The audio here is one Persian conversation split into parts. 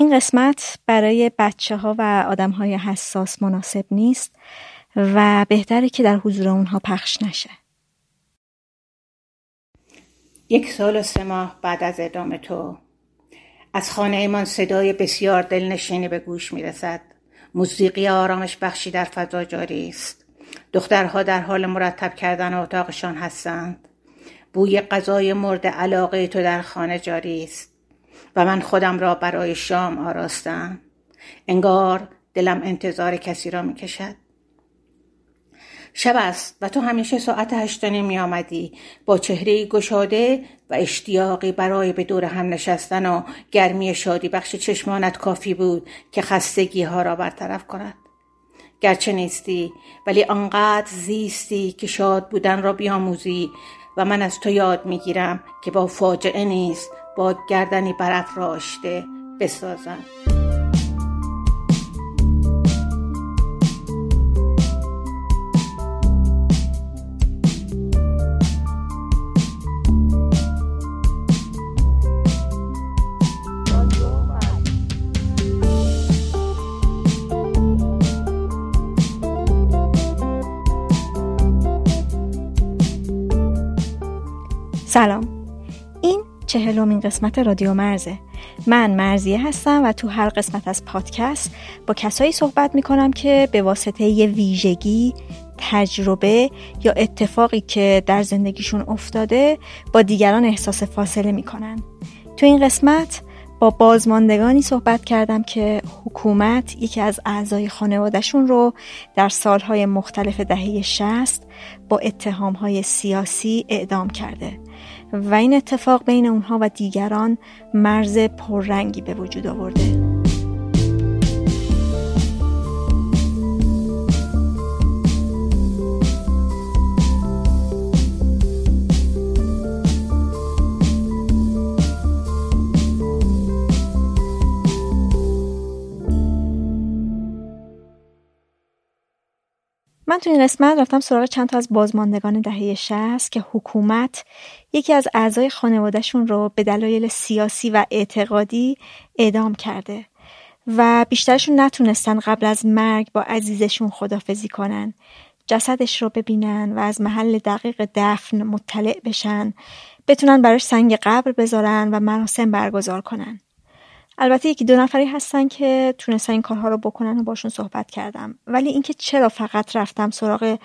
این قسمت برای بچه ها و آدم های حساس مناسب نیست و بهتره که در حضور اونها پخش نشه. یک سال و سه ماه بعد از اعدام تو از خانه ایمان صدای بسیار دلنشینی به گوش می رسد موسیقی آرامش بخشی در فضا جاری است. دخترها در حال مرتب کردن اتاقشان هستند. بوی غذای مورد علاقه تو در خانه جاری است. و من خودم را برای شام آراستم. انگار دلم انتظار کسی را می کشد شب است و تو همیشه ساعت هشت می آمدی با چهره گشاده و اشتیاقی برای به دور هم نشستن و گرمی شادی بخش چشمانت کافی بود که خستگی ها را برطرف کند. گرچه نیستی ولی آنقدر زیستی که شاد بودن را بیاموزی و من از تو یاد می‌گیرم که با فاجعه نیست با گردنی برافراشته بسازم. سلام. چهلمین قسمت رادیو مرزه. من مرزیه هستم و تو هر قسمت از پادکست با کسایی صحبت می‌کنم که به واسطه یه ویژگی تجربه یا اتفاقی که در زندگیشون افتاده با دیگران احساس فاصله می‌کنن. تو این قسمت با بازماندگانی صحبت کردم که حکومت یکی از اعضای خانوادهشون رو در سالهای مختلف دهه شست با اتهامهای سیاسی اعدام کرده. و این اتفاق بین اونها و دیگران مرز پررنگی به وجود آورده. من تو این قسمت رفتم سراغ چند تا از بازماندگان دهه 60 که حکومت یکی از اعضای خانوادهشون رو به دلایل سیاسی و اعتقادی اعدام کرده و بیشترشون نتونستن قبل از مرگ با عزیزشون خدافزی کنن. جسدش رو ببینن و از محل دقیق دفن مطلع بشن بتونن براش سنگ قبر بذارن و مراسم برگزار کنن. البته یکی دو نفری هستن که تونستن این کارها رو بکنن و باشون صحبت کردم. ولی اینکه چرا فقط رفتم سراغ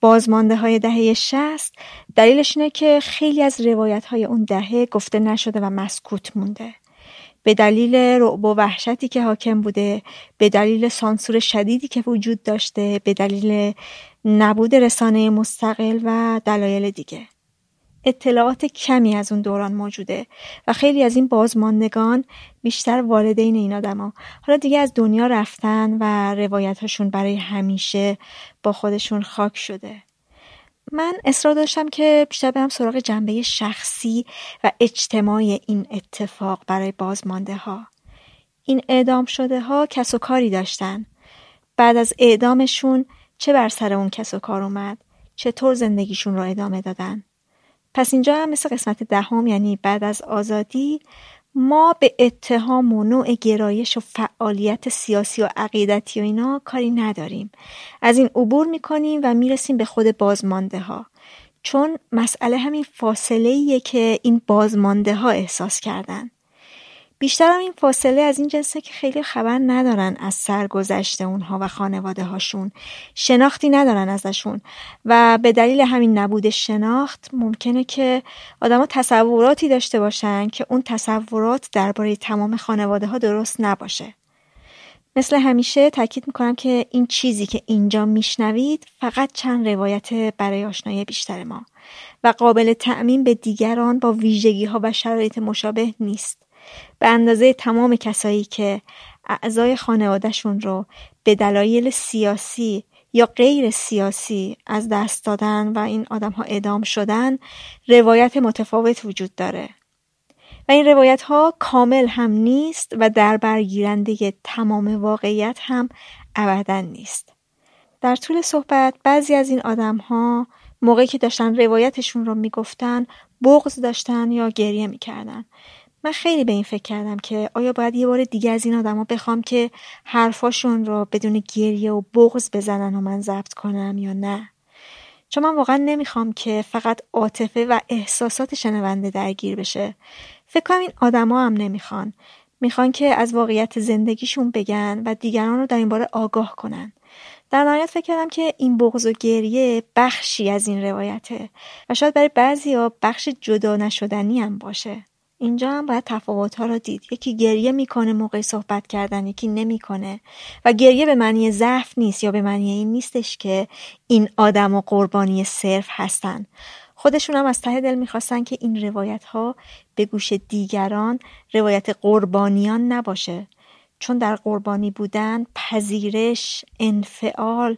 بازمانده های دهه شست دلیلش اینه که خیلی از روایت های اون دهه گفته نشده و مسکوت مونده. به دلیل رعب و وحشتی که حاکم بوده به دلیل سانسور شدیدی که وجود داشته به دلیل نبود رسانه مستقل و دلایل دیگه. اطلاعات کمی از اون دوران موجوده و خیلی از این بازماندگان بیشتر والدین این آدما. حالا دیگه از دنیا رفتن و روایتهاشون برای همیشه با خودشون خاک شده. من اصرار داشتم که بیشتر برم سراغ جنبه شخصی و اجتماعی این اتفاق برای بازمانده ها این اعدام شده ها کس و کاری داشتن. بعد از اعدامشون چه بر سر اون کس و کار اومد؟ چطور زندگیشون رو ادامه دادن؟ پس اینجا هم مثل قسمت دهم یعنی بعد از آزادی ما به اتهام و نوع گرایش و فعالیت سیاسی و عقیدتی و اینا کاری نداریم. از این عبور می‌کنیم و می‌رسیم به خود بازمانده ها چون مسئله همین فاصله که این بازمانده ها احساس کردن. بیشتر هم این فاصله از این جنسه که خیلی خبر ندارن از سرگذشت اونها و خانواده هاشون. شناختی ندارن ازشون. و به دلیل همین نبود شناخت ممکنه که آدما تصوراتی داشته باشن که اون تصورات درباره تمام خانواده ها درست نباشه. مثل همیشه تاکید می‌کنم که این چیزی که اینجا میشنوید فقط چند روایت برای آشنایی بیشتر ما. و قابل تعمین به دیگران با ویژگی ها و شرایط مشابه نیست. به اندازه تمام کسایی که اعضای خانوادهشون رو به دلایل سیاسی یا غیر سیاسی از دست دادن و این آدم ها اعدام شدن روایت متفاوت وجود داره. و این روایت ها کامل هم نیست و در برگیرنده تمام واقعیت هم ابدا نیست. در طول صحبت بعضی از این آدم ها موقعی که داشتن روایتشون رو می‌گفتن بغض داشتن یا گریه می‌کردن. من خیلی به این فکر کردم که آیا باید یه بار دیگه از این آدما بخوام که حرفاشون رو بدون گریه و بغض بزنن و من ضبط کنم یا نه. چون من واقعا نمی‌خوام که فقط عاطفه و احساسات شنونده درگیر بشه. فکر کنم این آدما هم نمی‌خوان. می‌خوان که از واقعیت زندگیشون بگن و دیگران رو در این باره آگاه کنن. در نهایت فکر کردم که این بغض و گریه بخشی از این روایته و شاید برای بعضی ها بخش جدا نشدنی هم باشه. اینجا هم باید تفاوت ها رو دید. یکی گریه می‌کنه موقع صحبت کردن یکی نمی‌کنه. و گریه به معنی ضعف نیست یا به معنی این نیستش که این آدم و قربانی صرف هستن. خودشون هم از ته دل می‌خواستن که این روایت ها به گوش دیگران روایت قربانیان نباشه. چون در قربانی بودن پذیرش انفعال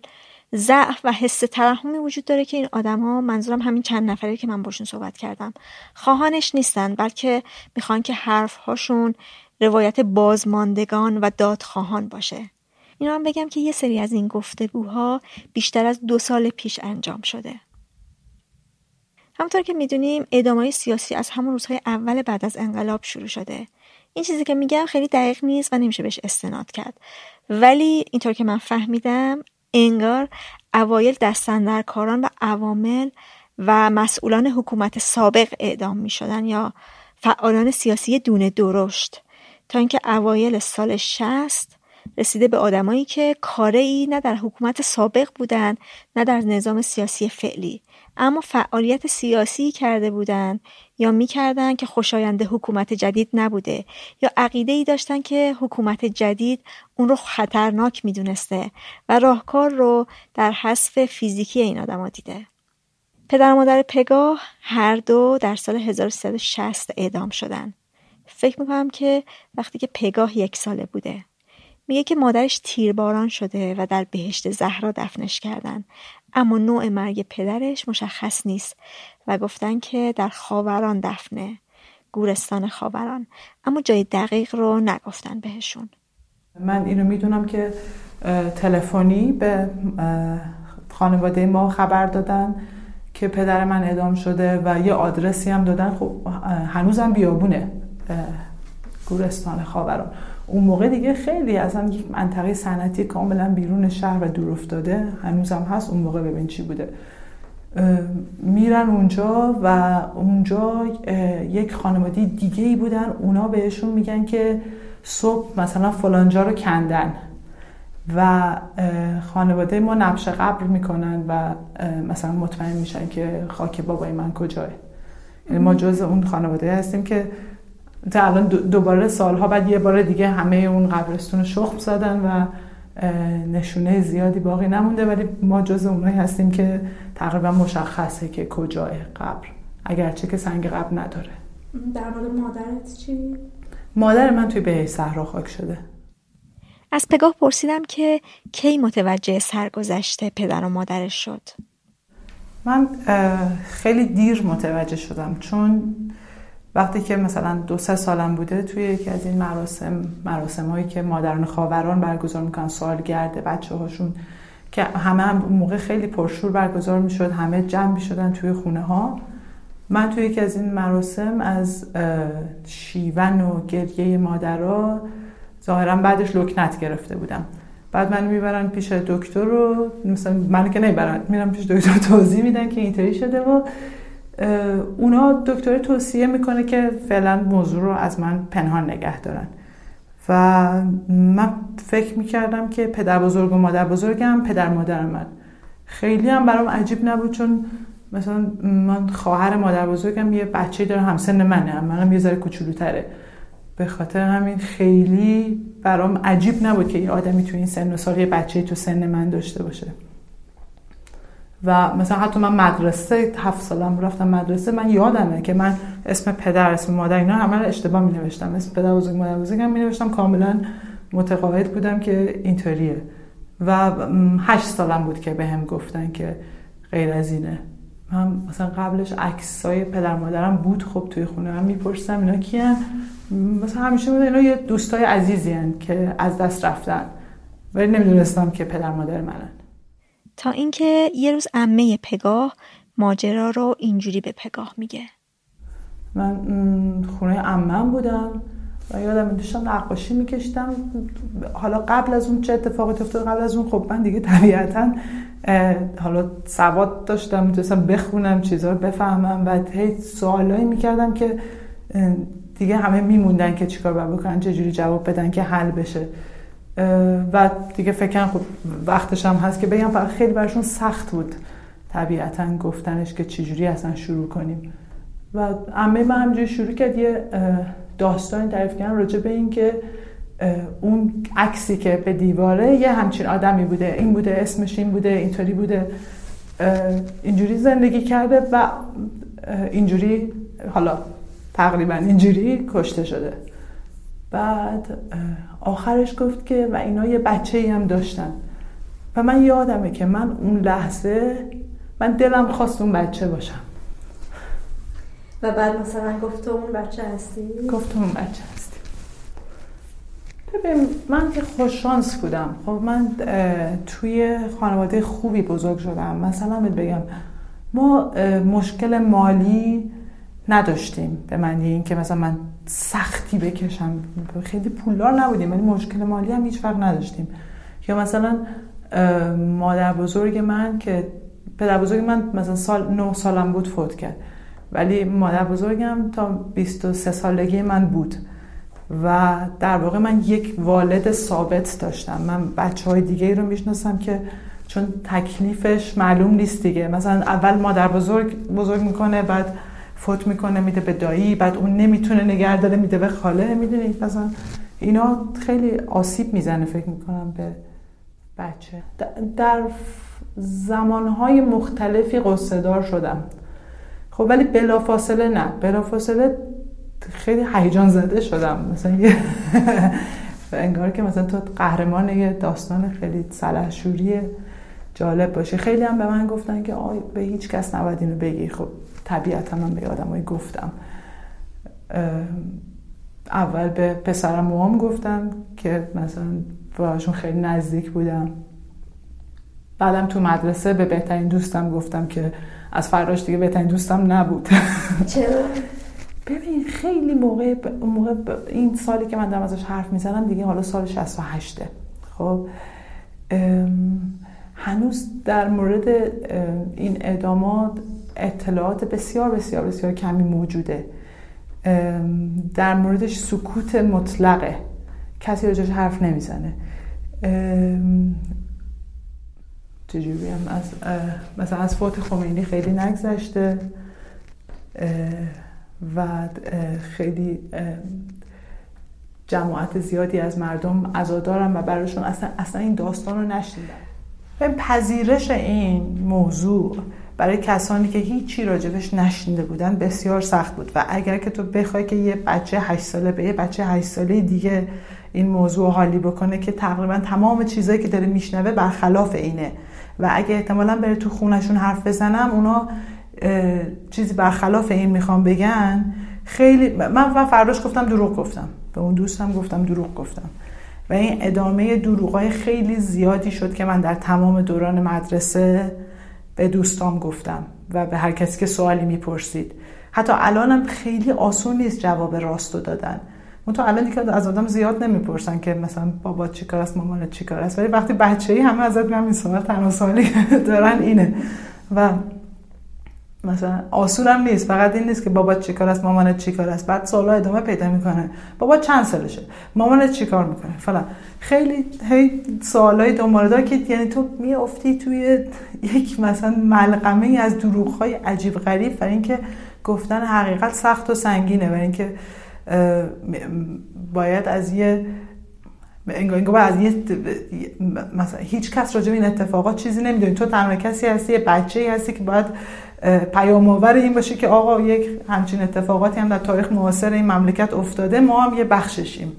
ضعف و حس ترحمی وجود داره که این ها منظورم همین چند نفره که من باشون صحبت کردم خواهانش نیستن بلکه می‌خوان که حرفهاشون روایت بازماندگان و دادخواهان باشه. اینا هم بگم که یه سری از این گفتگوها بیشتر از دو سال پیش انجام شده. همونطور که می‌دونیم ادامه سیاسی از همون روزهای اول بعد از انقلاب شروع شده. این چیزی که میگم خیلی دقیق نیست و نمیشه بهش استناد کرد. ولی اینطور که من فهمیدم انگار اوایل دستندرکاران و عوامل و مسئولان حکومت سابق اعدام می شدن یا فعالان سیاسی دونه درشت. تا اینکه اوایل سال شست رسیده به آدمایی که کاره ای نه در حکومت سابق بودند نه در نظام سیاسی فعلی. اما فعالیت سیاسی کرده بودند یا می‌کردن که خوشایند حکومت جدید نبوده یا عقیده ای داشتن که حکومت جدید اون رو خطرناک می‌دونسته و راهکار رو در حذف فیزیکی این آدما دیده. پدر و مادر پگاه هر دو در سال 1360 اعدام شدن. فکر می‌کنم که وقتی که پگاه یک ساله بوده میگه که مادرش تیرباران شده و در بهشت زهرا دفنش کردن. اما نوع مرگ پدرش مشخص نیست و گفتن که در خاوران دفنه گورستان خاوران. اما جای دقیق رو نگفتن بهشون. من اینو می‌دونم که تلفنی به خانواده ما خبر دادن که پدر من اعدام شده و یه آدرسی هم دادن. خب هنوزم بیابونه گورستان خاوران. اون موقع دیگه خیلی اصلا یک منطقه صنعتی کاملا بیرون شهر و دور افتاده. هنوزم هست. اون موقع ببین چی بوده. میرن اونجا و اونجا یک خانواده دیگه ای بودن. اونا بهشون میگن که صبح مثلا فلانجا رو کندن و خانواده ما نبش قبر می‌کنن و مثلا مطمئن میشن که خاک بابای من کجاه. یعنی ما جز اون خانواده هستیم که تا الان دوباره سالها بعد یه بار دیگه همه اون قبرستون شخم زدن و نشونه زیادی باقی نمونده ولی ما جز اونایی هستیم که تقریبا مشخصه که کجای قبر. اگرچه که سنگ قبر نداره. در مورد مادرت چی؟ مادر من توی به صحرا خاک شده. از پگاه پرسیدم که کی متوجه سرگذشته پدر و مادرش شد؟ من خیلی دیر متوجه شدم چون وقتی که مثلا دو سه سالم بوده توی یکی از این مراسم مراسم هایی که مادران خاوران برگزار می‌کنن سالگرد بچه هاشون که همه هم موقع خیلی پرشور برگزار می‌شد همه جمع شدن توی خونه ها من توی یکی از این مراسم از شیون و گریه مادرها ظاهرا بعدش لکنت گرفته بودم. بعد من می‌برن پیش دکتر رو مثلا من که نمی‌برن میرم پیش دکتر توضیح میدن که اینطوری شده و اونا دکتر توصیه می‌کنه که فعلا موضوع رو از من پنهان نگه دارن. و من فکر می‌کردم که پدر بزرگ و مادر بزرگم پدر مادر من. خیلی هم برام عجیب نبود چون مثلا من خواهر مادر بزرگم یه بچه داره همسن منه منم یه ذره کوچولوتره. به خاطر همین خیلی برام عجیب نبود که یه آدمی تو این سن و سال یه بچه تو سن من داشته باشه. و مثلا حتی من مدرسه هفت سالم رفتم مدرسه من یادمه که من اسم پدر اسم مادر اینا همه اشتباه می نوشتم اسم پدر بزرگ مادر بزرگم می نوشتم کاملا متقاعد بودم که اینطوریه. و هشت سالم بود که به هم گفتن که غیر از اینه. من مثلا قبلش عکسای پدر مادرم بود خب توی خونه هم می‌پرسم اینا کیان؟ مثلا همیشه بود اینا یه دوستای عزیزی هن که از دست رفتن. ولی نمی‌دونستم که پدر مادر منن. تا اینکه یه روز عمه پگاه ماجرا رو اینجوری به پگاه میگه. من خونه عمم بودم و یادم داشتم نقاشی میکشتم. حالا قبل از اون چه اتفاقی افتاد قبل از اون خب من دیگه طبیعتا حالا سواد داشتم می‌تونستم بخونم چیزها رو بفهمم و هی سوالایی می‌کردم که دیگه همه میموندن که چیکار باید بکنن چجوری جواب بدن که حل بشه. و دیگه فکر خب وقتش هم هست که بگم خیلی برشون سخت بود طبیعتا گفتنش که چجوری اصلا شروع کنیم. و عمه من همجوری شروع کرد یه داستانی تعریف کردن راجع به این که اون عکسی که به دیواره یه همچین آدمی بوده این بوده اسمش این بوده اینطوری بوده اینجوری زندگی کرده و اینجوری حالا تقریبا اینجوری کشته شده. بعد آخرش گفت که و اینا یه بچه ای هم داشتن. و من یادمه که من اون لحظه من دلم خواست اون بچه باشم. و بعد مثلا گفت اون بچه هستی؟ گفت اون بچه هستی. ببین من که خوششانس بودم. خب من توی خانواده خوبی بزرگ شدم. مثلا بگم ما مشکل مالی نداشتیم. به معنی اینکه مثلا من سختی بکشم. خیلی پولدار نبودیم ولی مشکل مالی هم هیچ فرق نداشتیم. یا مثلا مادر بزرگ من که پدر بزرگ من مثلا سال نه سالم بود فوت کرد. ولی مادر بزرگم تا 23 سالگی من بود. و در واقع من یک والد ثابت داشتم. من بچه های دیگه رو می‌شناسم که چون تکلیفش معلوم نیست دیگه. مثلا اول مادر بزرگ بزرگ می‌کنه بعد فوت می‌کنه میده به دایی بعد اون نمی‌تونه نگه داره میده به خاله. می‌دونید مثلا اینا خیلی آسیب می‌زنه فکر می‌کنم به بچه. در زمانهای مختلفی قصه شدم. خب ولی بلافاصله نه. بلافاصله خیلی هیجان زده شدم. مثلا یه انگار که مثلا تو قهرمان یه داستان خیلی سلحشوری جالب باشه خیلی هم به من گفتن که آی به هیچ کس نباید اینو بگی. خب طبیعتا من به آدمایی گفتم. اول به پسرم موام گفتم که مثلا باشون خیلی نزدیک بودم. بعدم تو مدرسه به بهترین دوستم گفتم که از فراش دیگه بهترین دوستم نبود. چرا؟ ببین خیلی موقع, موقع این سالی که من دارم ازش حرف می‌زنم دیگه حالا سال 68 خب هنوز در مورد این ادامات اطلاعات بسیار بسیار بسیار کمی موجوده. در موردش سکوت مطلقه. کسی راجعش حرف نمی‌زنه. چجوری از مثلا از فوت خمینی خیلی نگذشته. و خیلی جماعت زیادی از مردم ازادارم و براشون اصلا, اصلا این داستان رو نشنیدن. پذیرش این موضوع برای کسانی که هیچی راجبش نشنیده بودن بسیار سخت بود. و اگر که تو بخوای که یه بچه هشت ساله به یه بچه هشت ساله دیگه این موضوع حالی بکنه که تقریبا تمام چیزایی که داره میشنوه برخلاف اینه. و اگه احتمالا بره تو خونشون حرف بزنم اونا چیزی برخلاف این می‌خوام بگن. خیلی من و فرداش گفتم دروغ گفتم. به اون دوستم گفتم دروغ گفتم. و این ادامه دروغای خیلی زیادی شد که من در تمام دوران مدرسه به دوستام گفتم و به هر کسی که سوالی می‌پرسید. حتی الانم خیلی آسون نیست جواب راستو دادن. اون تو الان دیگه از آدم زیاد نمی‌پرسن که مثلا بابا چیکار است مامانت چیکار است. ولی وقتی بچه ای همه ازت میان این تنها سوالی دارن اینه. و مثلا آسون هم نیست فقط این نیست که بابا چیکار است مامانت چیکار است. بعد سوالا ادامه پیدا می‌کنه. بابا چند سالشه؟ مامانت چیکار می‌کنه؟ فلان. خیلی هی سوالای دنباله که یعنی تو میافتی توی یک مثلا ملقمه ای از دروغ های عجیب غریب و اینکه گفتن حقیقت سخت و سنگینه و اینکه باید از یه انگار از یه مثلا هیچ کس راجع این اتفاقات چیزی نمی‌دونی. تو تنها کسی هستی یه بچه هستی که باید پیام آور این باشه که آقا یک همچین اتفاقاتی هم در تاریخ معاصر این مملکت افتاده ما هم یه بخششیم.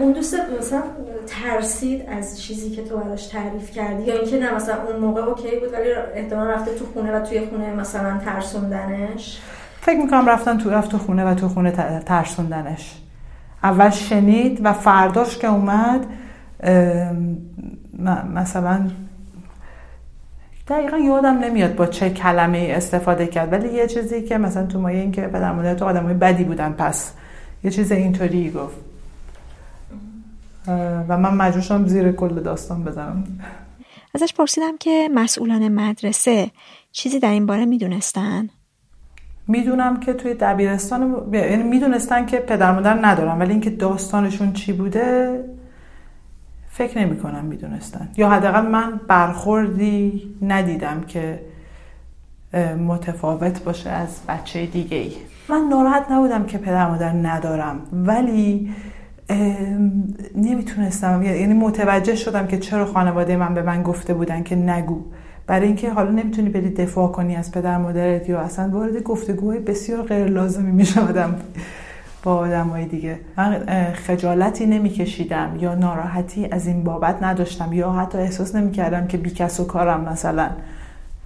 اون دوست مثلا ترسید از چیزی که تو براش تعریف کردی؟ یا اینکه نه مثلا اون موقع اوکی بود ولی احتمال رفته تو خونه و توی خونه مثلا ترسوندنش؟ فکر می‌کنم رفتن تو رفت تو خونه و تو خونه ترسوندنش. اول شنید و فرداش که اومد مثلا دقیقا یادم نمیاد با چه کلمه استفاده کرد ولی یه چیزی که مثلا تو مایه این که پدر مادر تو آدمای بدی بودن پس یه چیز اینطوری گفت. و من مجبور زیر کل داستان بزنم. ازش پرسیدم که مسئولان مدرسه چیزی در این باره می‌دونستن؟ می‌دونم که توی دبیرستان یعنی می‌دونستن که پدر مادر ندارم ولی اینکه داستانشون چی بوده فکر نمی کنم می‌دونستن. یا حداقل من برخوردی ندیدم که متفاوت باشه از بچه دیگه ای من ناراحت نبودم که پدر مادر ندارم ولی نمی‌تونستم. یعنی متوجه شدم که چرا خانواده من به من گفته بودن که نگو. برای اینکه حالا نمی‌تونی بری دفاع کنی از پدر مادرت یا اصلا وارد گفتگوهای بسیار غیر لازمی میشه آدم با آدم های دیگه. من خجالتی نمیکشیدم یا ناراحتی از این بابت نداشتم یا حتی احساس نمی‌کردم که بیکس و کارم مثلا.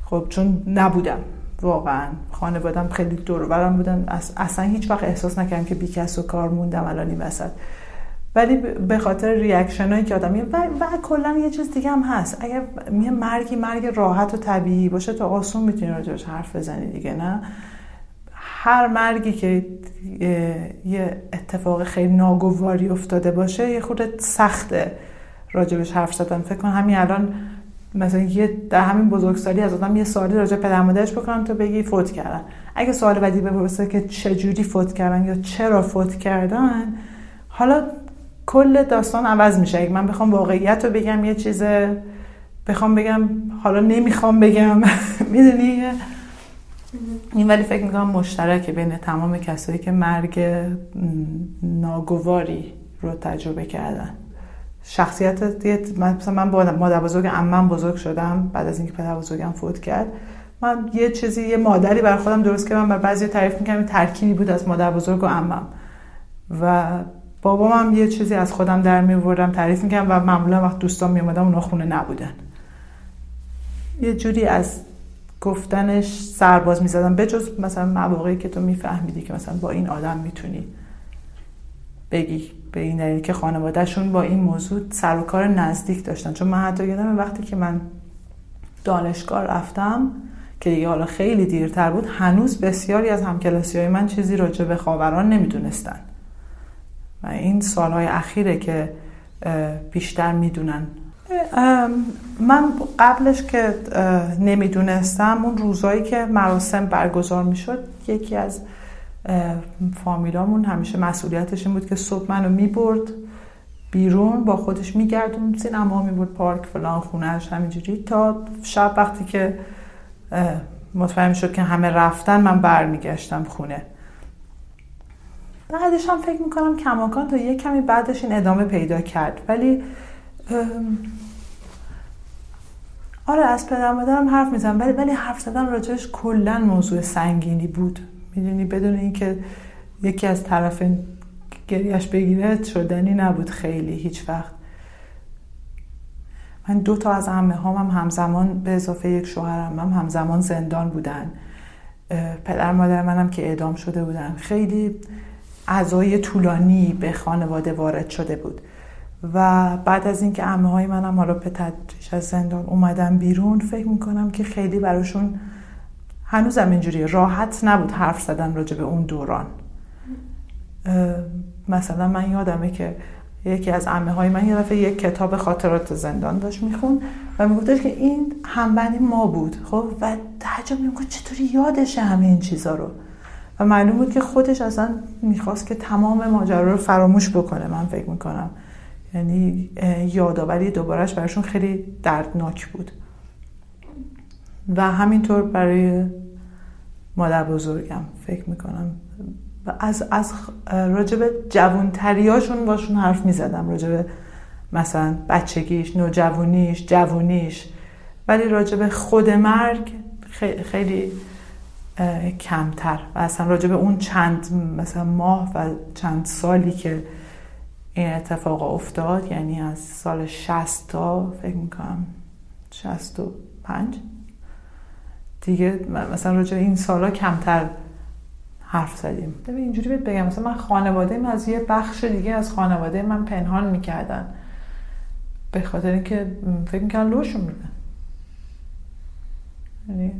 خب چون نبودم واقعا. خانوادم خیلی دورورم بودن. اصلا هیچ وقت احساس نکردم که بیکس و کار موندم الان این وسط. ولی به خاطر reaction هایی که آدم و, و کلا یه چیز دیگه هم هست. اگر یه مرگی مرگ راحت و طبیعی باشه تو آسون می‌تونی راجبش حرف بزنی دیگه نه؟ هر مرگی که یه اتفاق خیلی ناگواری افتاده باشه یه خود سخته راجبش حرف زدن. فکر کنم همین الان مثلا یه در همین بزرگسالی از آدم یه سوالی راجع پدر مادرش بکنم تو بگی فوت کردن. اگه سوال بعدی بپرسه که چجوری فوت کردن یا چرا فوت کردن حالا کل داستان عوض میشه. اگه من بخوام واقعیت رو بگم یه چیز بخوام بگم حالا نمی‌خوام بگم. می‌دونی؟ این ولی فکر می‌کنم مشترکه بین تمام کسایی که مرگ ناگواری رو تجربه کردن. شخصیت مثلا من با مادر بزرگ عمم بزرگ شدم بعد از اینکه پدر بزرگم فوت کرد من یه چیزی یه مادری برای خودم درست کردم بر بعضی تعریف می‌کنم ترکیبی بود از مادر بزرگ و عمم. و بابام هم یه چیزی از خودم در میوردم تعریف می‌کنم و معمولا وقت دوستان میومدم اونا خونه نبودن. یه جوری از گفتنش سرباز می‌زدم به جز مثلا مواقعی که تو میفهمیدی که مثلا با این آدم می‌تونی بگی به این دلیل که خانوادهشون با این موضوع سر و کار نزدیک داشتن. چون من حتی یادم وقتی که من دانشگاه رفتم که دیگه حالا خیلی دیرتر بود هنوز بسیاری از همکلاسی های من چیزی راجع به خاوران نمی‌دونستن. و این سالهای اخیره که بیشتر می‌دونن. من قبلش که نمی‌دونستم اون روزایی که مراسم برگزار می‌شد یکی از فامیلامون همیشه مسئولیتش این بود که صبح منو می‌برد بیرون با خودش میگردون سینما می‌برد پارک فلان خونهش همینجوری. تا شب وقتی که مطمئن شد که همه رفتن من برمیگشتم خونه. بعدش هم فکر می‌کنم کماکان تا یه کمی بعدش این ادامه پیدا کرد. ولی آره از پدر مادرم حرف می‌زنم ولی ولی حرف زدن راجعش کلا موضوع سنگینی بود. می‌دونی بدون اینکه یکی از طرف گریش بگیره شدنی نبود خیلی هیچ وقت. من دو تا از همه هام هم همزمان به اضافه یک شوهرم هم همزمان زندان بودن. پدر مادر منم که اعدام شده بودن. خیلی اعضای طولانی به خانواده وارد شده بود. و بعد از اینکه عمه های منم حالا به تدریج از زندان اومدن بیرون فکر می‌کنم که خیلی براشون هنوزم اینجوری راحت نبود حرف زدن راجع به اون دوران. مثلا من یادمه که یکی از عمه های من یه دفعه یک کتاب خاطرات زندان داشت میخون و میگفتش که این همبندی ما بود خب؟ و تعجب می‌گفت چطوری یادشه همه این چیزا رو؟ و معلوم بود که خودش اصلا می‌خواست که تمام ماجرا رو فراموش بکنه من فکر می‌کنم. یعنی یادآوری دوبارهش براشون خیلی دردناک بود. و همینطور برای مادر بزرگم فکر می‌کنم. و از, از راجب جوانتریاشون باشون حرف می‌زدم. راجب مثلا بچگیش نوجوانیش جوونیش ولی راجب خود مرگ خیلی کمتر. و اصلا راجب اون چند مثلا ماه و چند سالی که این اتفاق افتاد یعنی از سال 60 تا فکر می‌کنم 65 دیگه مثلا راجع این سالا کمتر حرف زدیم. ببین اینجوری بهت بگم مثلا من خانواده من از یه بخش دیگه از خانواده من پنهان می‌کردن. به خاطر اینکه فکر می‌کنم لوشون میدن یعنی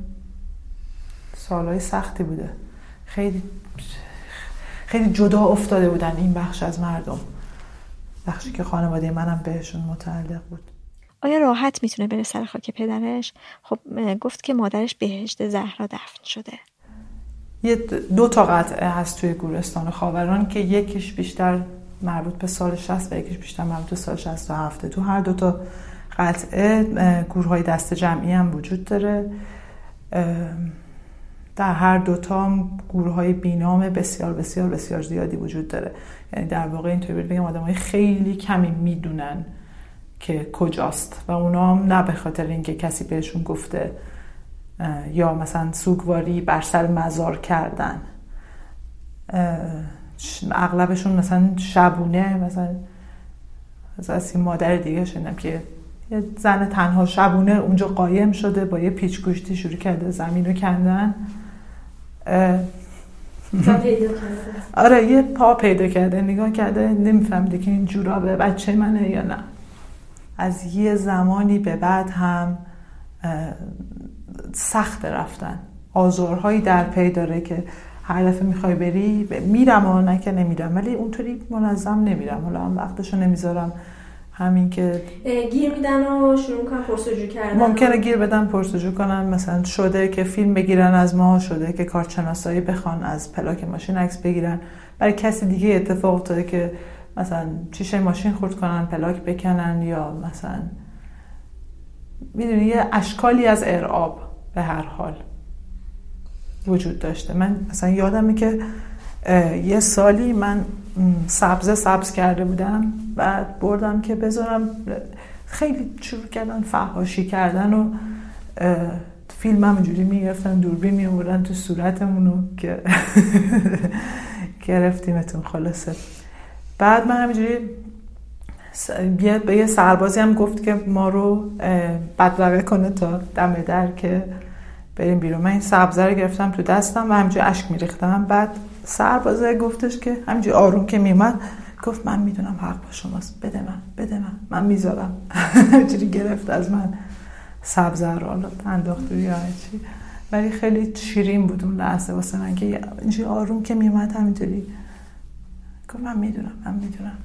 سالهای سختی بوده. خیلی خیلی جدا افتاده بودن این بخش از مردم. بخشی که خانواده منم بهشون متعلق بود. آیا راحت می‌تونه بره سر خاک پدرش؟ خب گفت که مادرش بهشت زهرا دفن شده. یه دو تا قطعه هست توی گورستان خاوران که یکیش بیشتر مربوط به سال 60 و یکیش بیشتر مربوط به سال 67 تو هر دو تا قطعه گورهای دست جمعی هم وجود داره. در هر دوتا گورهای بینام بسیار بسیار بسیار زیادی وجود داره. یعنی در واقع اینطوری بگم آدم های خیلی کمی می‌دونن که کجاست و اونا هم نه به خاطر اینکه کسی بهشون گفته یا مثلا سوگواری بر سر مزار کردن. اغلبشون مثلا شبونه مثلا از این مادر دیگه شنیدم که یه زن تنها شبونه اونجا قایم شده با یه پیچ گوشتی شروع کرده زمین رو کندن. آره یه پا پیدا کرده نگاه کرده نمیفهمده که این جورابه بچه منه یا نه. از یه زمانی به بعد هم سخت رفتن. آزارهایی در پی داره که هر دفعه می‌خوای بری میرم و نه که نمیرم. ولی اونطوری منظم نمیرم. حالا هم وقتشو نمی‌ذارم. همین که گیر میدن و شروع کنن پرسجو کردن ممکنه گیر بدن پرسجو کنن. مثلا شده که فیلم بگیرن از ما شده که کارشناسایی بخوان از پلاک ماشین عکس بگیرن. برای کسی دیگه اتفاق افتاده که مثلا چیشه ماشین خورد کنن پلاک بکنن یا مثلا می‌دونی یه اشکالی از ارعاب به هر حال وجود داشته. من مثلا یادمه که یه سالی من سبزه سبز کرده بودم بعد بردم که بذارم خیلی شروع کردن فحاشی کردن و فیلم هم اینجوری می‌گرفتن دوربین میوردن تو صورتمونو که گرفتیمتون خلاصه. بعد من همینجوری به یه سربازی هم گفت که ما رو بدرقه کنه تا دم در که بریم بیرون. من این سبزه رو گرفتم تو دستم و همینجوری اشک میریختم. بعد سربازه گفتش که همینجوری آروم که میومد گفت من می‌دونم حق با شماست بده من بده من. من می‌ذارم همینجوری گرفت از من. سبزه رو انداخت یا چی ولی خیلی شیرین بود اون لحظه واسه من که اینجوری آروم که میومد همینطوری گفت من می‌دونم من می‌دونم.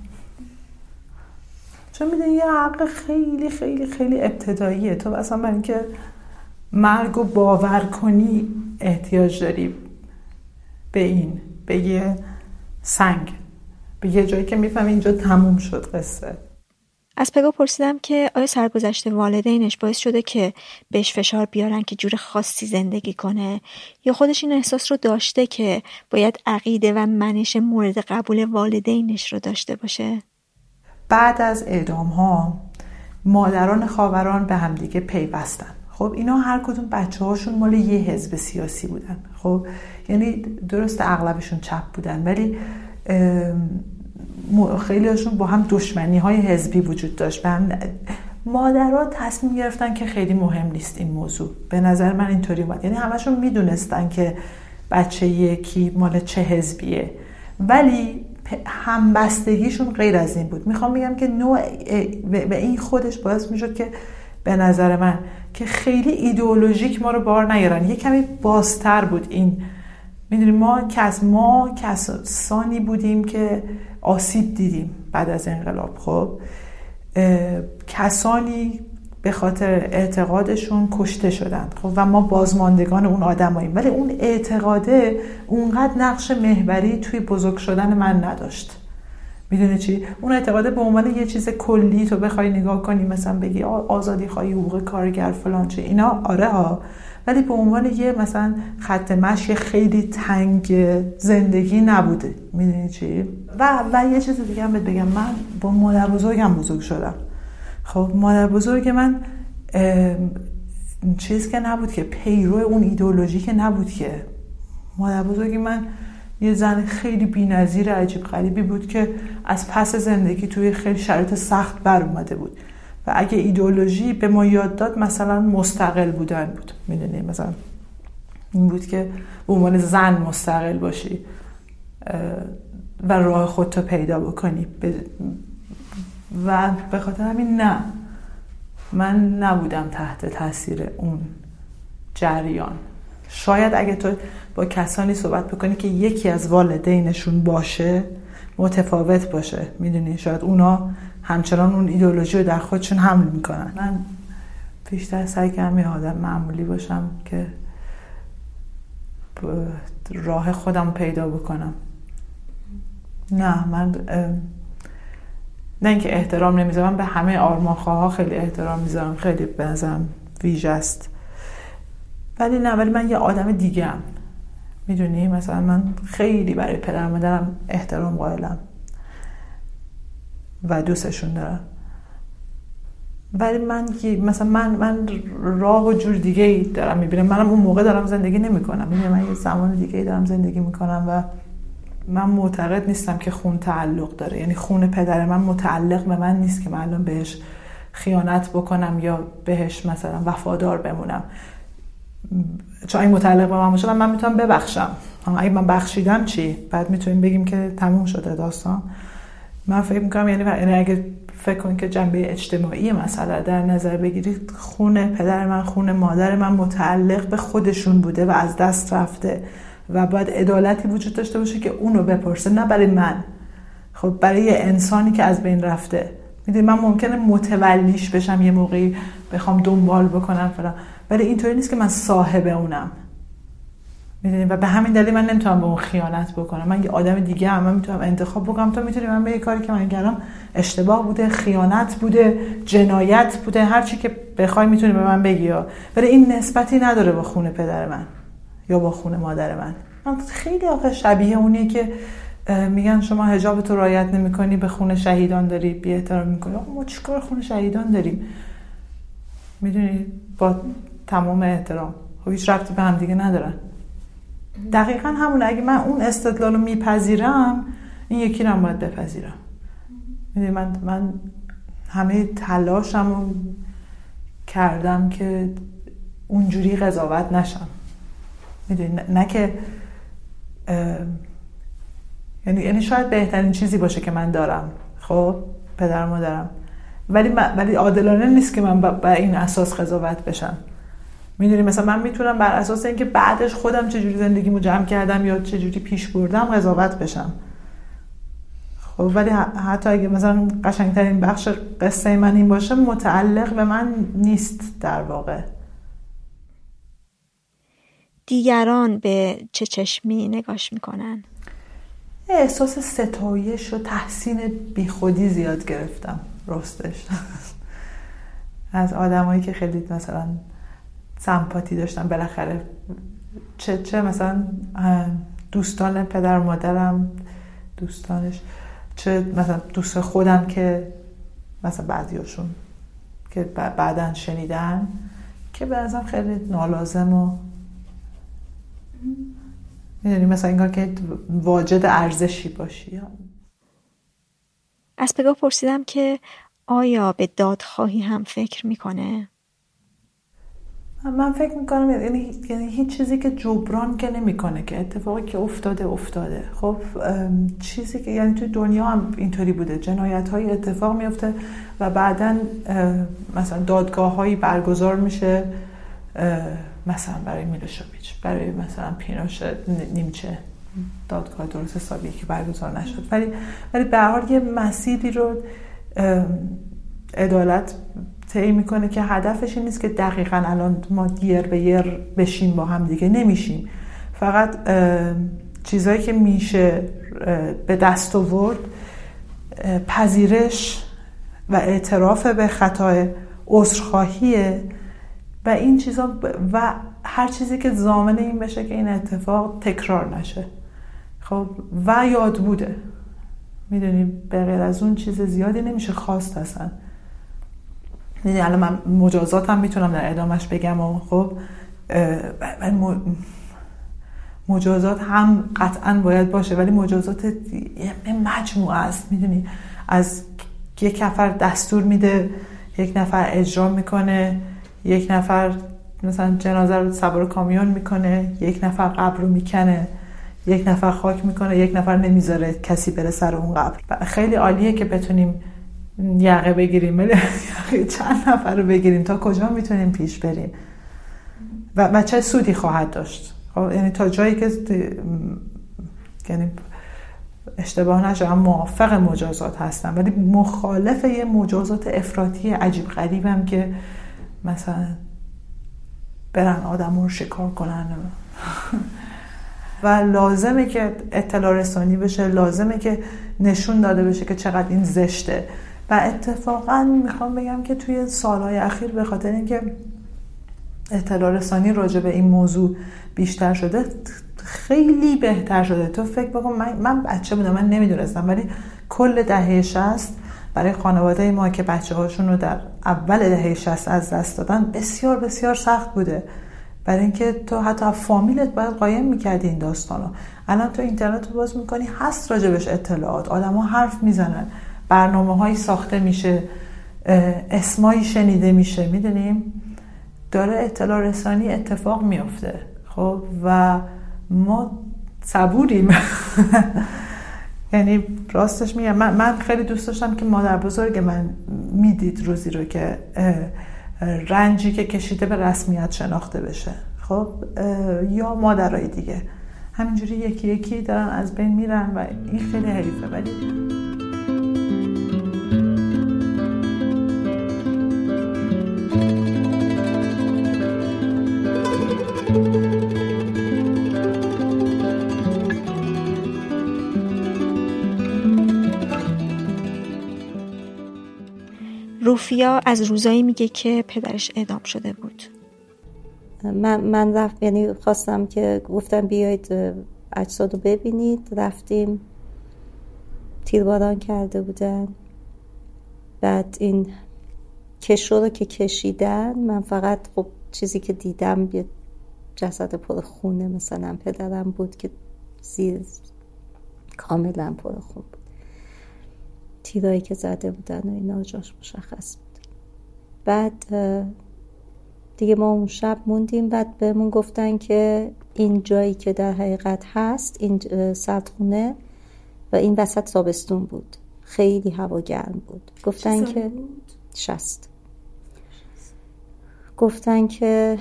چون می‌دونی یه حق خیلی خیلی خیلی ابتداییه. تو اصلا برای اینکه مرگ و باور کنی احتیاج داری به این. به یه سنگ. به یه جایی که می‌فهمی اینجا تموم شد قصه. از پگا پرسیدم که آیا سرگذشت والدینش باعث شده که بهش فشار بیارن که جور خاصی زندگی کنه؟ یا خودش این احساس رو داشته که باید عقیده و منش مورد قبول والدینش رو داشته باشه؟ بعد از اعدام ها مادران خاوران به همدیگه پیوستن. خب اینا هر کدوم بچه هاشون مال یه حزب سیاسی بودن. خب یعنی درست اغلبشون چپ بودن ولی خیلی هاشون با هم دشمنی های حزبی وجود داشت. هم مادرها تصمیم گرفتن که خیلی مهم نیست این موضوع. به نظر من اینطوری اومد. یعنی همشون می‌دونستن که بچه یکی مال چه حزبیه. ولی همبستگیشون غیر از این بود. می‌خوام بگم که نوع به این خودش باعث می‌شد که به نظر من که خیلی ایدئولوژیک ما رو بار نیارن. یه کمی بازتر بود این. می‌دونیم ما کس ما کسانی بودیم که آسیب دیدیم بعد از انقلاب. خب کسانی به خاطر اعتقادشون کشته شدند. خب و ما بازماندگان اون آدماییم. ولی اون اعتقاده اونقدر نقش محوری توی بزرگ شدن من نداشت. می‌دونی چی؟ اون اعتقاده به عنوان یه چیز کلی تو بخوای نگاه کنی مثلا بگی آزادی خواهی حقوق کارگر فلان چه اینا آره ها. ولی به عنوان یه مثلا خط مشی خیلی تنگ زندگی نبوده. می‌دونی چی؟ و و یه چیز دیگه هم بگم. من با مادر بزرگم بزرگ شدم. خب مادر بزرگ من چیز که نبود که پیرو اون ایدئولوژی که نبود که. مادر بزرگ من یه زن خیلی بی‌نظیر عجیب غریبی بود که از پس زندگی توی خیلی شرایط سخت بر اومده بود. و اگه ایدئولوژی به ما یاد داد مثلا مستقل بودن بود. می‌دونی؟ مثلا این بود که به عنوان زن مستقل باشی و راه خودتو پیدا بکنی. و به خاطر همین نه. من نبودم تحت تاثیر اون جریان. شاید اگه تو با کسانی صحبت بکنی که یکی از والدینشون باشه متفاوت باشه. می‌دونی؟ شاید اونا همچنان اون ایدولوژی رو در خودشون حمل می‌کنن. من بیشتر سعی کردم یه آدم معمولی باشم که راه خودم پیدا بکنم. نه من نه اینکه احترام نمی‌ذارم به همه آرمانخواه خیلی احترام می‌ذارم. خیلی بنظرم ویژه است. ولی نه ولی من یه آدم دیگه هم می‌دونی؟ مثلا من خیلی برای پدر مادرم احترام قائلم. و دوستشون دارم. ولی من مثلا من من راه و جور دیگه ای دارم می‌بینم. منم اون موقع دارم زندگی نمی‌کنم. می‌دونی من یه زمان دیگه ای دارم زندگی می‌کنم و من معتقد نیستم که خون تعلق داره. یعنی خون پدر من متعلق به من نیست که من الان بهش خیانت بکنم یا بهش مثلا وفادار بمونم. چون این متعلق به من باشه من می‌تونم ببخشم. اگه من بخشیدم چی؟ بعد می‌تونیم بگیم که تموم شده داستان. من فکر می‌کنم یعنی, یعنی اگه فکر کنید که جنبه اجتماعی مسئله در نظر بگیرید خون پدر من خون مادر من متعلق به خودشون بوده و از دست رفته و باید عدالتی وجود داشته باشه که اونو بپرسه نه برای من. خب برای انسانی که از بین رفته. می‌دونی من ممکنه متولیش بشم یه موقعی بخوام دنبال بکنم فلان. ولی اینطوری نیست که من صاحب اونم. می‌دونی؟ و به همین دلیل من نمی‌تونم به اون خیانت بکنم. من یه آدم دیگه هم من می‌تونم انتخاب بکنم. تو می‌تونی من به یه کاری که من کردم اشتباه بوده خیانت بوده جنایت بوده هر چی که بخوای می‌تونی به من بگی. ولی این نسبتی نداره با خون پدر من یا با خون مادر من. من خیلی آخه شبیه اونیه که میگن شما هجاب تو رایت نمی‌کنی به خون شهیدان داری بی احترام می‌کنی ما چیکار خون شهیدان داریم؟ می‌دونی؟ با تمام احترام. خب هیچ ربطی به هم دیگه ندارن دقیقا همون اگه من اون استدلال رو میپذیرم این یکی رو باید بپذیرم. من, من همه تلاشم رو کردم که اونجوری قضاوت نشم. می‌دونی نه, که یعنی یعنی شاید بهترین چیزی باشه که من دارم. خب پدر مادرم. ولی ولی عادلانه نیست که من بر این اساس قضاوت بشم. می‌دونی مثلا من می‌تونم بر اساس اینکه بعدش خودم چجوری زندگیمو جمع کردم یا چجوری پیش بردم قضاوت بشم. خب ولی حتی اگه مثلا قشنگترین بخش قصه من این باشه متعلق به من نیست در واقع. دیگران به چه چشمی نگاش می‌کنن؟ احساس ستایش و تحسین بیخودی زیاد گرفتم راستش. از آدمایی که خیلی مثلا سمپاتی داشتم بالاخره چه چه مثلا دوستان پدر و مادرم دوستانش چه مثلا دوست خودم که مثلا بعضیاشون که بعدا شنیدن که به ازم خیلی نالازم و می‌دونی مثلا اینگار که واجد ارزشی باشی از پگاه پرسیدم که آیا به دادخواهی هم فکر می‌کنه؟ من فکر می‌کنم یعنی, یعنی هیچ چیزی که جبران که نمی‌کنه که اتفاقی که افتاده افتاده. خب چیزی که یعنی توی دنیا هم اینطوری بوده. جنایت های اتفاق میفته و بعدا مثلا دادگاه هایی برگزار میشه مثلا برای میلوشویچ برای مثلا پینوش نیمچه دادگاه درست حسابی که برگزار نشد. ولی ولی به حال یه مسیری رو عدالت طی می‌کنه که هدفش این نیست که دقیقا الان ما یر به یر بشیم با هم دیگه. نمیشیم. فقط چیزهایی که میشه به دست آورد پذیرش و اعتراف به خطای عذرخواهیه و این چیزا و هر چیزی که زامن این بشه که این اتفاق تکرار نشه. خب و یاد بوده. می‌دونی به غیر از اون چیز زیادی نمیشه خواست هستن یعنی الان من مجازات هم می‌تونم در ادامش بگم و خب مجازات هم قطعا باید باشه ولی مجازات یه مجموعه است می‌دونی؟ از یک نفر دستور میده یک نفر اجرا می‌کنه یک نفر مثلا جنازه رو سوار کامیون می‌کنه یک نفر قبر رو می‌کنه یک نفر خاک می‌کنه یک نفر نمی‌ذاره کسی بره سر اون قبر. خیلی عالیه که بتونیم یقه بگیریم یقه چند نفر رو بگیریم. تا کجا می‌تونیم پیش بریم؟ و, و چه سودی خواهد داشت؟ خب، یعنی تا جایی که یعنی اشتباه نشه موافق مجازات هستم. ولی مخالف یه مجازات افراطی عجیب غریبم که مثلا برن آدم رو شکار کنن. و لازمه که اطلاع رسانی بشه لازمه که نشون داده بشه که چقدر این زشته. و اتفاقا می‌خوام بگم که توی سالهای اخیر به خاطر اینکه اطلاع رسانی راجع به این موضوع بیشتر شده خیلی بهتر شده. تو فکر بکن من, من بچه بودم من نمی‌دونستم ولی کل دهه شست برای خانواده ما که بچه هاشون رو در اول دهه شست از دست دادن بسیار بسیار سخت بوده. برای اینکه تو حتی فامیلت باید قایم می‌کردی این داستانو. الان تو اینترنت رو باز می‌کنی هست راجبش اطلاعات. آدما حرف می‌زنن. برنامه هایی ساخته میشه اسمایی شنیده میشه می‌دونیم؟ داره اطلاع رسانی اتفاق میافته خب؟ و ما صبوریم. یعنی راستش میگم من, من خیلی دوست داشتم که مادر بزرگ من می‌دید روزی رو که رنجی که کشیده به رسمیت شناخته بشه خب؟ یا مادرای دیگه. همینجوری یکی یکی دارن از بین میرن و این خیلی حریفه. ولی روفیا از روزایی میگه که پدرش اعدام شده بود. من, من رفت یعنی خواستم که گفتم بیایید اجساد رو ببینید. رفتیم تیرباران کرده بودن. بعد این کشو رو که کشیدن من فقط خب چیزی که دیدم یه جسد پر خونه مثلا پدرم بود که زیر کاملا پر خون بود. تیرایی که زده بودن و اینا جاش مشخص بود. بعد دیگه ما اون شب موندیم بعد بهمون گفتن که این جایی که در حقیقت هست این سردخونه و این وسط تابستون بود. خیلی هوا گرم بود. گفتن که شست گفتن که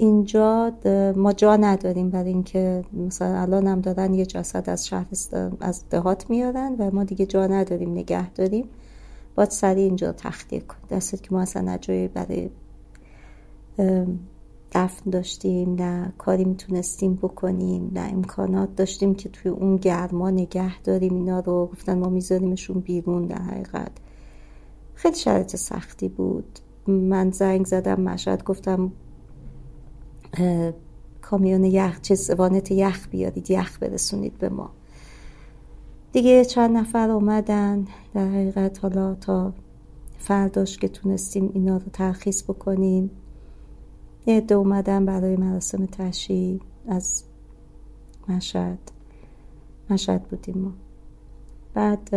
اینجا ما جا نداریم برای اینکه مثلا الان هم دارن یه جسد از شهر از دهات میارن و ما دیگه جا نداریم نگه داریم. باید سریع اینجا تخلیه کن دستت که ما اصلا برای دفن داشتیم نه کاری می‌تونستیم بکنیم نه امکانات داشتیم که توی اون گرما نگه داریم. اینا رو گفتن ما میذاریمشون بیرون در حقیقت. خیلی شرط سختی بود. من زنگ زدم مشهد گفتم کامیون یخ چه وانت یخ بیارید یخ برسونید به ما. دیگه چند نفر اومدن. در حقیقت حالا تا فرداش که تونستیم اینا رو ترخیص بکنیم. یه عده اومدن برای مراسم تشییع. از مشهد مشهد بودیم ما. بعد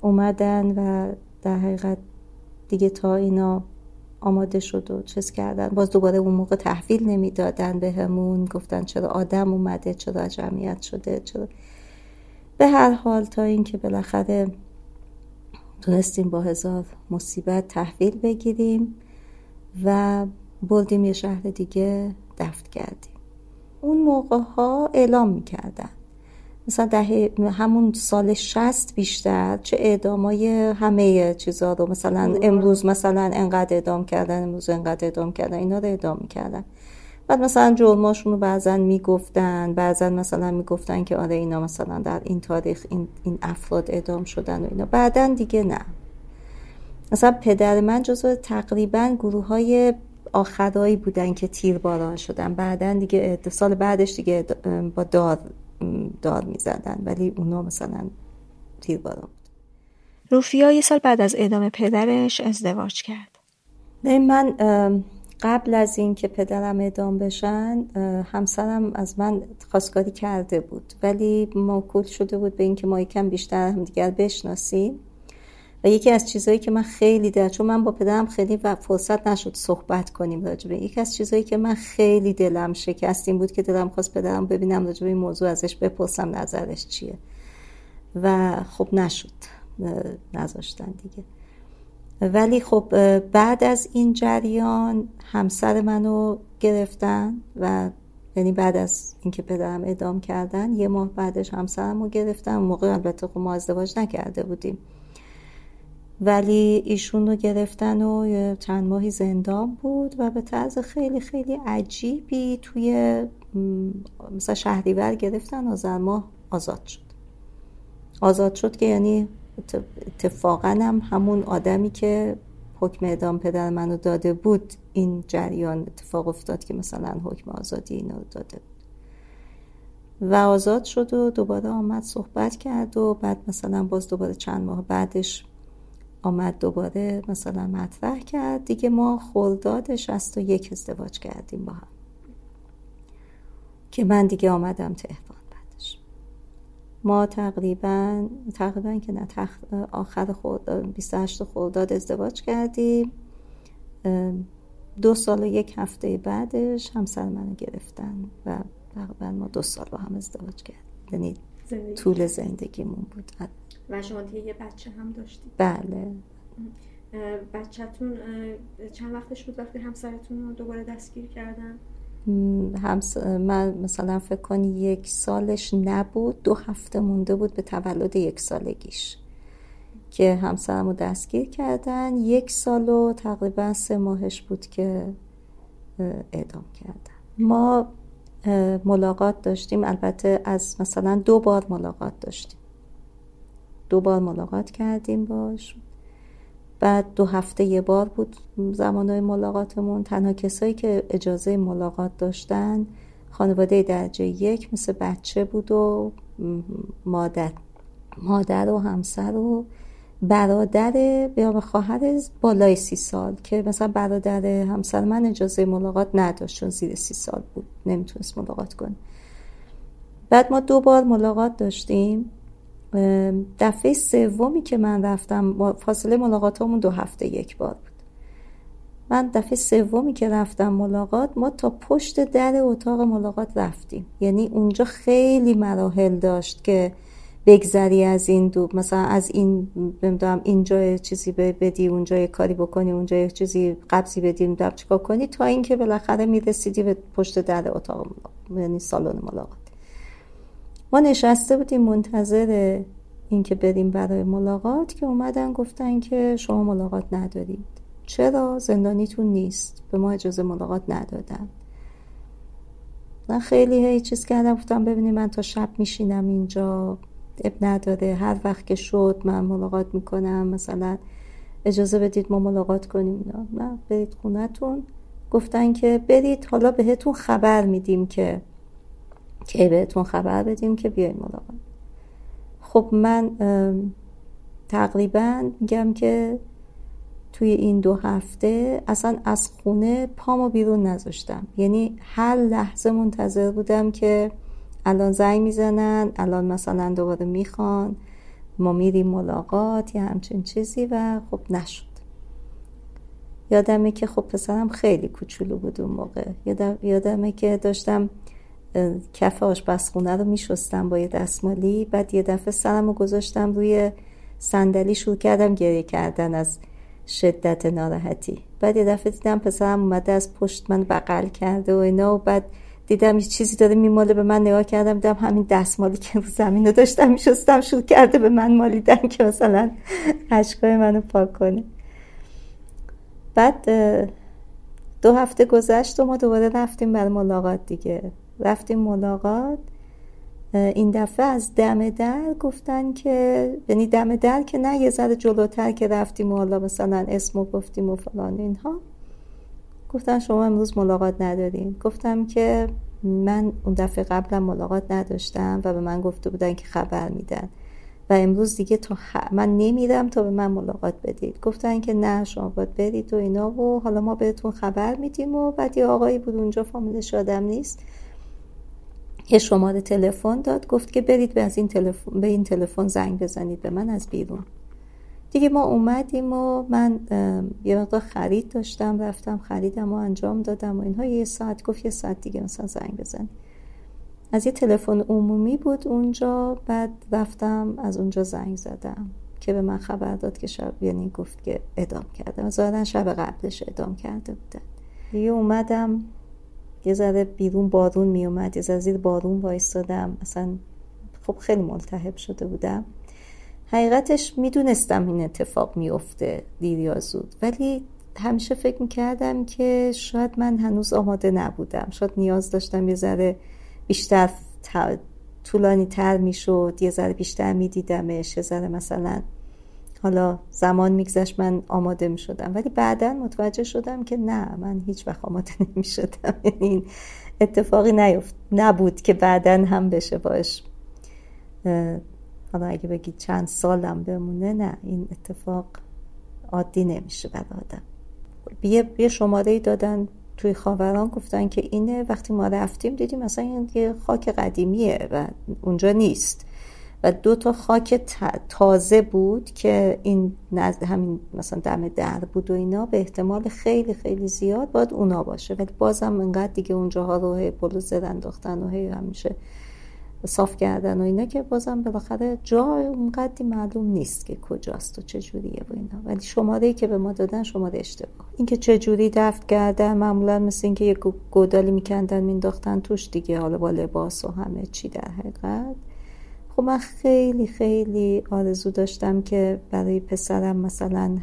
اومدن و در حقیقت دیگه تا اینا آماده شد و چیز کردن. باز دوباره اون موقع تحویل نمی‌دادن بهمون. گفتن چرا آدم اومده چرا جمعیت شده چرا. به هر حال تا اینکه بالاخره تونستیم با هزار مصیبت تحویل بگیریم و بردیم یه شهر دیگه دفت کردیم. اون موقع ها اعلام می‌کردن. مثلا دهه همون سال شست بیشتر چه اعدامای همه چیزا رو مثلا امروز مثلا انقدر اعدام کردن امروز انقدر اعدام کردن اینا رو اعدام می‌کردن. بعد مثلا جرماشون رو بعضا می‌گفتن بعضا مثلا می‌گفتن که آره اینا مثلا در این تاریخ این, این افراد اعدام شدن و اینا. بعدا دیگه نه. مثلا پدر من جزو تقریبا گروه های آخرایی بودن که تیرباران شدن. بعدا دیگه سال بعدش دیگه با دار داد می‌زدن ولی اونا مثلا تیرباران بود. روفیا یه سال بعد از اعدام پدرش ازدواج کرد. نه من قبل از این که پدرم اعدام بشن همسرم از من خواستگاری کرده بود. ولی موکول شده بود به اینکه ما یکم بیشتر هم دیگر بشناسیم. و یکی از چیزهایی که من خیلی در چون من با پدرم خیلی و فرصت نشد صحبت کنیم راجبه یکی از چیزهایی که من خیلی دلم شکست این بود که دلم خواست پدرم ببینم راجبه این موضوع ازش بپرسم نظرش چیه. و خب نشد. نذاشتن دیگه. ولی خب بعد از این جریان همسر منو گرفتن و یعنی بعد از اینکه پدرم ادام کردن یه ماه بعدش همسرم رو گرفتن. موقع البته خب ما ازدواج نکرده بودیم. ولی ایشون رو گرفتن و چند ماهی زندان بود و به طرز خیلی خیلی عجیبی توی مثلا شهریور گرفتن آذر ماه آزاد شد. آزاد شد که یعنی اتفاقا هم همون آدمی که حکم اعدام پدر منو داده بود این جریان اتفاق افتاد که مثلا حکم آزادی اینو داده بود. و آزاد شد و دوباره آمد صحبت کرد و بعد مثلا باز دوباره چند ماه بعدش آمد دوباره مثلا مطرح کرد. دیگه ما خرداد و یک ازدواج کردیم با هم. که من دیگه آمدم تهران بعدش. ما تقریبا تقریبا که نه آخر خرداد 28 خرداد ازدواج کردیم. دو سال و یک هفته بعدش همسر منو گرفتن و تقریبا ما دو سال با هم ازدواج کردیم. یعنی طول زندگیمون بود. و دیگه یه بچه هم داشتید. بله. بچهتون چند وقتش بود وقتی همسرتون رو دوباره دستگیر کردن؟ همس... من مثلا فکر کنی یک سالش نبود دو هفته مونده بود به تولد یک سالگیش. که همسرم رو دستگیر کردن. یک سال و تقریبا سه ماهش بود که اعدام کردن. ما ملاقات داشتیم. البته از مثلا دو بار ملاقات داشتیم. دو بار ملاقات کردیم باش. بعد دو هفته یه بار بود زمانهای ملاقاتمون. تنها کسایی که اجازه ملاقات داشتن خانواده درجه یک مثل بچه بود و مادر مادر و همسر و برادر یا خواهر بالای سی سال که مثلا برادر همسر من اجازه ملاقات نداشت چون زیر سی سال بود. نمی‌تونست ملاقات کنه. بعد ما دو بار ملاقات داشتیم. دفعه سومی که من رفتم فاصله ملاقاتمون دو هفته یک بار بود. من دفعه سومی که رفتم ملاقات ما تا پشت در اتاق ملاقات رفتیم. یعنی اونجا خیلی مراحل داشت که بگذری از این دو مثلا از این نمی‌دونم اینجا چیزی بدی اونجا کاری بکنی اونجا چیزی قبضی بدی اونجا چیکار کنی تا اینکه بالاخره می‌رسیدی به پشت در اتاق ملاقات یعنی سالن ملاقات. ما نشسته بودیم منتظر اینکه بریم برای ملاقات که اومدن گفتن که شما ملاقات ندارید. چرا؟ زندانیتون نیست. به ما اجازه ملاقات ندادن. من خیلی هی چیز کردم. گفتم ببینید من تا شب میشینم اینجا. اب نداره. هر وقت که شد من ملاقات می‌کنم. مثلا اجازه بدید ما ملاقات کنیم. نه برید خونتون گفتن که برید. حالا بهتون خبر میدیم که که بهتون خبر بدیم که بیاین ملاقات. خب من تقریبا میگم که توی این دو هفته اصلا از خونه پامو بیرون نذاشتم. یعنی هر لحظه منتظر بودم که الان زنگ می‌زنن الان مثلا دوباره می‌خوان ما میریم ملاقات یا همچین چیزی و خب نشد. یادمه که خب پسرم خیلی کوچولو بود اون موقع. یادمه که داشتم کف آشپزخونه رو میشستم با یه دستمالی. بعد یه دفعه سرم رو گذاشتم روی صندلی شروع کردم گریه کردن از شدت ناراحتی. بعد یه دفعه دیدم پسرم اومده از پشت من بغل کرده و اینا. و بعد دیدم یه چیزی داره میماله به من. نگاه کردم دیدم همین دستمالی که رو زمین رو داشتم میشستم شروع کرده به من مالیدن که مثلا عشقای منو پاک کنه. بعد دو هفته گذشت و ما دوباره رفتیم برای ملاقات دیگه. رفتیم ملاقات. این دفعه از دم در گفتن که یعنی دم در که نه یه ذره جلوتر که رفتیم و حالا مثلا اسمو گفتیم و فلان اینها. گفتن شما امروز ملاقات ندارین. گفتم که من اون دفعه قبلا ملاقات نداشتم و به من گفته بودن که خبر میدن. و امروز دیگه تا من نمیرم تا به من ملاقات بدید. گفتن که نه شما باید برید و اینا و حالا ما بهتون خبر میدیم و بعد یه آقایی بود اونجا فامیلش آدم نیست. یه شماره تلفن داد گفت که برید به از این تلفن به این تلفن زنگ بزنید به من از بیرون. دیگه ما اومدیم و من یه مقدار خرید داشتم رفتم خریدم و انجام دادم و اینها. یه ساعت گفت یه ساعت دیگه مثلا زنگ بزن از یه تلفن عمومی بود اونجا بعد رفتم از اونجا زنگ زدم که به من خبر داد که شب یعنی گفت که ادام کرده ظاهرا شب قبلش ادام کرده بودن. دیگه اومدم. یه ذره بیرون بارون میومد یه ذره زیر بارون وایستادم. اصلا خب خیلی ملتهب شده بودم. حقیقتش می‌دونستم این اتفاق میفته دیر یا زود. ولی همیشه فکر می‌کردم که شاید من هنوز آماده نبودم. شاید نیاز داشتم یه ذره بیشتر طولانی تر می‌شد یه ذره بیشتر میدیدمش یه ذره مثلا حالا زمان میگذشت من آماده می‌شدم ولی بعدا متوجه شدم که نه من هیچ وقت آماده نمی‌شدم. یعنی این اتفاقی نیفت نبود که بعدا هم بشه باش. حالا اگه بگید چند سالم بمونه نه این اتفاق عادی نمیشه برای آدم. یه شماره دادن توی خاوران گفتن که اینه وقتی ما رفتیم دیدیم مثلا یه خاک قدیمیه و اونجا نیست. و دو تا خاک تازه بود که این نزد همین مثلا دم در بود و اینا به احتمال خیلی خیلی زیاد باید اونا باشه. ولی بازم انقدر دیگه اونجاها رو هی پلو زدن داختن و هی همیشه صاف کردن و اینا که بازم بالاخره جا اونقدری معلوم نیست که کجاست و چجوریه و اینا. ولی شماره ای که به ما دادن شماره اشتباه. اینکه چجوری دفت کردن معمولا مثل اینکه یه گودالی میکندن مینداختن توش دیگه حالا با لباس و همه چی در حقیقت. خب من خیلی خیلی آرزو داشتم که برای پسرم مثلا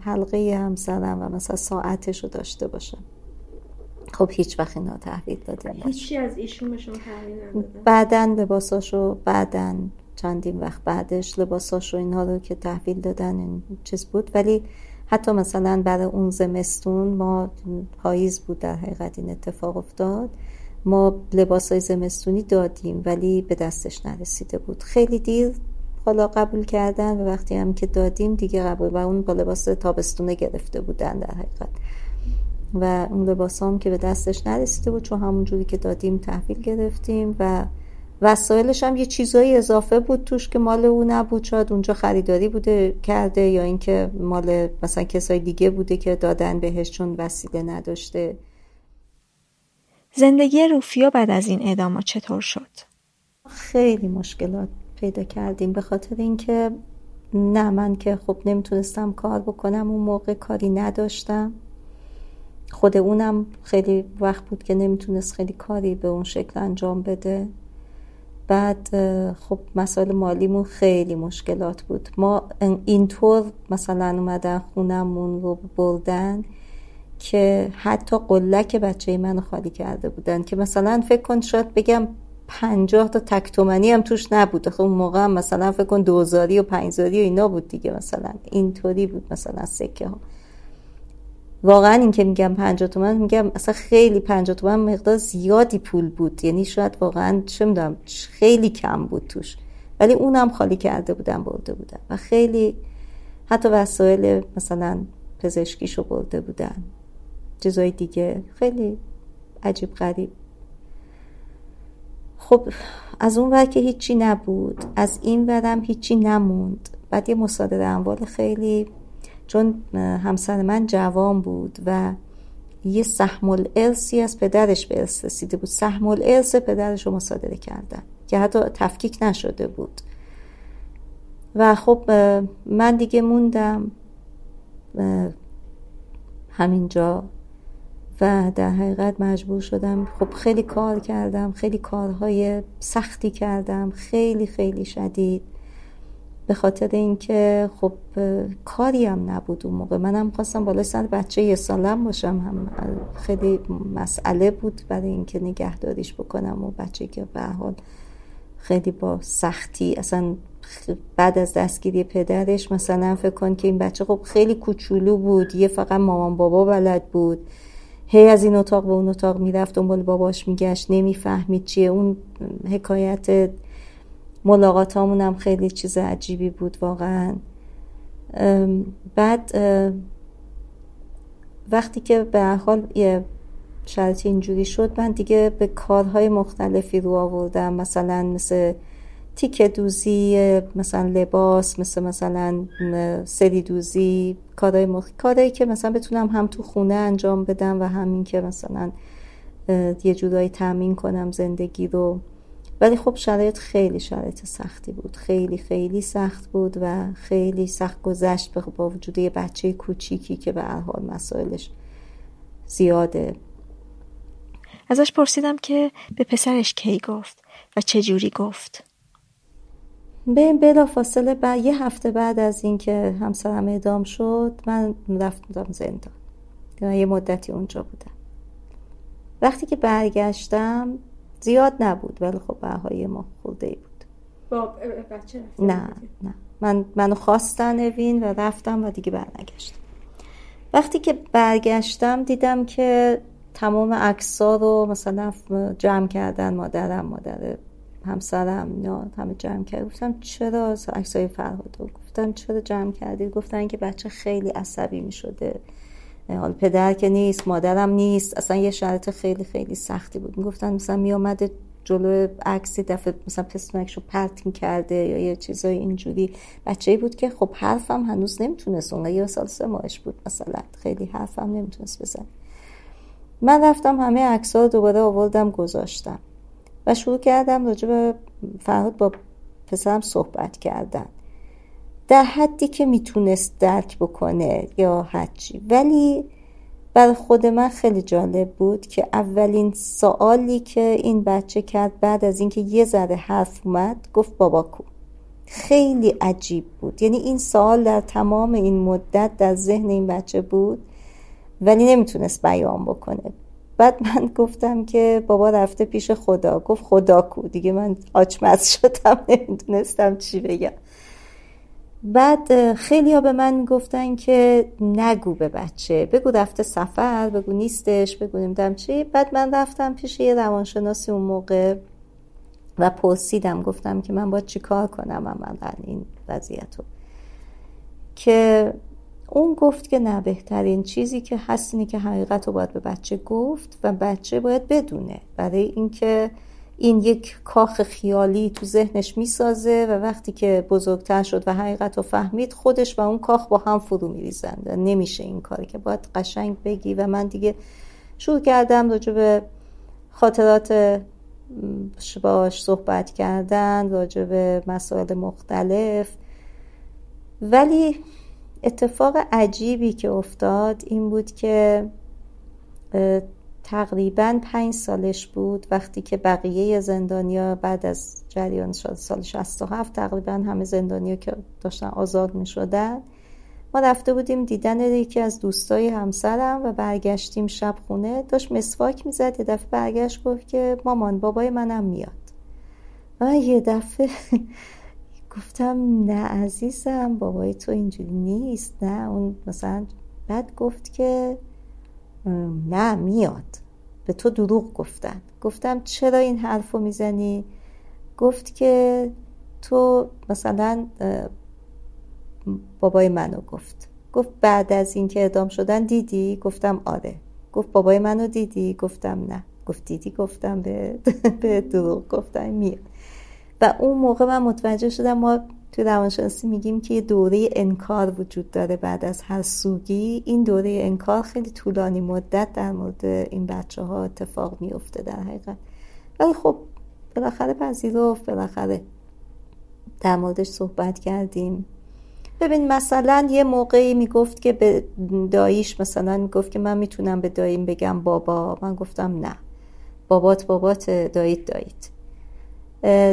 حلقه همسرم و مثلا ساعتش رو داشته باشم. خب هیچ وقت اینا تحویل دادیم. هیچی از ایشون به شما تحویل بعدا لباساشو بعدا چندین وقت بعدش لباساشو اینها رو که تحویل دادن این چیز بود. ولی حتی مثلا برای اون زمستون ما پاییز بود در حقیقت این اتفاق افتاد. ما لباس های زمستونی دادیم ولی به دستش نرسیده بود. خیلی دیر حالا قبول کردن و وقتی هم که دادیم دیگه قبول و اون با لباس تابستونه گرفته بودن در حقیقت. و اون لباس هم که به دستش نرسیده بود چون همون جوری که دادیم تحویل گرفتیم و وسایلش هم یه چیزایی اضافه بود توش که مال او نبود. شاید اونجا خریداری بوده کرده یا اینکه مال مثلا کسای دیگه بوده که دادن بهش چون وسیله نداشته. زندگی روفیا بعد از این ادامه چطور شد؟ خیلی مشکلات پیدا کردیم. به خاطر اینکه نه من که خب نمی‌تونستم کار بکنم اون موقع کاری نداشتم. خود اونم خیلی وقت بود که نمی‌تونست خیلی کاری به اون شکل انجام بده. بعد خب مسائل مالیمون خیلی مشکلات بود. ما اینطور مثلا اومدن خونمون رو بردن. که حتی قلک بچه من خالی کرده بودن که مثلا فکر کن شاید بگم پنجاه تا تکتومنی هم توش نبود خب اون موقع هم مثلا فکر کن دوزاری و پنجزاری و اینا بود دیگه مثلا. اینطوری بود مثلا سکه ها. واقعا این که میگم 50 تومن میگم اصلا خیلی 50 تومن مقدار زیادی پول بود. یعنی شاید واقعا چه می‌دونم خیلی کم بود توش. ولی اونم خالی کرده بودن برده بودن. و خیلی حتی وسایل مثلا پزشکیشو برده بودن. چیزای دیگه. خیلی عجیب غریب. خب از اون ور که هیچی نبود از این ورم هیچی نموند. بعد یه مصادره اموال خیلی چون همسر من جوان بود و یه سهم الارسی از پدرش به ارث رسیده بود. سهم الارث پدرش رو مصادره کردن که حتی تفکیک نشده بود. و خب من دیگه موندم همینجا. و در حقیقت مجبور شدم. خب خیلی کار کردم خیلی کارهای سختی کردم خیلی خیلی شدید. به خاطر اینکه خب کاری هم نبود اون موقع. منم خواستم بالای سر بچه یه سالم باشم. هم خیلی مسئله بود برای اینکه نگهداریش بکنم و بچه که به حال خیلی با سختی اصلا بعد از دستگیری پدرش مثلا فکر کن که این بچه خب خیلی کوچولو بود. یه فقط مامان بابا بلد بود. هی از این اتاق به اون اتاق می‌رفت دنبال باباش میگشت نمی‌فهمید چیه. اون حکایت ملاقات هم خیلی چیز عجیبی بود واقعا. بعد وقتی که به حال یه شرطی اینجوری شد من دیگه به کارهای مختلفی رو آوردم. مثلا مثل تیکه دوزی مثلا لباس مثل مثلا سری دوزی کارهای مخ... کارهایی که مثلا بتونم هم تو خونه انجام بدم و همین که مثلا یه جورایی تامین کنم زندگی رو. ولی خب شرایط خیلی شرایط سختی بود. خیلی خیلی سخت بود و خیلی سخت گذشت با وجود یه بچه کوچیکی که به حال مسائلش زیاده. ازش پرسیدم که به پسرش کی گفت و چه جوری گفت؟ به بلا فاصله بعد یه هفته بعد از اینکه همسرم اعدام شد من رفتم زندان. یه مدتی اونجا بودم. وقتی که برگشتم زیاد نبود ولی خب بهای ما خورده ای بود. با بچه نه نه. من منو خواستن اوین و رفتم و دیگه برنگشتم. وقتی که برگشتم دیدم که تمام عکس‌ها رو مثلا جمع کردن مادرم مادر همسرم یا همه جمع کرد. گفتم چرا عکسای فرهاد گفتم چرا جمع کردی؟ گفتن که بچه خیلی عصبی می شده حال پدر که نیست مادرم نیست. اصلا یه شرط خیلی خیلی سختی بود. می‌گفتن مثلا می آمده جلو عکسی دفعه مثلا پسمکشو پرت کرده یا یه چیزای اینجوری. بچه ای بود که خب حرفم هنوز نمی‌تونست اون یه سال سه ماهش بود مثلا. خیلی حرفم نمی‌تونست بزن من رفتم همه عکس رو دوباره آوردم گذاشتم. و شروع کردم راجع به فرهاد با پسرم صحبت کردن. در حدی که می‌تونست درک بکنه یا هرچی. ولی بر خود من خیلی جالب بود که اولین سوالی که این بچه کرد بعد از اینکه یه ذره حرف اومد گفت بابا کو خیلی عجیب بود. یعنی این سوال در تمام این مدت در ذهن این بچه بود ولی نمی‌تونست بیان بکنه. بعد من گفتم که بابا رفته پیش خدا. گفت خدا کو. دیگه من آچمز شدم نمی‌دونستم چی بگم. بعد خیلی ها به من گفتن که نگو به بچه. بگو رفته سفر بگو نیستش بگو نمی‌دونم چی. بعد من رفتم پیش یه روانشناسی اون موقع و پرسیدم گفتم که من باید چی کار کنم عملا این وضعیت که اون گفت که نه بهترین چیزی که هست اینه که حقیقت رو باید به بچه گفت و بچه باید بدونه. برای اینکه این یک کاخ خیالی تو ذهنش می‌سازه و وقتی که بزرگتر شد و حقیقت رو فهمید خودش و اون کاخ با هم فرو میریزن نمیشه این کاری که باید قشنگ بگی و من دیگه شروع کردم راجع به خاطرات باش صحبت کردن راجع به مسائل مختلف. ولی اتفاق عجیبی که افتاد این بود که تقریبا پنج سالش بود وقتی که بقیه زندانیا بعد از جریان سال 67 تقریبا همه زندانیا که داشتن آزاد می شدن ما رفته بودیم دیدن یکی از دوستای همسرم و برگشتیم شب خونه. داشت مسواک می‌زد یه دفعه برگشت گفت که مامان بابای منم میاد. و یه دفعه گفتم نه عزیزم بابای تو اینجوری نیست نه اون مثلا بعد گفت که نه میاد. به تو دروغ گفتن. گفتم چرا این حرف رو می‌زنی؟ گفت که تو مثلا بابای منو گفت. گفت بعد از اینکه اعدام شدن دیدی؟ گفتم آره. گفت بابای منو دیدی؟ گفتم نه. گفت دیدی؟ گفتم به به دروغ گفتم میاد. و اون موقع من متوجه شدم ما تو روانشناسی میگیم که یه دوره انکار وجود داره بعد از هر سوگی. این دوره انکار خیلی طولانی مدت در مورد این بچه ها اتفاق میفته در حقیقت. ولی خب بالاخره پذیرفت بالاخره در موردش صحبت کردیم. ببین مثلا یه موقعی می‌گفت که به داییش مثلا می‌گفت که من می‌تونم به داییم بگم بابا. من گفتم نه. بابات بابات داییت داییت.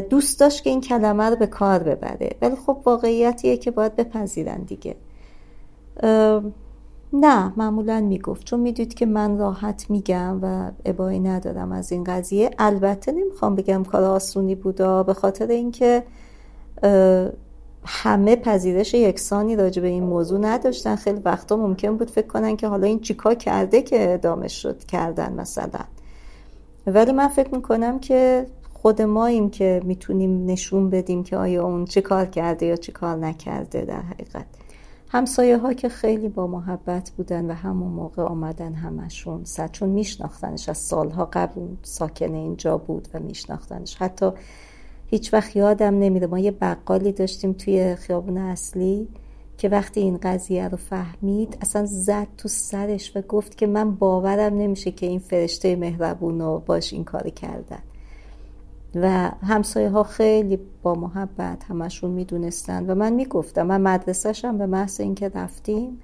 دوست داشت که این کلمه رو به کار ببره. ولی خب واقعیتیه که باید بپذیرن دیگه. نه معمولا می‌گفت. چون می‌دید که من راحت میگم و ابایی ندارم از این قضیه. البته نمی‌خوام بگم کار آسونی بودا به خاطر اینکه همه پذیرش یکسانی راجع به این موضوع نداشتن. خیلی وقتا ممکن بود فکر کنن که حالا این چیکار کرده که ادامه شد کردن مثلا. ولی من فکر می‌کنم که خود ماییم که می‌تونیم نشون بدیم که آیا اون چه کار کرده یا چه کار نکرده در حقیقت. همسایه ها که خیلی با محبت بودن و همون موقع آمدن همشون سر چون میشناختنش از سالها قبل ساکن اینجا بود و میشناختنش. حتی هیچ وقت یادم نمیده ما یه بقالی داشتیم توی خیابون اصلی که وقتی این قضیه رو فهمید اصلا زد تو سرش و گفت که من باورم نمیشه که این فرشته مهربون رو باش این کار کردن. و همسایه ها خیلی با محبت همشون می‌دونستن و من می‌گفتم من مدرسهشم به محض اینکه رفتیم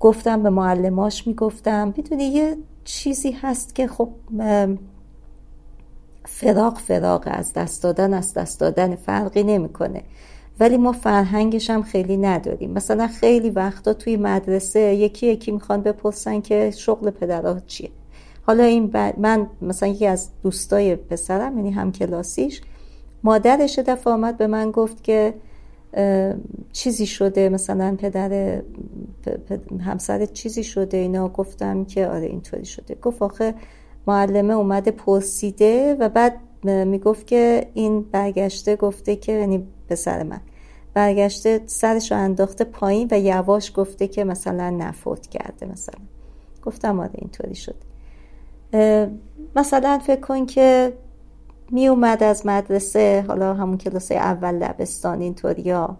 گفتم به معلماش می‌گفتم می‌دونی یه چیزی هست که خب فراق فراق از دست دادن از دست دادن فرقی نمی‌کنه. ولی ما فرهنگش هم خیلی نداریم. مثلا خیلی وقتا توی مدرسه یکی یکی می‌خوان بپرسن که شغل پدرها چیه. حالا این من مثلا یکی از دوستای پسرم یعنی هم کلاسیش مادرش دفعه آمد به من گفت که چیزی شده مثلا پدر همسر چیزی شده؟ اینا گفتم که آره اینطوری شده. گفت آخه معلمه اومده پرسیده و بعد می‌گفت که این برگشته گفته که یعنی پسر من برگشته سرش رو انداخته پایین و یواش گفته که مثلا نفوت کرده مثلا. گفتم آره اینطوری شده. مثلا فکر کن که می اومد از مدرسه حالا همون کلاس اول لبستان اینطوری ها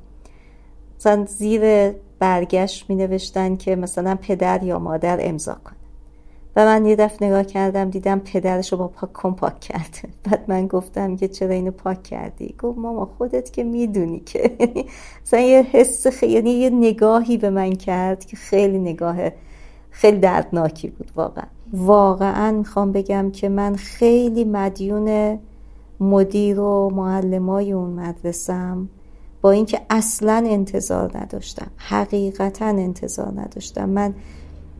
مثلا زیر برگشت می نوشتن که مثلا پدر یا مادر امضا کن و من یه دفعه نگاه کردم دیدم پدرش رو با پاک کن پاک کرده. بعد من گفتم که چرا اینو پاک کردی؟ گفت ماما خودت که می‌دونی که. مثلا یه حس خیلی یعنی یه نگاهی به من کرد که خیلی نگاه خیلی دردناکی بود واقعا. واقعا می‌خوام بگم که من خیلی مدیون مدیر و معلمای اون مدرسم با اینکه اصلا انتظار نداشتم حقیقتا انتظار نداشتم. من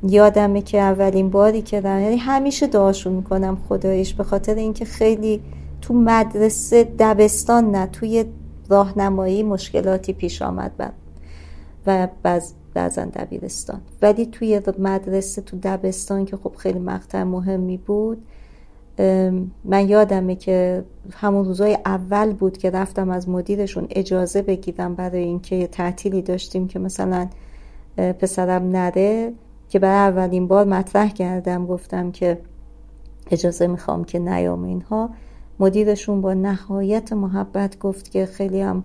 یادمه که اولین باری که دارم یعنی همیشه دعاشون می‌کنم خدایش به خاطر اینکه خیلی تو مدرسه دبستان نه توی راهنمایی مشکلاتی پیش آمد و و بعضا دبیرستان. ولی توی مدرسه تو دبستان که خب خیلی مقطع مهمی بود من یادمه که همون روزای اول بود که رفتم از مدیرشون اجازه بگیرم برای اینکه تعطیلی داشتیم که مثلا پسرم نره که برای اولین بار مطرح کردم گفتم که اجازه می‌خوام که نیام اینها. مدیرشون با نهایت محبت گفت که خیلی هم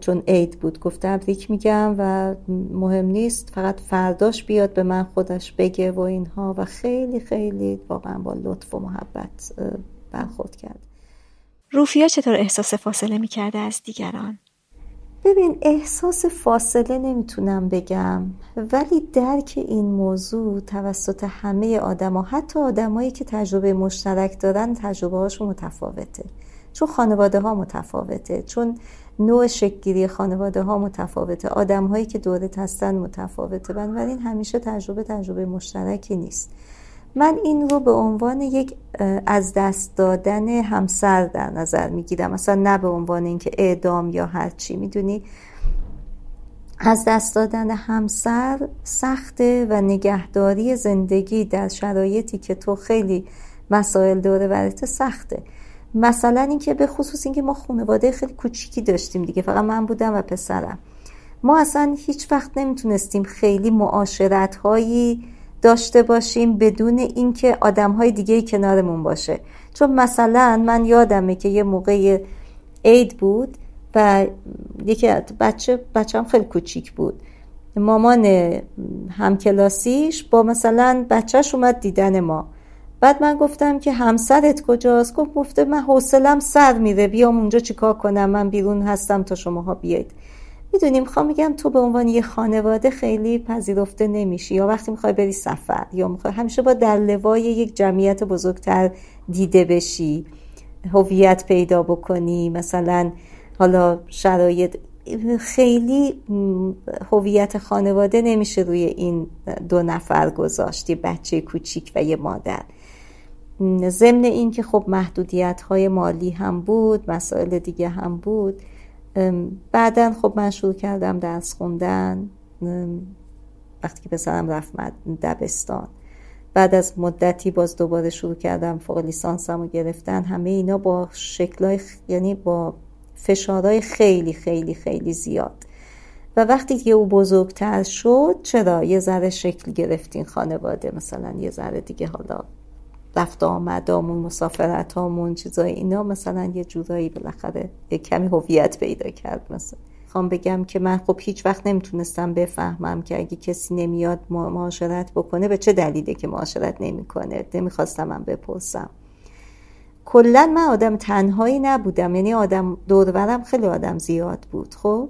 چون عید بود. گفت تبریک میگم و مهم نیست فقط فرداش بیاد به من خودش بگه و اینها. و خیلی خیلی واقعا با لطف و محبت برخورد کرد. روفیا چطور احساس فاصله می‌کرده از دیگران؟ ببین احساس فاصله نمی‌تونم بگم ولی درک این موضوع توسط همه آدما حتی آدمایی که تجربه مشترک دارن تجربه هاشون متفاوته. چون خانواده ها متفاوته. چون نوع شکلگیری خانواده ها متفاوته. آدم هایی که دورت هستن متفاوته. بنابراین همیشه تجربه تجربه مشترکی نیست. من این رو به عنوان یک از دست دادن همسر در نظر می‌گیرم. مثلا نه به عنوان اینکه اعدام یا هر چی. می‌دونی؟ از دست دادن همسر سخته و نگهداری زندگی در شرایطی که تو خیلی مسائل دوره برات سخته. مثلا اینکه به خصوص اینکه ما خانواده خیلی کوچیکی داشتیم دیگه فقط من بودم و پسرم. ما اصلا هیچ وقت نمی‌تونستیم خیلی معاشرت هایی داشته باشیم بدون اینکه آدم های دیگه کنارمون باشه. چون مثلا من یادمه که یه موقع عید بود و یکی بچه بچه هم خیلی کوچیک بود. مامان همکلاسیش با مثلا بچهش اومد دیدن ما. بعد من گفتم که همسرت کجاست؟ گفت گفته من حوصلم سر میره. بیام اونجا چیکار کنم؟ من بیرون هستم تا شماها بیاید. می‌دونیم می‌خوام میگم تو به عنوان یه خانواده خیلی پذیرفته نمیشی. یا وقتی می‌خوای بری سفر یا می‌خوای همیشه با در لوای یک جمعیت بزرگتر دیده بشی هویت پیدا بکنی مثلا حالا شرایط خیلی هویت خانواده نمیشه روی این دو نفر گذاشت یه بچه کوچیک و یه مادر. ضمن این که خب محدودیت های مالی هم بود مسائل دیگه هم بود بعدا خب من شروع کردم درس خوندن وقتی که پسرم رفت دبستان. بعد از مدتی باز دوباره شروع کردم فوق لیسانسم رو گرفتن. همه اینا با شکلای یعنی با فشارهای خیلی خیلی خیلی زیاد. و وقتی که او بزرگتر شد چرا؟ یه ذره شکل گرفتین خانواده مثلا یه ذره دیگه حالا رفت آمدامون مسافرت هامون چیزای اینا. مثلا یه جورایی بالاخره یه کمی هویت پیدا کرد مثلا. خوام بگم که من خب هیچ وقت نمی‌تونستم بفهمم که اگه کسی نمیاد معاشرت بکنه به چه دلیله که معاشرت نمی‌کنه. نمی‌خواستم من بپرسم. کلا من آدم تنهایی نبودم. یعنی آدم دورورم خیلی آدم زیاد بود خب؟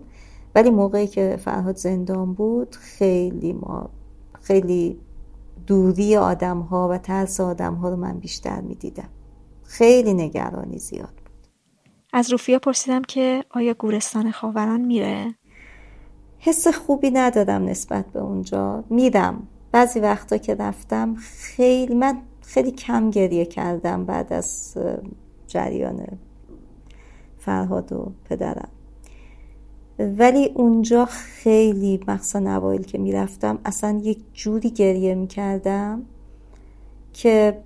ولی موقعی که فرهاد زندان بود خیلی ما خیلی دوری آدم ها و ترس آدم ها رو من بیشتر می‌دیدم. خیلی نگرانی زیاد بود. از روفیا پرسیدم که آیا گورستان خاوران میره؟ حس خوبی ندادم نسبت به اونجا. میرم بعضی وقتا که رفتم خیلی من خیلی کم گریه کردم بعد از جریان فرهاد و پدرم. ولی اونجا خیلی مخصوصا اوایل که می‌رفتم اصلا یک جوری گریه می‌کردم که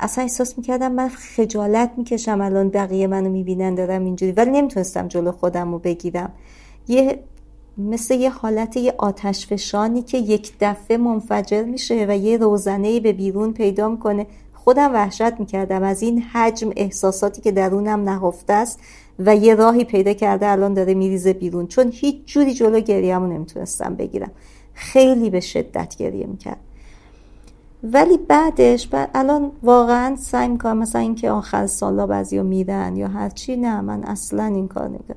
اصلا احساس می‌کردم من خجالت می‌کشم الان بقیه منو می‌بینن دارم اینجوری. ولی نمی‌تونستم جلو خودم رو بگیرم. یه مثل یه حالت یه آتش فشانی که یک دفعه منفجر میشه و یه روزنه به بیرون پیدا می‌کنه. خودم وحشت می‌کردم. از این حجم احساساتی که درونم نهفته است و یه راهی پیدا کرده الان داره میریزه بیرون. چون هیچ جوری جلو گریهمو نمی‌تونستم بگیرم. خیلی به شدت گریه می‌کرد. ولی بعدش بعد الان واقعا سعی می‌کنم مثلا اینکه آخر سالا بعضی میرن یا هرچی نه من اصلا این کار نمی‌کنم.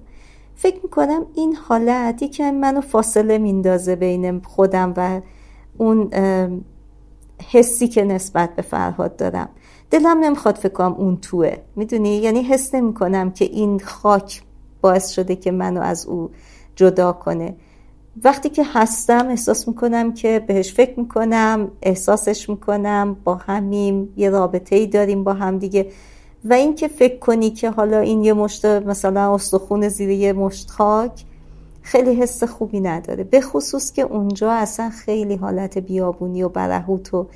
فکر می‌کنم این حالتی که منو فاصله میندازه بین خودم و اون حسی که نسبت به فرهاد دارم. دلم نمی‌خواد فکر کنم اون توه. می‌دونی؟ یعنی حس نمی‌کنم که این خاک باعث شده که منو از او جدا کنه. وقتی که هستم احساس می‌کنم که بهش فکر می‌کنم احساسش می‌کنم با همیم یه رابطه ای داریم با هم دیگه. و اینکه فکر کنی که حالا این یه مشت مثلا استخون زیر یه مشت خاک خیلی حس خوبی نداره. به خصوص که اونجا اصلا خیلی حالت بیابونی و برهوت و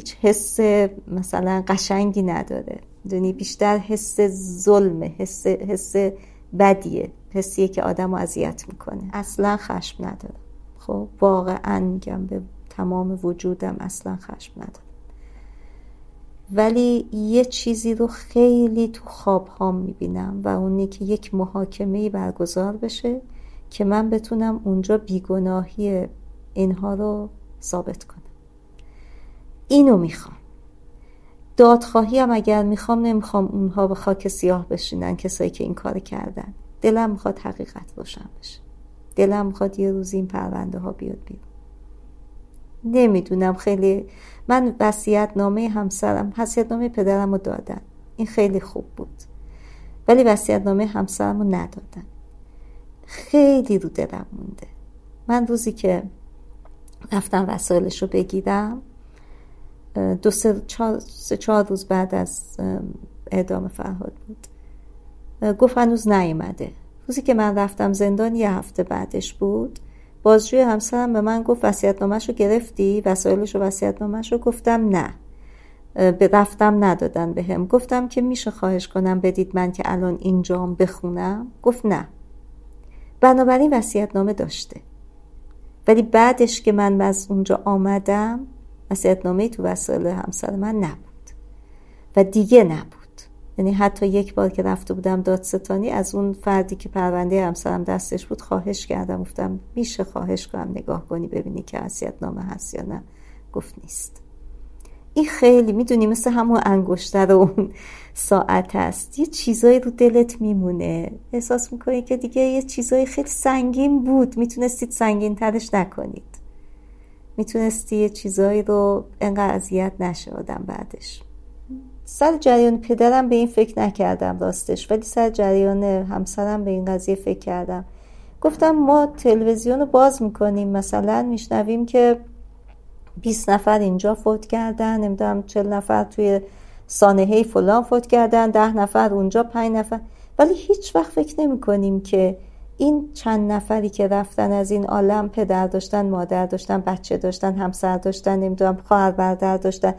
هیچ حس مثلا قشنگی نداره. دونی بیشتر حس ظلمه حس, حس بدیه. حسیه که آدم رو اذیت می‌کنه. اصلا خشم نداره. خب؟ واقعا میگم به تمام وجودم اصلا خشم نداره. ولی یه چیزی رو خیلی تو خواب ها می‌بینم و اونی که یک محاکمه برگزار بشه که من بتونم اونجا بیگناهی اینها رو ثابت کنم. اینو می‌خوام. دادخواهی هم اگر می‌خوام نمی‌خوام اونها به خاک سیاه بشینن کسایی که این کار کردن. دلم می‌خواد حقیقت روشن بشه. دلم می‌خواد یه روز این پرونده ها بیاد بیرون. نمی‌دونم خیلی من وصیت نامه همسرم وصیت نامه پدرم رو دادن. این خیلی خوب بود. ولی وصیت نامه همسرم رو ندادن. خیلی رو دلم مونده. من روزی که رفتم وسایلش رو بگیرم دو سه چهار, سه چهار روز بعد از اعدام فرهاد بود. گفت هنوز نیومده. روزی که من رفتم زندان یه هفته بعدش بود. بازجوی همسرم به من گفت وصیت‌نامه‌ش رو گرفتی؟ وسایلش رو وصیت‌نامه‌ش رو؟ گفتم نه. به رفتم ندادن به هم. گفتم که میشه خواهش کنم بدید من که الان اینجام بخونم؟ گفت نه. بنابراین وصیت‌نامه داشته. ولی بعدش که من از اونجا آمدم وصیت‌نامه تو وسایل همسر من نبود. و دیگه نبود. یعنی حتی یک بار که رفته بودم دادستانی از اون فردی که پرونده همسرم دستش بود خواهش کردم. گفتم میشه خواهش کنم نگاه کنی ببینی که حسیت نامه هست یا نه. گفت نیست. این خیلی می‌دونی مثل همون انگشتر اون ساعت هست. یه چیزایی رو دلت میمونه. احساس می‌کنی که دیگه یه چیزایی خیلی سنگین بود. می‌تونستید سنگین ترش نکنید. می‌تونستی یه چیزایی رو انقدر اذیت نشه آدم بعدش. سر جریان پدرم به این فکر نکردم راستش ولی سر جریان همسرم به این قضیه فکر کردم. گفتم ما تلویزیون رو باز می‌کنیم مثلا میشنویم که 20 نفر اینجا فوت کردن نمی‌دونم 40 نفر توی سانحه فلان فوت کردن ده نفر اونجا پنج نفر. ولی هیچ وقت فکر نمی کنیم که این چند نفری که رفتن از این عالم پدر داشتن مادر داشتن بچه داشتن همسر داشتن نمی‌دونم خواهر برادر داشتن.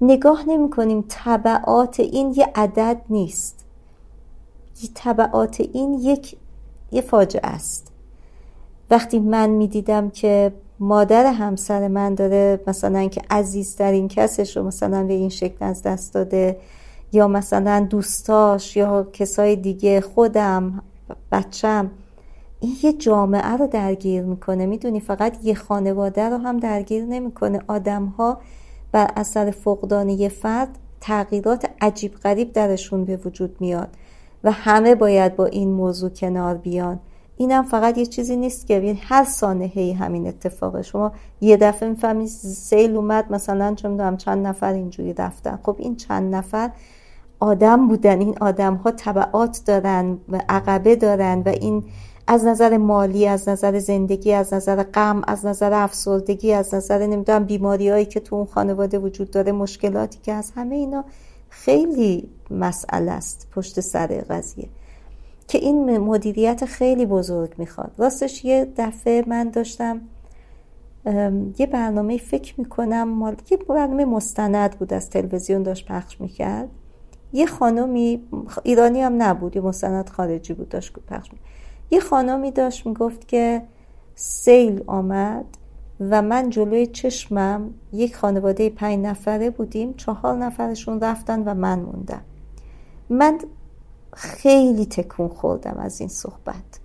نگاه نمی کنیم طبعات این یه عدد نیست. طبعات این یک یه فاجعه است. وقتی من می‌دیدم که مادر همسر من داره مثلا که عزیزترین کسش رو مثلا به این شکل از دست داده یا مثلا دوستاش یا کسای دیگه خودم بچم این یه جامعه رو درگیر می‌کنه. می‌دونی فقط یه خانواده رو هم درگیر نمی‌کنه. آدم ها بر اثر فقدان یه فرد تغییرات عجیب غریب درشون به وجود میاد و همه باید با این موضوع کنار بیان. اینم فقط یه چیزی نیست که هر سانحه همین اتفاقه. شما یه دفعه می‌فهمی سیل اومد مثلا چون دارم چند نفر اینجوری رفتن. خب این چند نفر آدم بودن. این آدم ها طبعات دارن و عقبه دارن و این از نظر مالی از نظر زندگی از نظر غم از نظر افسردگی از نظر نمی‌دونم بیماری هایی که تو اون خانواده وجود داره مشکلاتی که از همه اینا خیلی مسئله است پشت سر قضیه. که این مدیریت خیلی بزرگ می‌خواد. راستش یه دفعه من داشتم یه برنامه فکر می‌کنم مال... یه برنامه مستند بود از تلویزیون داشت پخش می‌کرد. یه خانمی ایرانی هم نبود یه مستند خارجی بود داشت پخش می‌کرد. یه خانمی داشت می‌گفت که سیل آمد و من جلوی چشمم یک خانواده پنج نفره بودیم چهار نفرشون رفتن و من موندم. من خیلی تکون خوردم از این صحبت.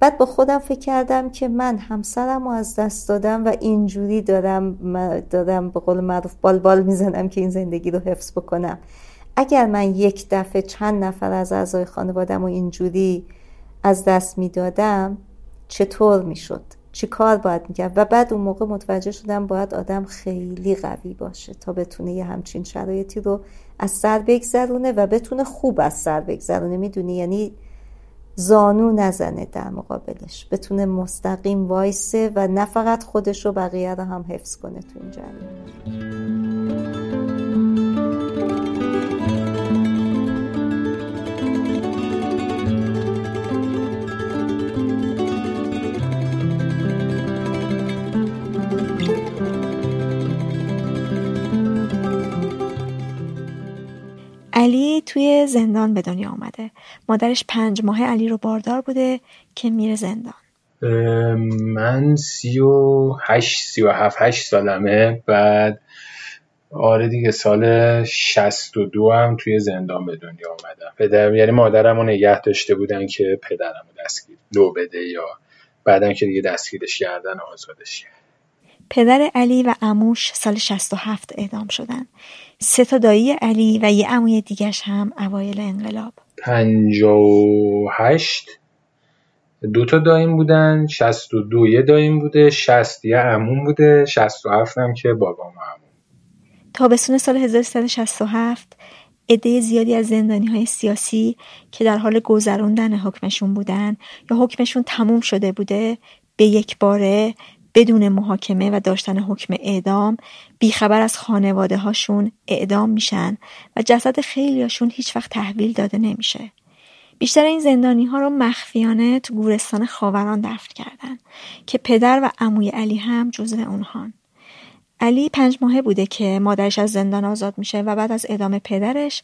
بعد با خودم فکر کردم که من همسرم رو از دست دادم و اینجوری دارم دارم به قول معروف بال بال می‌زنم که این زندگی رو حفظ بکنم. اگر من یک دفعه چند نفر از اعضای خانوادم رو اینجوری از دست می‌دادم چطور می‌شد؟ چی کار باید می‌کرد؟ و بعد اون موقع متوجه شدم باید آدم خیلی قوی باشه تا بتونه یه همچین شرایطی رو از سر بگذرونه و بتونه خوب از سر بگذرونه. می‌دونی؟ یعنی زانو نزنه در مقابلش. بتونه مستقیم وایسه و نه فقط خودش رو بقیه رو هم حفظ کنه تو این جریان. علی توی زندان به دنیا آمده مادرش پنج ماه علی رو باردار بوده که میره زندان. من سی و هشت سی و هفت هشت سالمه. بعد آره دیگه سال شست و دو هم توی زندان به دنیا آمدم پدر یعنی مادرم رو نگه داشته بودن که پدرم رو دستگیر لو بده یا بعدا که دیگه دستگیرش کردن آزادش پدر علی و اموش سال 67 اعدام شدن. سه تا دایی علی و یه عموی دیگش هم اوایل انقلاب. پنجا و هشت. دو تا دایم بودن شست و دو یه دایم بوده شست یه عموم بوده شست و هفت هم که بابام عموم. تابستون سال 1367 عده زیادی از زندانی های سیاسی که در حال گذراندن حکمشون بودن یا حکمشون تموم شده بوده به یک باره بدون محاکمه و داشتن حکم اعدام بیخبر از خانواده هاشون اعدام میشن و جسد خیلیاشون هیچ وقت تحویل داده نمیشه. بیشتر این زندانی ها رو مخفیانه تو گورستان خاوران دفن کردن که پدر و عموی علی هم جزو اونهان. علی پنج ماهه بوده که مادرش از زندان آزاد میشه و بعد از ادامه پدرش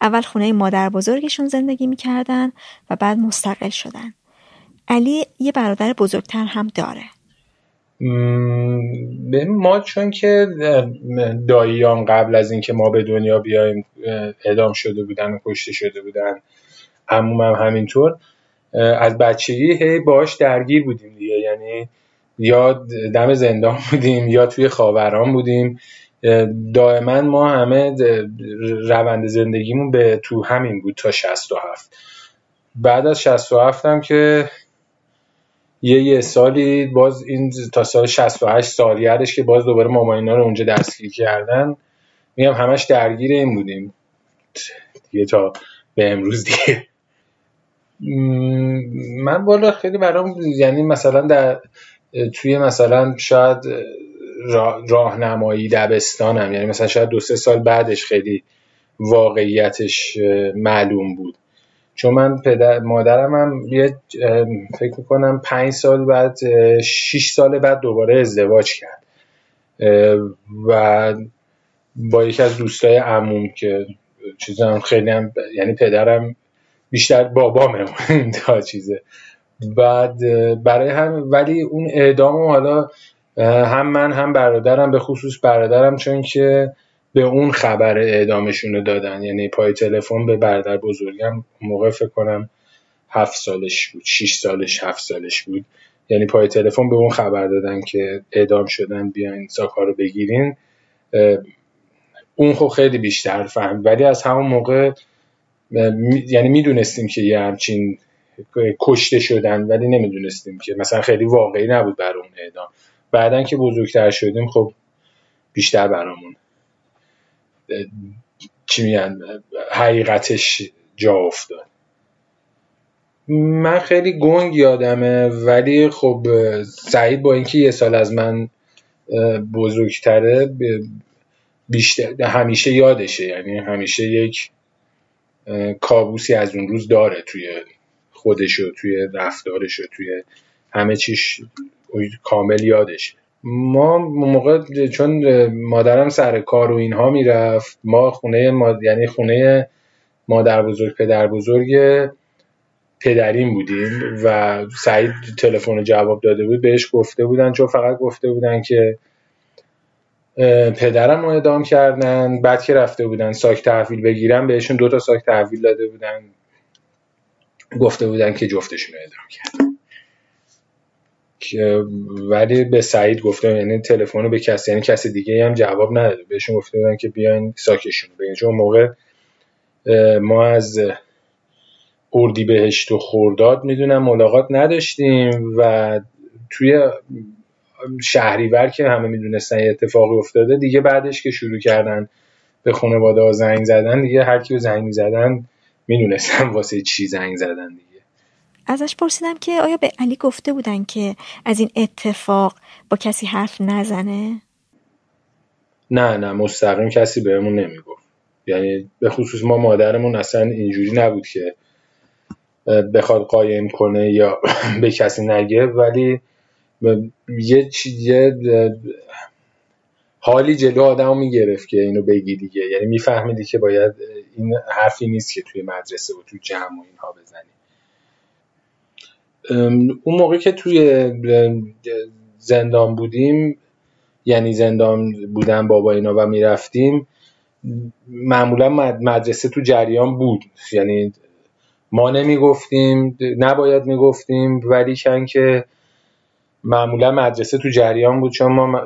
اول خونه مادر بزرگشون زندگی می‌کردن و بعد مستقل شدن. علی یه برادر بزرگتر هم داره. ما چون که داییان قبل از اینکه ما به دنیا بیایم اعدام شده بودن و کشته شده بودن عموم هم همینطور از بچگی هی باش درگیر بودیم دیگه. یعنی یا دم زندان بودیم یا توی خاوران بودیم. دائما ما همه روند زندگیمون به تو همین بود تا 67 بعد از 67 هم که یه یه سالی باز این تا سال 68 سالیه‌اش که باز دوباره ماماینا رو اونجا دستگیر کردن میگم همش درگیر این بودیم. دیگه تا به امروز دیگه. من بالا خیلی برام یعنی مثلا در توی مثلا شاید راهنمایی دبستانم یعنی مثلا شاید دو سه سال بعدش خیلی واقعیتش معلوم بود. چون من پدر مادرم هم یه فکر می‌کنم پنج سال بعد شیش سال بعد دوباره ازدواج کرد. و با یکی از دوستای عموم که چیزا خیلی هم یعنی پدرم بیشتر بابامه تا چیزه. بعد برای هم ولی اون اعدام حالا هم من هم برادرم به خصوص برادرم چون که به اون خبر اعدامشون رو دادن. یعنی پای تلفن به برادر بزرگم موقع فکر کنم هفت سالش بود شیش سالش هفت سالش بود. یعنی پای تلفن به اون خبر دادن که اعدام شدن بیاین ساکا رو بگیرین اون خب خیلی بیشتر فهم. ولی از همون موقع یعنی می‌دونستیم که یه همچین کشته شدن ولی نمی‌دونستیم که مثلا خیلی واقعی نبود بر اون اعدام. بعدا که بزرگتر شدیم خب بیشتر برامون چی میگن حقیقتش جا افتاد. من خیلی گنگ یادمه ولی خب سعید با اینکه یه سال از من بزرگتره بیشتر همیشه یادشه. یعنی همیشه یک کابوسی از اون روز داره توی خودش و توی رفتارش و توی همه چیش کامل یادشه. ما موقع چون مادرم سر کار و اینها می‌رفت ما خونه ما... یعنی خونه مادر بزرگ پدر بزرگ پدرین بودیم و سعید تلفن جواب داده بود بهش گفته بودن چون فقط گفته بودن که پدرم رو ادام کردن بعد که رفته بودن ساک تحویل بگیرن بهشون دو تا ساک تحویل داده بودن گفته بودن که جفتشون رو ادام کردن. ولی به سعید گفته یعنی تلفن رو به کسی یعنی کسی دیگه هم جواب نداده. بهشون گفته بودن که بیاین ساکشون بگیرن. چون موقع ما از اردی بهشت و خورداد می‌دونم ملاقات نداشتیم و توی شهریور که همه می‌دونستن یه اتفاقی افتاده دیگه بعدش که شروع کردن به خانواده ها زنگ زدن دیگه هر کی زنگ زدن می‌دونستن واسه چی زنگ زدن دیگه. ازش پرسیدم که آیا به علی گفته بودن که از این اتفاق با کسی حرف نزنه؟ نه نه مستقیم کسی بهمون نمی‌گفت. یعنی به خصوص ما مادرمون اصلا اینجوری نبود که بخواد قایم کنه یا به کسی نگه ولی یه یه حالی جلو آدم می‌گرفت که اینو بگی دیگه. یعنی میفهمیدی که باید این حرفی نیست که توی مدرسه و توی جمع و اینها بزنی. اون موقع که توی زندان بودیم یعنی زندان بودن بابا اینا و می‌رفتیم معمولا مدرسه تو جریان بود. یعنی ما نمی‌گفتیم نباید می‌گفتیم ولی کن که معمولا مدرسه تو جریان بود. چون ما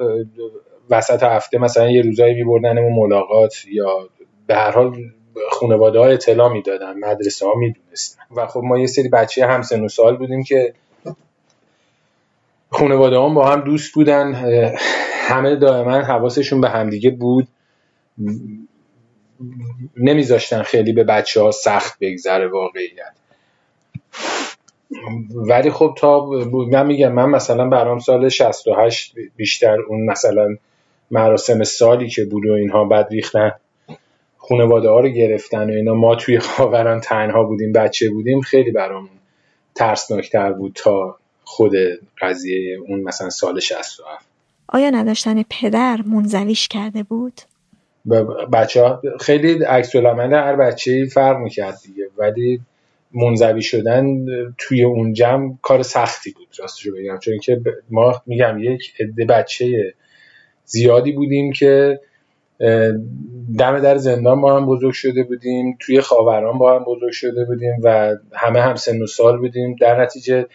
وسط هفته مثلا یه روزایی میبردنمون ملاقات یا به هر حال خانواده ها اطلاع می‌دادن مدرسه ها می‌دونستن. و خب ما یه سری بچه هم سن و سال بودیم که خانواده هم با هم دوست بودن همه دائما حواسشون به همدیگه بود. نمیذاشتن خیلی به بچه ها سخت بگذره واقعیت. ولی خب تا من میگم من مثلا برام سال 68 بیشتر اون مثلا مراسم سالی که بود و اینها بعد ریختن خانواده ها رو گرفتن و اینا. ما توی خاوران تنها بودیم بچه بودیم خیلی برام ترسناکتر بود تا خود قضیه اون مثلا سال 67 آیا نداشتن پدر منزویش کرده بود؟ بچه ها خیلی عکس هر بچه فرق می‌کرد دیگه. ولی منزوی شدن توی اون جمع کار سختی بود راستشو بگم. چون که ما میگم یک عده بچه زیادی بودیم که دم در زندان با هم بزرگ شده بودیم توی خاوران با هم بزرگ شده بودیم و همه هم سن و سال بودیم. در نتیجه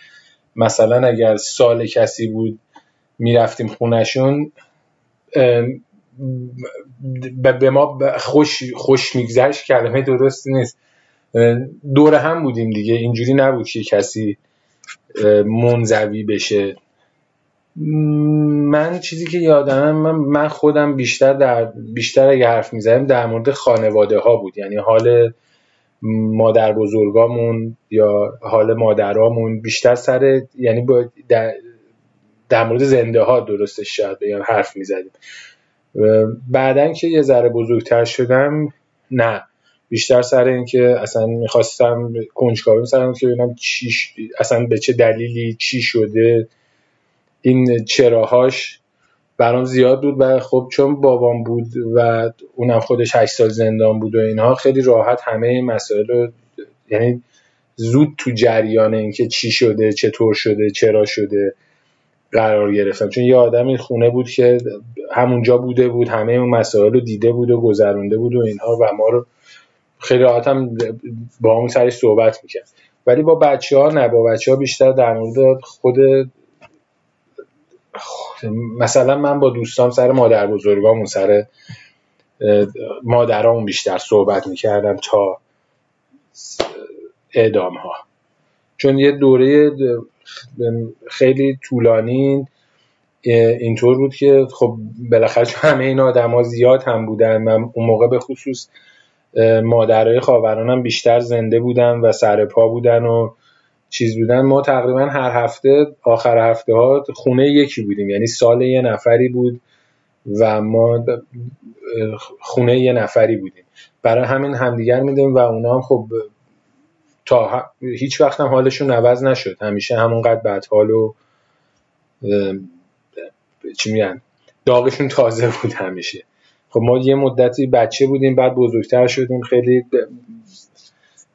مثلا اگر سال کسی بود می‌رفتیم خونشون به ما خوش, خوش میگذشت کلمه درستی نیست. دور هم بودیم دیگه اینجوری نبود که کسی منزوی بشه. من چیزی که یادم من, من خودم بیشتر در بیشتر اگه حرف می‌زنیم در مورد خانواده ها بود. یعنی حال مادر بزرگامون یا حال مادرامون بیشتر سر یعنی در, مورد زنده ها درستش شاید بگم حرف می‌زدیم. بعدا که یه ذره بزرگتر شدم نه. بیشتر سر اینکه اصلا می‌خواستم کنجکاوی سرم که ببینم چی اصلا به چه دلیلی چی شده. این چراهاش برام زیاد بود و خب چون بابام بود و اونم خودش هشت سال زندان بود و اینها خیلی راحت همه این مسائل رو یعنی زود تو جریان اینکه چی شده چطور شده چرا شده قرار گرفتم. چون یه آدمی خونه بود که همونجا بوده بود همه اون مسائل رو دیده بود و گذرونده بود و اینها و ما رو خیلی راحت هم با همون سرش صحبت می‌کرد. ولی با بچه ها نه با بچه ها بیشتر در مورد خود مثلا من با دوستان سر مادر بزرگامون سر مادرامون بیشتر صحبت می‌کردن تا اعدام ها چون یه دوره خیلی طولانی اینطور بود که خب بالاخره همه این آدم ها زیاد هم بودن من اون موقع به خصوص مادرای خاورانم بیشتر زنده بودن و سر پا بودن و چیز بودن ما تقریبا هر هفته آخر هفته ها خونه یکی بودیم. یعنی سال یه نفری بود و ما خونه یه نفری بودیم. برای همین همدیگر میدیم و اونا هم خب تا هیچ وقت هم حالشون عوض نشد. همیشه همونقدر بد حال و چی میگن داغشون تازه بود همیشه. خب ما یه مدتی بچه بودیم بعد بزرگتر شدیم. خیلی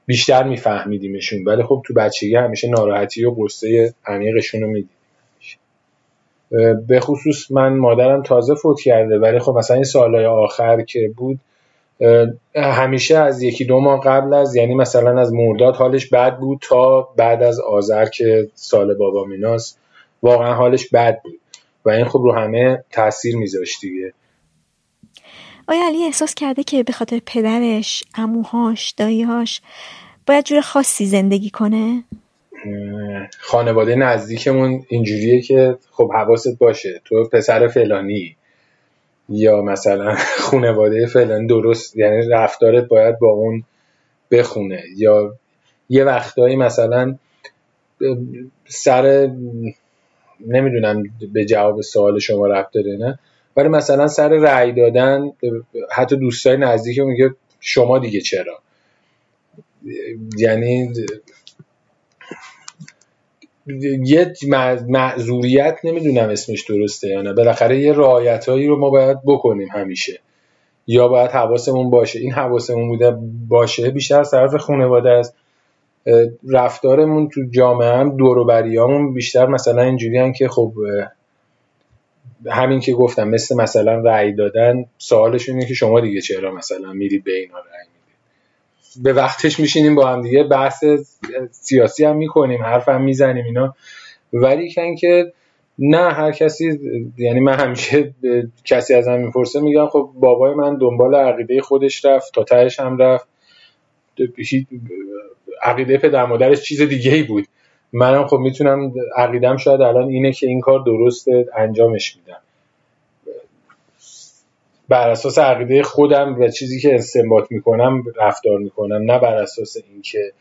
بیشتر میفهمیدیمشون. ولی خب تو بچگی همیشه ناراحتی و قصه عمیقشون رو می‌دیدیم. به خصوص من مادرم تازه فوت کرده ولی خب مثلا این سالهای آخر که بود همیشه از یکی دو ماه قبل از یعنی مثلا از مرداد حالش بد بود تا بعد از آذر که سال بابا میناست واقعا حالش بد بود. و این خب رو همه تاثیر میذاشت دیگه. آیا علی احساس کرده که به خاطر پدرش، اموهاش، داییهاش باید جور خاصی زندگی کنه؟ خانواده نزدیکمون اینجوریه که خب حواست باشه تو پسر فلانی یا مثلا خانواده فلانی درست یعنی رفتارت باید با اون بخونه یا یه وقتایی مثلا سر نمی‌دونم به جواب سوال شما رفت داره نه ولی مثلا سر رأی دادن حتی دوستای نزدیک میگه شما دیگه چرا؟ یعنی یه معذوریت نمی‌دونم اسمش درسته یا نه. بالاخره یه رعایتهایی رو ما باید بکنیم همیشه. یا باید حواسمون باشه. این حواسمون بوده باشه بیشتر طرف خانواده است. رفتارمون تو جامعه هم دوروبریامون بیشتر مثلا اینجوری که خب همین که گفتم مثل مثلا رأی دادن سوالش اینه که شما دیگه چرا مثلا میرید به اینا رأی می‌دید؟ به وقتش میشینیم با هم دیگه بحث سیاسی هم می‌کنیم حرف هم می‌زنیم اینا. ولی که نه هر کسی یعنی من همیشه کسی از هم می‌پرسه میگم خب بابای من دنبال عقیده خودش رفت تا تهش هم رفت. عقیده پدر مادرش چیز دیگه ای بود. منم خب می‌تونم عقیدم شاید الان اینه که این کار درسته انجامش میدم. بر اساس عقیده خودم و چیزی که استنباط می‌کنم رفتار می‌کنم نه بر اساس اینکه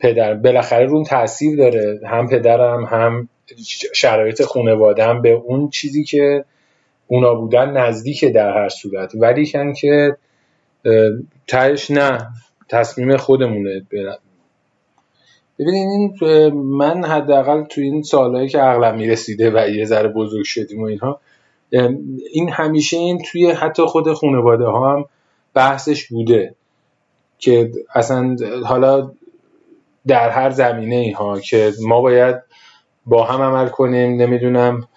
پدر بالاخره رون تاثیر داره. هم پدرم هم شرایط خانوادم به اون چیزی که اونا بودن نزدیک در هر صورت. ولی که تهش نه تصمیم خودمونه. ببینید این من حداقل تو این سالهایی که عقلم می‌رسیده و یه ذره بزرگ شدیم و اینها این همیشه این توی حتی خود خانواده ها هم بحثش بوده که اصلا حالا در هر زمینه ای ها که ما باید با هم عمل کنیم نمی‌دونم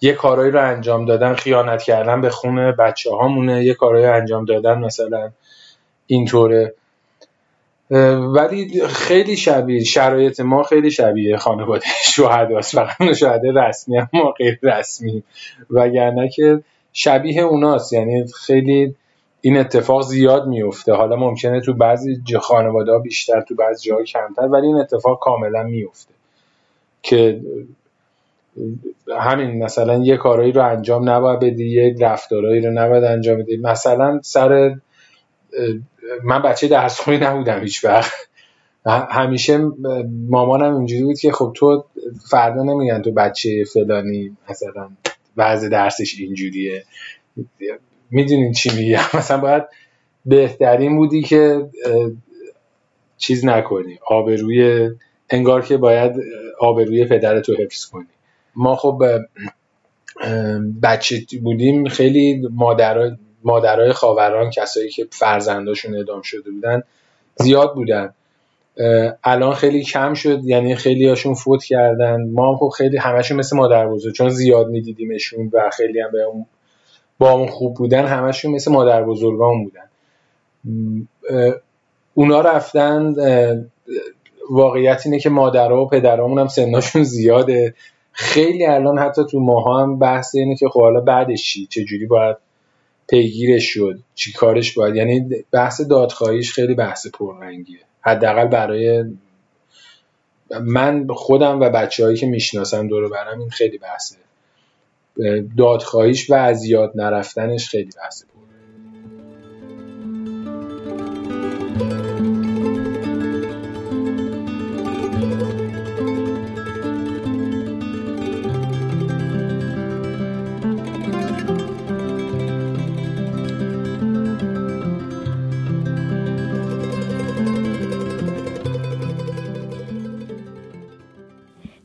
یه کارایی رو انجام دادن خیانت کردن به خونه بچه هامونه یه کارایی انجام دادن مثلا اینطوره. ولی خیلی شبیه شرایط ما خیلی شبیه خانواده شهداست. فقط شهده رسمی هم ما غیر رسمی. وگرنه که شبیه اوناست. یعنی خیلی این اتفاق زیاد میفته حالا ممکنه تو بعضی خانواده ها بیشتر تو بعضی جاها کمتر ولی این اتفاق کاملا میفته که همین مثلا یه کارایی رو انجام نباید بدی یه رفتارهایی رو نباید انجام بدی. مثلا سر من بچه درسخونی نبودم هیچ وقت. همیشه مامانم اینجوری بود که خب تو فردا نمیگن تو بچه فلانی مثلا وضع درسش اینجوریه. می‌دونین چی میگم؟ مثلا باید بهترین بودی که چیز نکنی. آبروی انگار که باید آبروی پدرتو حفظ کنی. ما خب بچه بودیم خیلی مادر مادرای خاوران کسایی که فرزنداشون اعدام شده بودن زیاد بودن. الان خیلی کم شد یعنی خیلی هاشون فوت کردن. ما هم خب خیلی همشون مثل مادر بزرگ چون زیاد میدیدیمشون و خیلی هم به اون با اون خوب بودن همشون مثل مادر بزرگان بودن. اونا رفتن واقعیت اینه که مادرها و پدرامون هم سناشون زیاده. خیلی الان حتی تو ماها هم بحث اینه که خب حالا بعدش چی؟ چجوری باید پیگیرش شد. چی کارش باید؟ یعنی بحث دادخواهیش خیلی بحث پررنگیه. حداقل برای من خودم و بچههایی که می‌شناسم دور برم این خیلی بحثه. دادخواهیش و از یاد نرفتنش خیلی بحثه.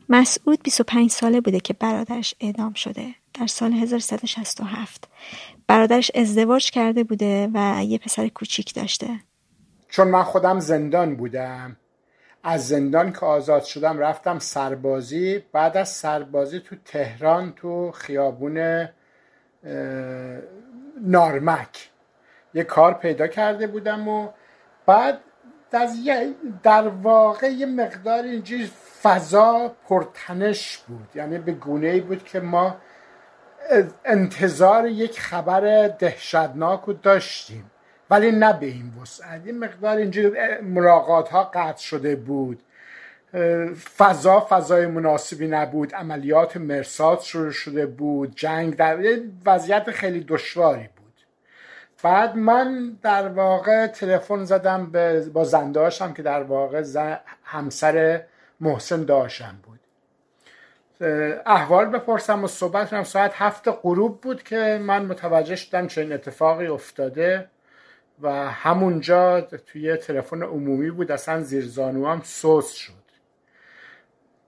مسعود 25 ساله بوده که برادرش اعدام شده در سال 1367 برادرش ازدواج کرده بوده و یه پسر کوچیک داشته. چون من خودم زندان بودم از زندان که آزاد شدم رفتم سربازی بعد از سربازی تو تهران تو خیابون نارمک. یه کار پیدا کرده بودم و بعد در واقع یه مقدار اینجوری فضا پرتنش بود. یعنی به گونه ای بود که ما انتظار یک خبر دهشتناک رو داشتیم. ولی نه به این وسعت. این مقدار اینجوری ملاقات ها قطع شده بود. فضا فضای مناسبی نبود. عملیات مرسات شروع شده بود. جنگ در وضعیت خیلی دشواری بعد من در واقع تلفن زدم به با زنداشم که در واقع همسر محسن داشتم بود. احوال بپرسم و صحبت کنم. ساعت هفت غروب بود که من متوجه شدم چه اتفاقی افتاده و همونجا توی تلفن عمومی بود. اصلا زیر هم سوس شد.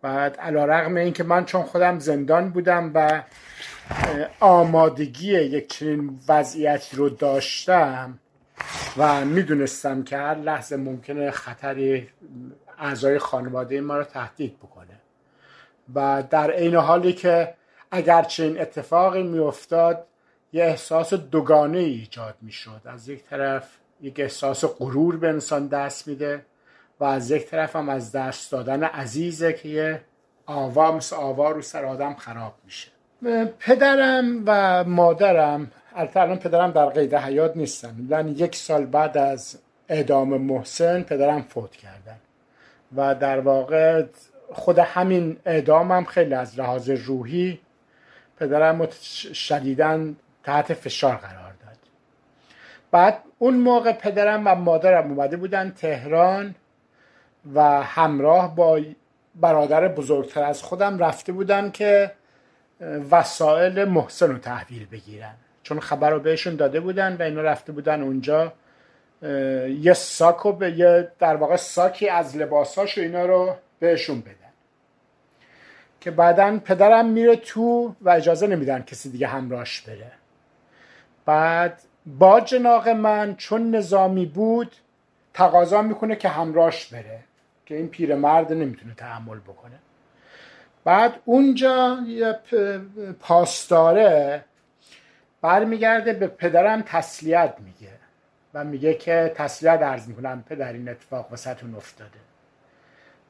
بعد علا رقم این که من چون خودم زندان بودم و آمادگی یک چنین وضعیتی رو داشتم و می‌دونستم که هر لحظه ممکنه خطری اعضای خانواده ما رو تهدید بکنه. و در عین حالی که اگر چنین اتفاقی میافتاد یه احساس دوگانه ایجاد می‌شد. از یک طرف یک احساس غرور به انسان دست میده و از یک طرف هم از دست دادن عزیزه که یه آوا مثل آوا رو سر آدم خراب میشه. پدرم و مادرم البته الان پدرم در قید حیات نیستن. لن یک سال بعد از اعدام محسن پدرم فوت کردن. و در واقع خود همین اعدام هم خیلی از لحاظ روحی پدرم شدیدن تحت فشار قرار داد. بعد اون موقع پدرم و مادرم اومده بودن تهران و همراه با برادر بزرگتر از خودم رفته بودن که وسایل محسن رو تحویل بگیرن. چون خبر رو بهشون داده بودن و اینا رفته بودن اونجا. یه ساک و به یه در واقع ساکی از لباساش و اینا رو بهشون بدن. که بعدا پدرم میره تو و اجازه نمیدن کسی دیگه همراهش بره. بعد با جناق من چون نظامی بود تقاضا می‌کنه که همراهش بره. که این پیرمرد نمی‌تونه تحمل بکنه. بعد اونجا یه پاسداره برمیگرده به پدرم تسلیت میگه و میگه که تسلیت عرض می‌کنم پدر این اتفاق وسطون افتاده.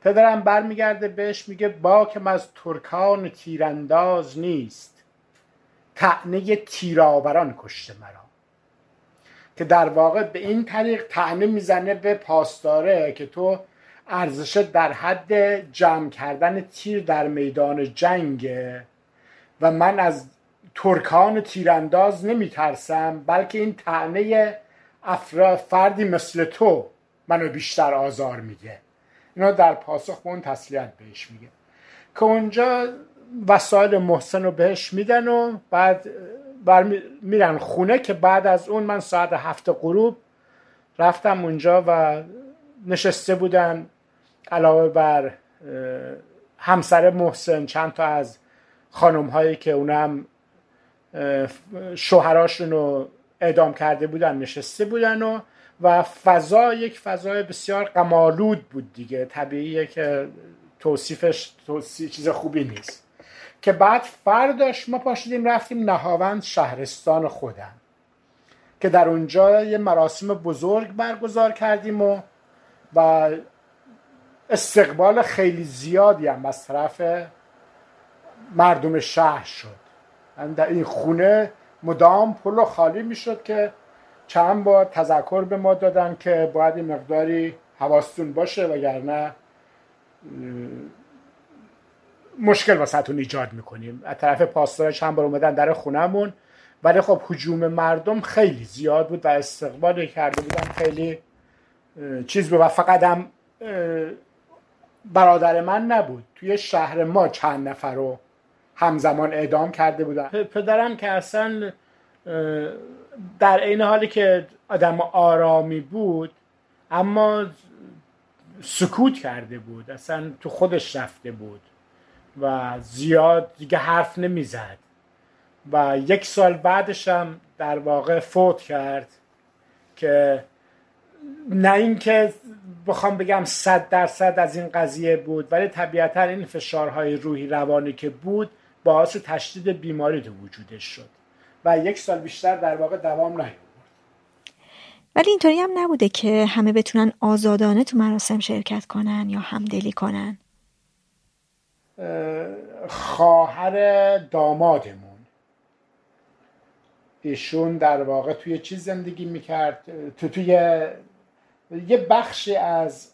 پدرم برمیگرده بهش میگه باکم از ترکان تیرانداز نیست. تعنی تیراوران کشته مرا. که در واقع به این طریق تعنی می‌زنه به پاسداره که تو ارزش در حد جمع کردن تیر در میدان جنگ. و من از ترکان تیرانداز نمیترسم بلکه این تعنی افراد فردی مثل تو منو بیشتر آزار میده. اینا در پاسخ به اون تسلیت بهش میگه. که اونجا وسایل محسن رو بهش میدن و بعد بر میرن خونه که بعد از اون من ساعت هفت غروب رفتم اونجا و نشسته بودن. علاوه بر همسر محسن چند تا از خانم هایی که اونم شوهراشون رو اعدام کرده بودن نشسته بودن و و فضا یک فضای بسیار قمالود بود دیگه. طبیعیه که توصیفش توصیف چیز خوبی نیست. که بعد فرداش ما پاشیدیم رفتیم نهاوند شهرستان خودم. که در اونجا یه مراسم بزرگ برگزار کردیم و و استقبال خیلی زیادی هم از طرف مردم شهر شد. در این خونه مدام پلو خالی می‌شد که چند بار تذکر به ما دادن که باید این مقداری حواستون باشه وگرنه مشکل واسهتون ایجاد می‌کنیم. از طرف پاسدار چند بار اومدن در خونهمون ولی خب حجوم مردم خیلی زیاد بود و استقبال کرده بودن خیلی چیز بود و فقط هم برادر من نبود. توی شهر ما چند نفر رو همزمان اعدام کرده بودن. پدرم که اصلا در این حالی که آدم آرامی بود اما سکوت کرده بود. اصلا تو خودش رفته بود و زیاد دیگه حرف نمی‌زد. و یک سال بعدش هم در واقع فوت کرد که نه اینکه بخوام بگم صد درصد از این قضیه بود ولی طبیعتا این فشارهای روحی روانی که بود باعث تشدید بیماری تو وجودش شد و یک سال بیشتر در واقع دوام نیاورد ولی اینطوری هم نبوده که همه بتونن آزادانه تو مراسم شرکت کنن یا همدلی کنن؟ خواهر دامادمون. ایشون در واقع توی چیز زندگی می‌کرد؟ تو توی یه بخشی از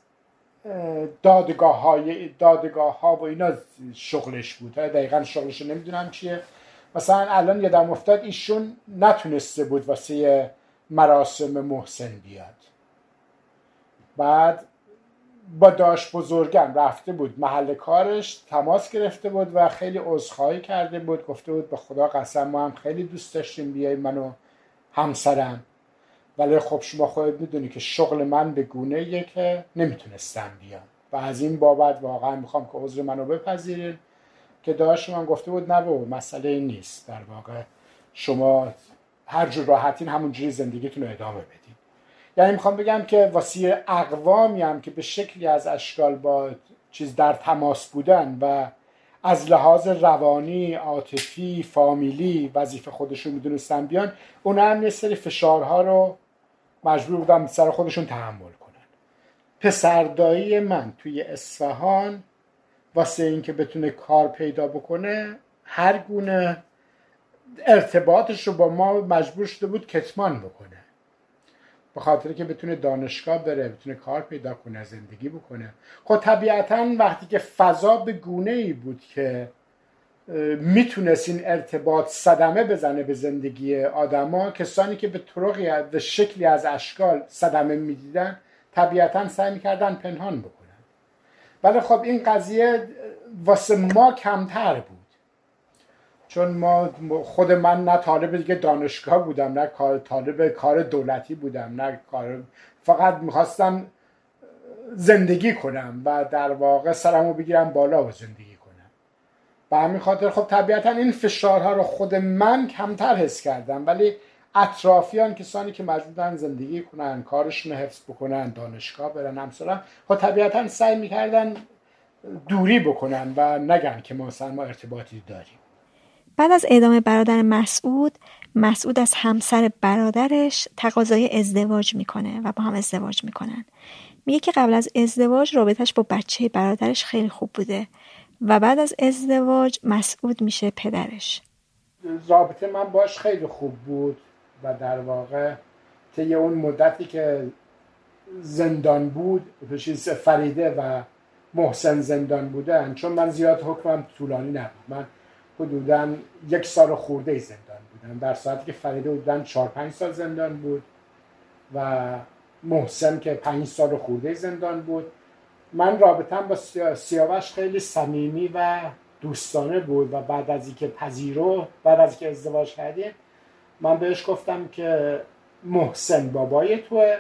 دادگاه های دادگاه ها و اینا شغلش بود. دقیقا شغلش نمی‌دونم چیه. مثلا الان یادم افتاد ایشون نتونسته بود واسه مراسم محسن بیاد. بعد با داش بزرگم رفته بود. محل کارش تماس گرفته بود و خیلی عذرخواهی کرده بود. گفته بود به خدا قسم ما هم خیلی دوست داشتیم بیای منو همسرم ولی خب شما خودت می‌دونی که شغل من به گونه که نمی‌تونستم بیام. و از این بابت واقعا می‌خوام که عذر منو بپذیرید. که داشت من گفته بود نه بابا مسئله این نیست. در واقع شما هر جور راحتین همونجوری زندگیتون رو ادامه بدید یعنی می‌خوام بگم که واسه اقوامی هم که به شکلی از اشکال با چیز در تماس بودن و از لحاظ روانی، عاطفی، فامیلی وظیفه خودشون می‌دونستن بیان اون هم یه سری فشارها رو مجبور بودن سر خودشون تحمل کنن. پسردایی من توی اصفهان واسه اینکه بتونه کار پیدا بکنه هر گونه ارتباطش رو با ما مجبور شده بود کتمان بکنه. به خاطر که بتونه دانشگاه بره بتونه کار پیدا کنه زندگی بکنه. خب طبیعتا وقتی که فضا به گونه ای بود که می‌تونست این ارتباط صدمه بزنه به زندگی آدما. کسانی که به طرقی به شکلی از اشکال صدمه می‌دیدن طبیعتا سعی می‌کردن پنهان بکنن. ولی خب این قضیه واسه ما کمتر بود. چون ما خود من نه طالب دیگه دانشگاه بودم نه کار طالب کار دولتی بودم نه کار فقط می‌خواستم زندگی کنم و در واقع سرمو بگیرم بالا و زندگی به همین خاطر خب طبیعتا این فشارها رو خود من کمتر حس کردم ولی اطرافیان کسانی که مجبورن زندگی کنن کارشون رو حفظ بکنن دانشگاه برن همسرا خب طبیعتا سعی می‌کردن دوری بکنن و نگن که ما ما ارتباطی داریم. بعد از اعدام برادر مسعود مسعود از همسر برادرش تقاضای ازدواج می‌کنه و با هم ازدواج می‌کنن. میگه که قبل از ازدواج رابطش با بچه برادرش خیلی خوب بوده. و بعد از ازدواج مسعود میشه پدرش. رابطه من باش خیلی خوب بود و در واقع طی اون مدتی که زندان بود چیز فریده و محسن زندان بودن چون من زیاد حکمم طولانی نبود. من حدودا یک سال خورده زندان بودن در ساعتی که فریده حدودا چهار پنج سال زندان بود و محسن که پنج سال خورده زندان بود. من رابطم با سیاوش خیلی صمیمی و دوستانه بود و بعد از اینکه پذیرو بعد از اینکه ازدواج کردیم من بهش گفتم که محسن بابای توه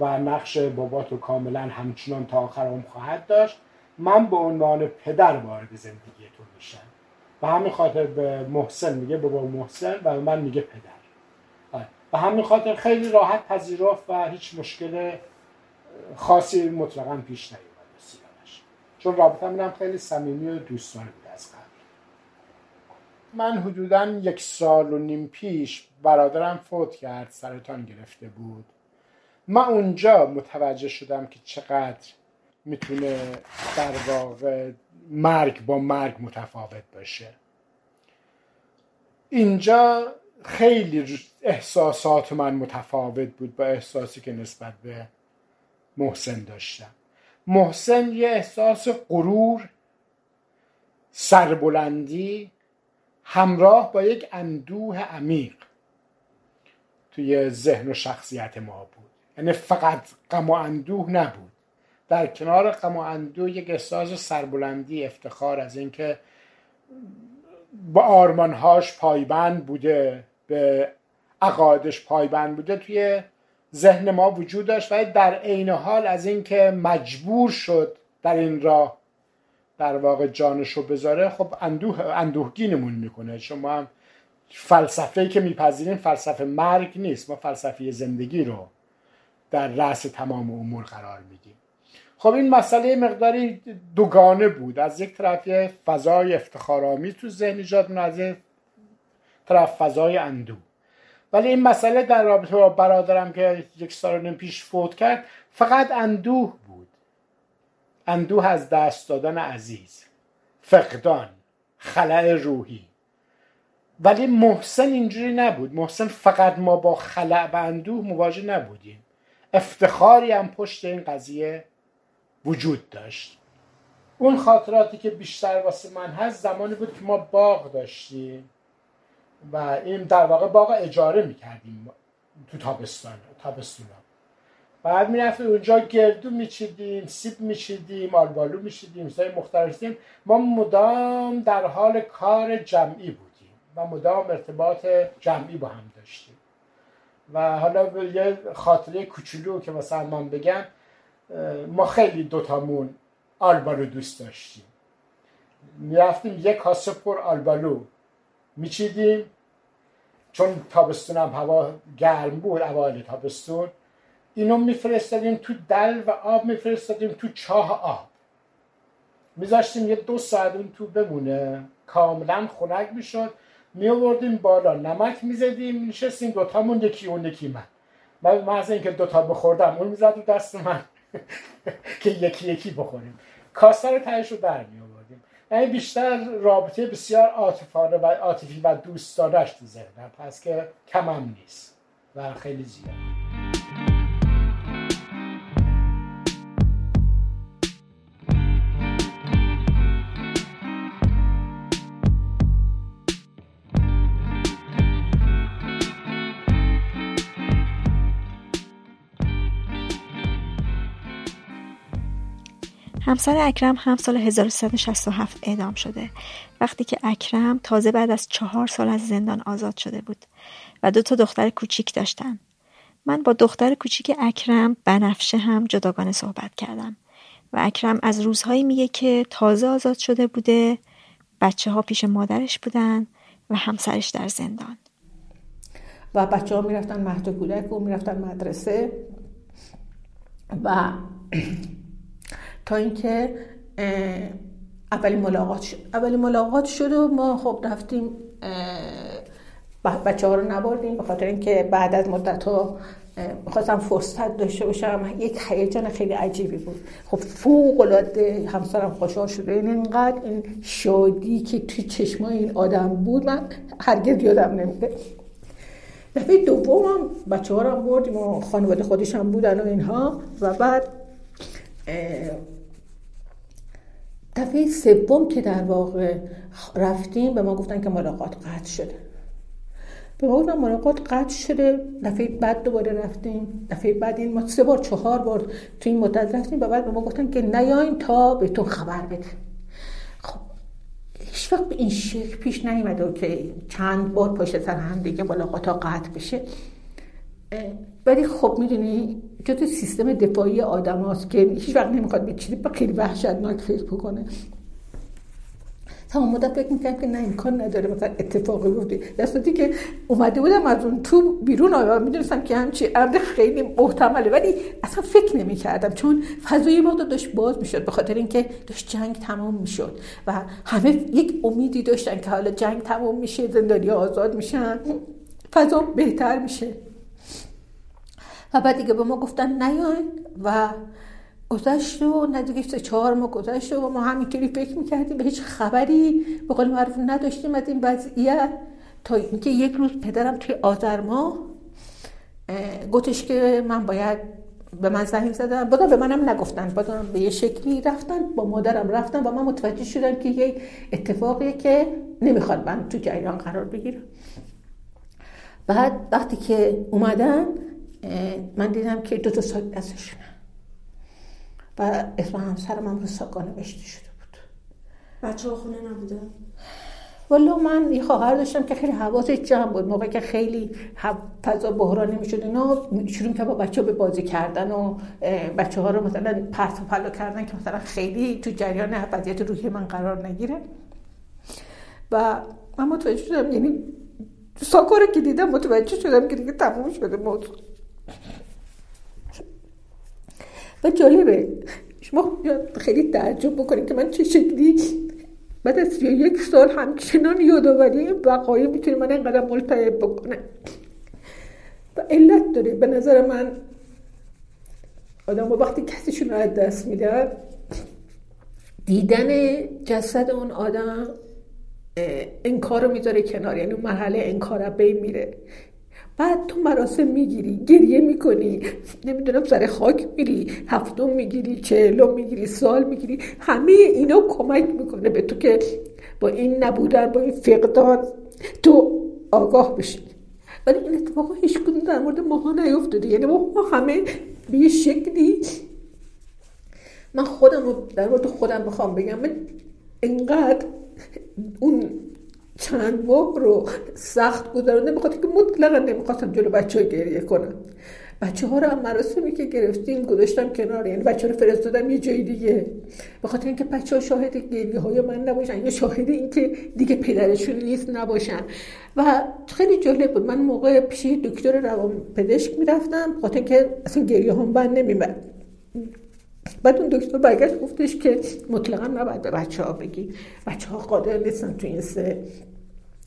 و نقش بابا تو کاملا همچنان تا آخر هم خواهد داشت. من به عنوان پدر وارد زندگی تو میشم. و همین خاطر به محسن میگه بابا محسن و من میگه پدر. آره. و همین خاطر خیلی راحت پذیرفت و هیچ مشکل خاصی مطلقا پیش نیومد چون رابطه هم خیلی صمیمی و دوستانه بود از قبل. من حدودا یک سال و نیم پیش برادرم فوت کرد سرطان گرفته بود. من اونجا متوجه شدم که چقدر می‌تونه در واقع مرگ با مرگ متفاوت باشه. اینجا خیلی احساسات من متفاوت بود با احساسی که نسبت به محسن داشتم. محسن یه احساس غرور سربلندی همراه با یک اندوه عمیق توی ذهن و شخصیت ما بود. یعنی فقط غم و اندوه نبود. در کنار غم و اندوه یک احساس سربلندی افتخار از اینکه با آرمانهاش پایبند بوده به عقایدش پایبند بوده توی ذهن ما وجود داشت و در عین حال از اینکه مجبور شد در این راه در واقع جانشو بذاره خب اندوه اندوهگینمون می‌کنه. شما هم فلسفه که میپذیریم فلسفه مرگ نیست. ما فلسفه زندگی رو در رأس تمام امور قرار میدیم خب این مسئله مقداری دوگانه بود. از یک طرف فضای افتخارآمیز تو ذهن ایجاد از طرف فضای اندوه. ولی این مسئله در رابطه با برادرم که یک سال پیش فوت کرد فقط اندوه بود. اندوه از دست دادن عزیز فقدان خلع روحی. ولی محسن اینجوری نبود. محسن فقط ما با خلع و اندوه مواجه نبودیم. افتخاری هم پشت این قضیه وجود داشت. اون خاطراتی که بیشتر واسه من هست زمانی بود که ما باغ داشتیم. و این در واقع باغ اجاره می‌کردیم تو تابستان تابستونا. بعد می‌رفتیم اونجا گردو میچیدیم سیب میچیدیم آلبالو میچیدیم چیزای مختلفیم ما مدام در حال کار جمعی بودیم و مدام ارتباط جمعی با هم داشتیم. و حالا یه خاطره کوچولو که مثلا من بگم ما خیلی دوتامون آلبالو دوست داشتیم. می‌رفتیم یک کاسه پر آلبالو میچیدیم. چون تابستون هم هوا گرم بود اوایل تابستون اینو میفرستادیم تو دل و آب میفرستادیم تو چاه آب. میذاشتیم یه دو ساعت اون تو بمونه. کاملا خنک می‌شد. میوردیم بالا نمک می‌زدیم نشستیم دوتامون یکی اون یکی من. من محض اینکه دوتا بخوردم اون می‌زد دست من. که یکی یکی بخوریم. کاسه رو تهش رو در یعنی بیشتر رابطه بسیار عاطفانه و عاطفی و دوستانش تو ذهنم پس که کمم نیست و خیلی زیاد. همسر اکرم هم سال 1367 اعدام شده. وقتی که اکرم تازه بعد از چهار سال از زندان آزاد شده بود و دو تا دختر کوچیک داشتن. من با دختر کوچیک اکرم بنفشه هم جداگانه صحبت کردم و اکرم از روزهایی میگه که تازه آزاد شده بوده بچه ها پیش مادرش بودن و همسرش در زندان. و بچه ها می‌رفتن مهد کودک و می‌رفتن مدرسه و تا اینکه اولی ملاقات شد. اولی ملاقات شد و ما خب رفتیم بچه ها رو نبردیم به خاطر اینکه بعد از مدت ها خواستم فرصت داشته باشم. یک هیجان خیلی عجیبی بود. خب فوق العاده همسرم خوشحال شده این اینقدر این شادی که توی چشمای این آدم بود من هرگز یادم نمیده دفعه دومم بچه ها رو بردیم و خانواده خودش هم بودن و اینها. و بعد دفعه سوم که در واقع رفتیم به ما گفتن که ملاقات قطع شده. به ما گفتن ملاقات قطع شده. دفعه بعد دوباره رفتیم. دفعه بعد این ما سه بار چهار بار تو این مدت رفتیم و بعد به ما گفتن که نیاین تا بهتون خبر بده خب هیچ وقت به این شکل پیش نیومده که چند بار پشت سر هم دیگه ملاقات ها قطع بشه. ولی خب می‌دونی تو سیستم دفاعی آدم هاست که هیچ وقت نمی‌خواد به چیزی خیلی وحشتناک فکر بکنه. تمام مدت فکر می‌کنم که نه امکان نداره مثلا اتفاقی بودی دستی که اومده بودم از اون تو بیرون آیا می‌دونستم که همچی امر خیلی محتمله ولی اصلا فکر نمی‌کردم. چون فضای ما داشت باز می‌شد به خاطر اینکه داشت جنگ تمام می‌شد و همه یک امیدی داشتن که حالا جنگ تمام میشه زندانی آزاد میشن فضا بهتر میشه. بعد دیگه به ما گفتن نیاین و گذشت و نزدیک سه چهار ما گذشت و ما همینطوری فکر می‌کردیم به هیچ خبری به قول معروف نداشتیم از این وضعیت. تا اینکه یک روز پدرم توی آذر ماه گفتش که من باید به من زنگ زدن. بودم به منم نگفتن بودم به یه شکلی رفتن. با مادرم رفتن و من متوجه شدم که یه اتفاقیه که نمی‌خواد من تو جریان قرار بگیرم. بعد وقتی که اومدن من دیدم که دو تا ساک دستشونه و اسم همسرم هم رو ساکا نوشته شده بود. بچه ها خونه نبودن والا من یه خواهر داشتم که خیلی حواسش جمع بود. موقعی که خیلی فضا بحرانی می‌شد اینا شروع که با بچه به بازی کردن و بچه ها رو مثلا پرت و پلا کردن که مثلا خیلی تو جریان وضعیت روحی من قرار نگیره. و من متوجه شدم یعنی ساکو رو که دیدم متوجه شدم که دیگه تموم شده موضوع. و جالبه شما خیلی تعجب بکنید که من چه شکلی بعد از یک سال همچنان یادآوری این وقایع می‌تونه من اینقدر ملتهب بکنه و علت داره. به نظر من آدم وقتی کسیشون رو از دست میدن دیدن جسد اون آدم انکار رو می‌ذاره کنار. یعنی مرحله انکار بین میره. بعد تو مراسم می‌گیری گریه می‌کنی نمی‌دونم سر خاک میری هفتم می‌گیری چهلم می‌گیری سال می‌گیری همه اینا کمک می‌کنه به تو که با این نبودن با این فقدان تو آگاه بشی. ولی این اتفاقا هیچ کدوم در مورد ماها نیفتاده. یعنی ما همه به یه شکلی من خودم رو در مورد خودم بخوام بگم. من انقدر اون چند ماه رو سخت گذرانده بخاطر که مطلقا نمی‌خواستم جلو بچه گریه کنم. بچه ها رو هم مراسمی که گرفتیم گذاشتم کنار یعنی بچه رو فرستادم یه جای دیگه. به اینکه بچه ها شاهد گریه های من نباشن یا شاهد اینکه دیگه پدرشون نیست نباشن. و خیلی جالب بود. من موقع پیش دکتر روان پزشک می‌رفتم خاطر اینکه اصلا گریه هم بند نمیمد بعد اون دکتر برگشت گفتش که مطلقا نباید به بچه ها بگی. بچه ها قادر نیستن تو این سه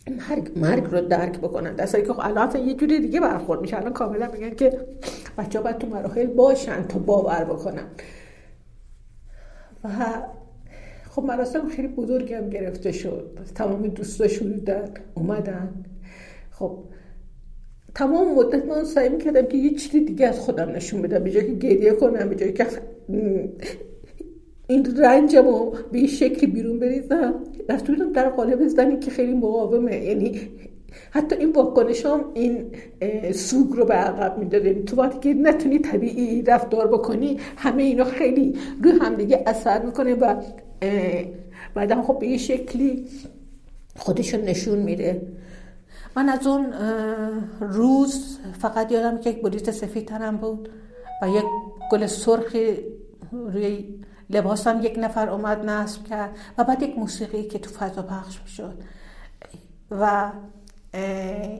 مرگ, مرگ رو درک بکنن. در که خب الان یه جوری دیگه برخورد میشه. الان کاملا میگن که بچه ها باید تو مراحل باشن تا باور بکنن. و خب مراسم خیلی بزرگی هم گرفته شد. تمام دوستاشون اومدن. خب تمام مدت من سعی می‌کردم که یه چیزی دیگه از خودم نشون بدم. به جایی که گریه کنم به جایی که این رنجم رو به شکلی بیرون بریزم. رفتم در قالب زنی که خیلی مقاومه. یعنی حتی این واکنش هم این سوگ رو به عقب می‌داده تو وقتی که نتونی طبیعی رفتار بکنی همه اینا خیلی روی همدیگه اثر می‌کنه و بعدا خب به یه شکلی خودشون نشون میده. من از اون روز فقط یادم که یک بلیت سفید تنم بود و یک گل سرخی روی لباسم یک نفر اومد نصب کرد و بعد یک موسیقی که تو فضا پخش می‌شد. و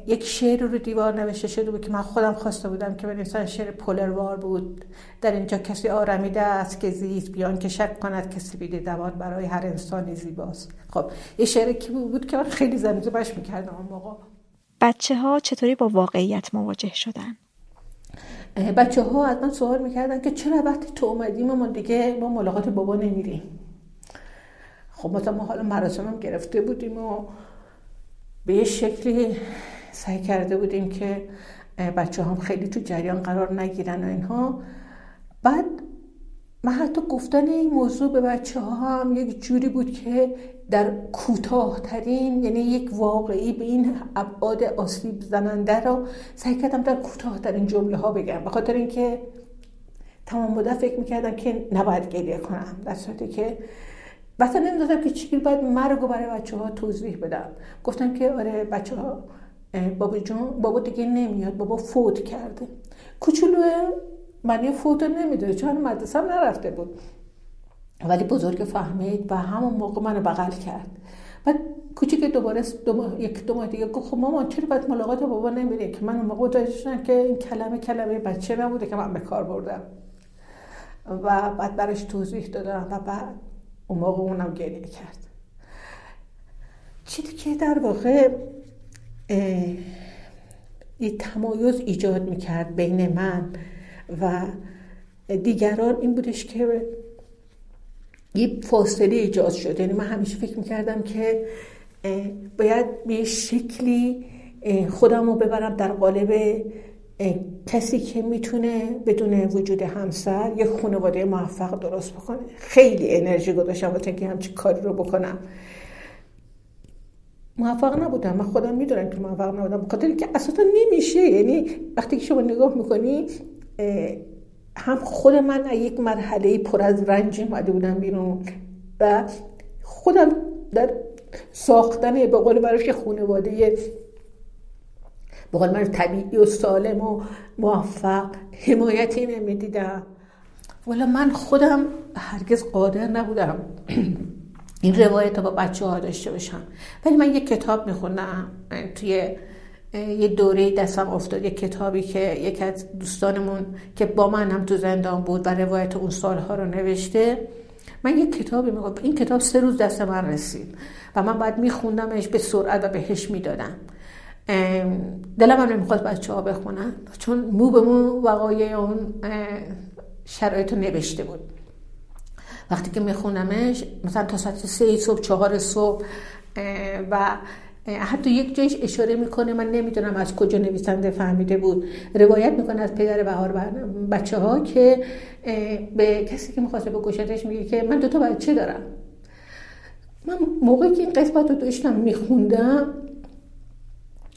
یک شعر رو دیوار نوشته شده بود که من خودم خواسته بودم که بنویسم شعر پولروار بود. در اینجا کسی آرمیده است که زیست بیان که شک کند کسی بیده دوان برای هر انسانی زیباست. خب یه شعر که بود که من خیلی زمیزه بش می‌کردم اون موقع بچه ها چطوری با واقعیت مواجه شدن؟ بچه ها از من سوال می‌کردن که چرا وقتی تو اومدیم ما دیگه ما ملاقات بابا نمیریم؟ خب مثلا ما حالا مراسم هم گرفته بودیم و به یه شکلی سعی کرده بودیم که بچه هم خیلی تو جریان قرار نگیرن و اینها. بعد من حتی گفتن این موضوع به بچه ها هم یک جوری بود که در کوتاهترین یعنی یک واقعی به این ابعاد آسیب زننده رو سعی کردم در کوتاهترین جمله ها بگم. به خاطر اینکه تمام مدت فکر می‌کردم که نباید گریه کنم در صورتی که مثلا نمی‌دادم که چی باید مرگ برای بچه ها توضیح بدم. گفتم که آره بچه ها بابا جون بابا دیگه نمیاد بابا فوت کرده. کوچولو من فوت نمی‌دونه چون مدرسه نرفته بود. ولی بزرگ فهمید و همون موقع منو بغل کرد. بعد کوچیک دوباره دو یک دو ماه دیگه گفت خب مامان چرا باید ملاقات بابا نمیری؟ که من موقع متوجه که این کلمه کلمه بچه نبوده که من به کار بردم. و بعد براش توضیح دادم و بعد اون موقع اونم گریه کرد. چیزی که در واقع یه تمایز ایجاد می‌کرد بین من و دیگران این بودش که یه فاصله ایجاد شد یعنی من همیشه فکر می‌کردم که باید به شکلی خودم رو ببرم در قالب کسی که می‌تونه بدون وجود همسر یه خانواده موفق درست بکنه. خیلی انرژی گذاشتم واسه اینکه همچی کاری رو بکنم. موفق نبودم. من خودم می‌دونم که موفق نبودم. بخاطر که اساسا نمیشه. یعنی وقتی که شما نگاه می‌کنی هم خود من یک مرحله پر از رنج اومده بودم بیرون و خودم در ساختن به قول که خانواده به قول من طبیعی و سالم و موفق حمایتی نمی‌دیدم ولی من خودم هرگز قادر نبودم این روایت رو با بچه ها داشته باشم. ولی من یک کتاب می‌خونم توی یه دوره دستم افتاد یه کتابی که یکی از دوستانمون که با من هم تو زندان بود و روایت اون سالها رو نوشته. من یک کتابی میگم این کتاب سه روز دست من رسید و من بعد میخوندمش به سرعت و بهش می‌دادم. دلم هم نمی‌خواد بچه ها بخونن چون مو به مو وقایع اون شرایط رو نوشته بود. وقتی که میخونمش مثلا تا ساعت سه صبح چهار صبح و حتی یک جایش اشاره می‌کنه من نمی‌دونم از کجا نویسنده فهمیده بود. روایت می‌کنه از پدر بهار بچه ها که به کسی که می‌خواسته به گوشتش میگه که من دوتا بچه دارم. من موقعی که این قسمت رو داشتم میخوندم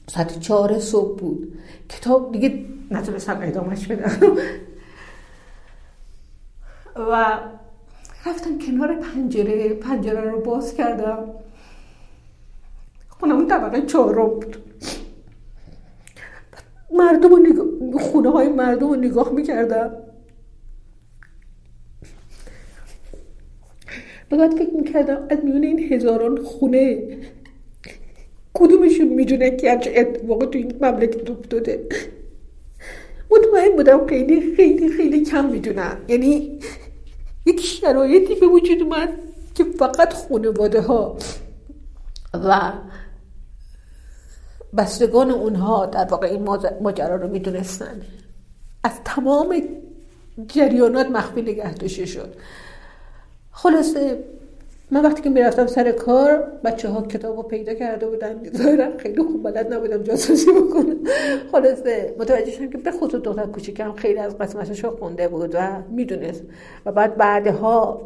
ساعت چهار صبح بود. کتاب دیگه نتونستم ادامهش بدم. و رفتم کنار پنجره پنجره رو باز کردم. خونه اون طبقه چهارم بود. مردم نگاه... خونه های مردم رو نگاه می‌کردم. بعد فکر می‌کردم از میون این هزاران خونه کدومشون می‌دونه که همچه اتفاقی تو این مملکت افتاده. مطمئن بودم خیلی خیلی خیلی کم می‌دونن یعنی یک شرایطی به وجود من که فقط خانواده ها و بستگان اونها در واقع این ماجرا رو می‌دونستن. از تمام جریانات مخفی نگه داشته شد. خلاصه من وقتی که می‌رفتم سر کار بچه ها کتاب رو پیدا کرده بودن. ظاهرا خیلی خوب بلد نبودم جاسوسی بکنم. خلاصه متوجه شدم که به خصوص دختر کوچیکم خیلی از قسمتش رو خونده بود و می‌دونست. و بعد بعدها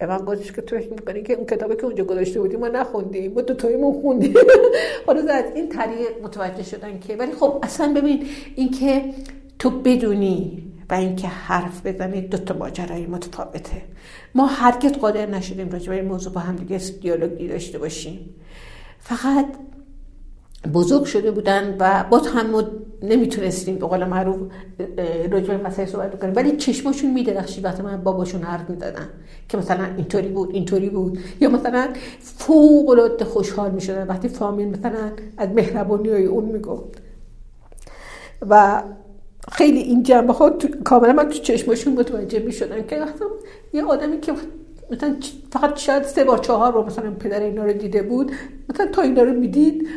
به من گفتش که تو فکر می‌کنی که اون کتابی که اونجا گذاشته بودیم ما نخوندیم ما تو ما خوندیم. حالا از این طریق متوجه شدن که ولی خب اصلا ببین اینکه تو بدونی و اینکه حرف بزنید دو تا ماجرای متفاوته. ما هرگز قادر نشدیم راجع به این موضوع با هم دیگه دیالوگی داشته باشیم. فقط بزرگ شده بودن و با هم نمی‌تونستیم به قول معروف به مسئله صحبت بکنیم. ولی چشماشون میدرخشید. وقتی من باباشون حرف می‌دادن که مثلا اینطوری بود اینطوری بود. یا مثلا فوق العاده خوشحال می‌شدن. وقتی فامیل مثلا از مهربانی های اون می‌گفت. و خیلی این جنبه ها کاملا من تو چشماشون متوجه می‌شدن که یه آدمی که مثلا فقط شاید سه بار چهار رو مثلا پدر اینا رو دیده بود مثلا تا اینا رو می‌دید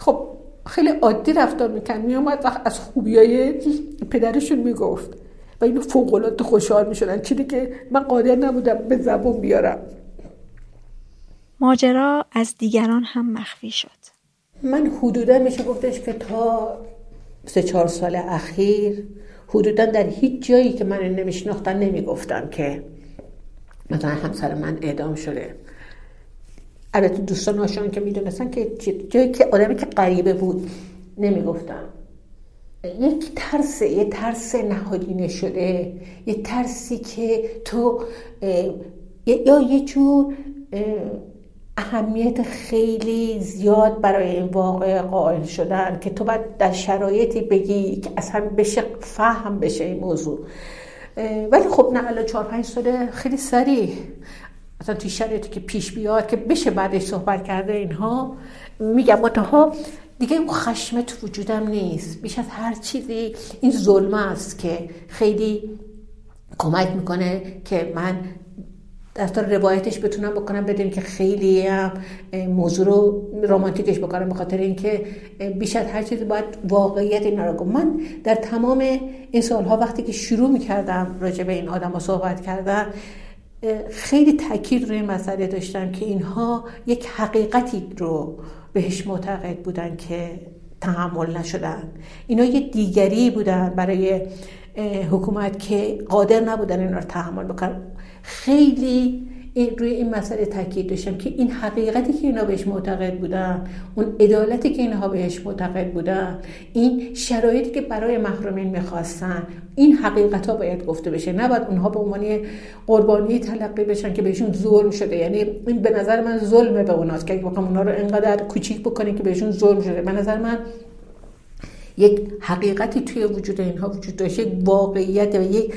خب خیلی عادی رفتار می‌کرد. میومد وقت از خوبی های پدرشون می‌گفت و اینو فوق العاده خوشحال می‌شدن. چیزی که من قادر نبودم به زبون بیارم. ماجرا از دیگران هم مخفی شد. من حدودا میشه گفتش که تا سه چهار سال اخیر حدودا در هیچ جایی که من نمیشناختن نمی‌گفتم که مثلا همسر من اعدام شده. البته دوستان هاشون که می‌دونستن که جایی که آدمی که غریبه بود نمی‌گفتم. یک ترس یه ترس نهادینه شده. یه ترسی که تو یا یه جور اهمیت خیلی زیاد برای این واقع قائل شدن که تو باید در شرایطی بگی که اصلا بشه فهم بشه این موضوع. ولی خب نه الان چهار پنج ساله خیلی سریع. مثلا توی شرایطی که پیش بیاد که بشه بعدش صحبت کرده اینها میگم متها دیگه اون خشم تو وجودم نیست. بیش از هر چیزی این ظلم است که خیلی کمک می‌کنه که من دفتر روایتش بتونم بکنم بدون که خیلی هم موضوع رو رومانتیکش بکنم به خاطر اینکه بیش از هر چیزی باید واقعیت اینا رو من در تمام این سالها وقتی که شروع می‌کردم راجع به این آدم صحبت کردن خیلی تاکید روی مسئله داشتم که اینها یک حقیقتی رو بهش معتقد بودن که تحمل نشدن. اینا یه دیگری بودن برای حکومت که قادر نبودن این رو تحمل بکنن. خیلی این روی این مسئله تاکید داشتم که این حقیقتی که اینا بهش معتقد بودن اون عدالتی که اینها بهش معتقد بودن این شرایطی که برای محرومین می‌خواستن این حقیقت ها باید گفته بشه. نباید اونها به عنوان قربانی تلقی بشن که بهشون ظلم شده. یعنی این به نظر من ظلمه به اوناست که بخوام اونها رو انقدر کوچیک بکنه که بهشون ظلم شده. به نظر من یک حقیقتی توی وجود اینها وجود داشت یک واقعیت و یک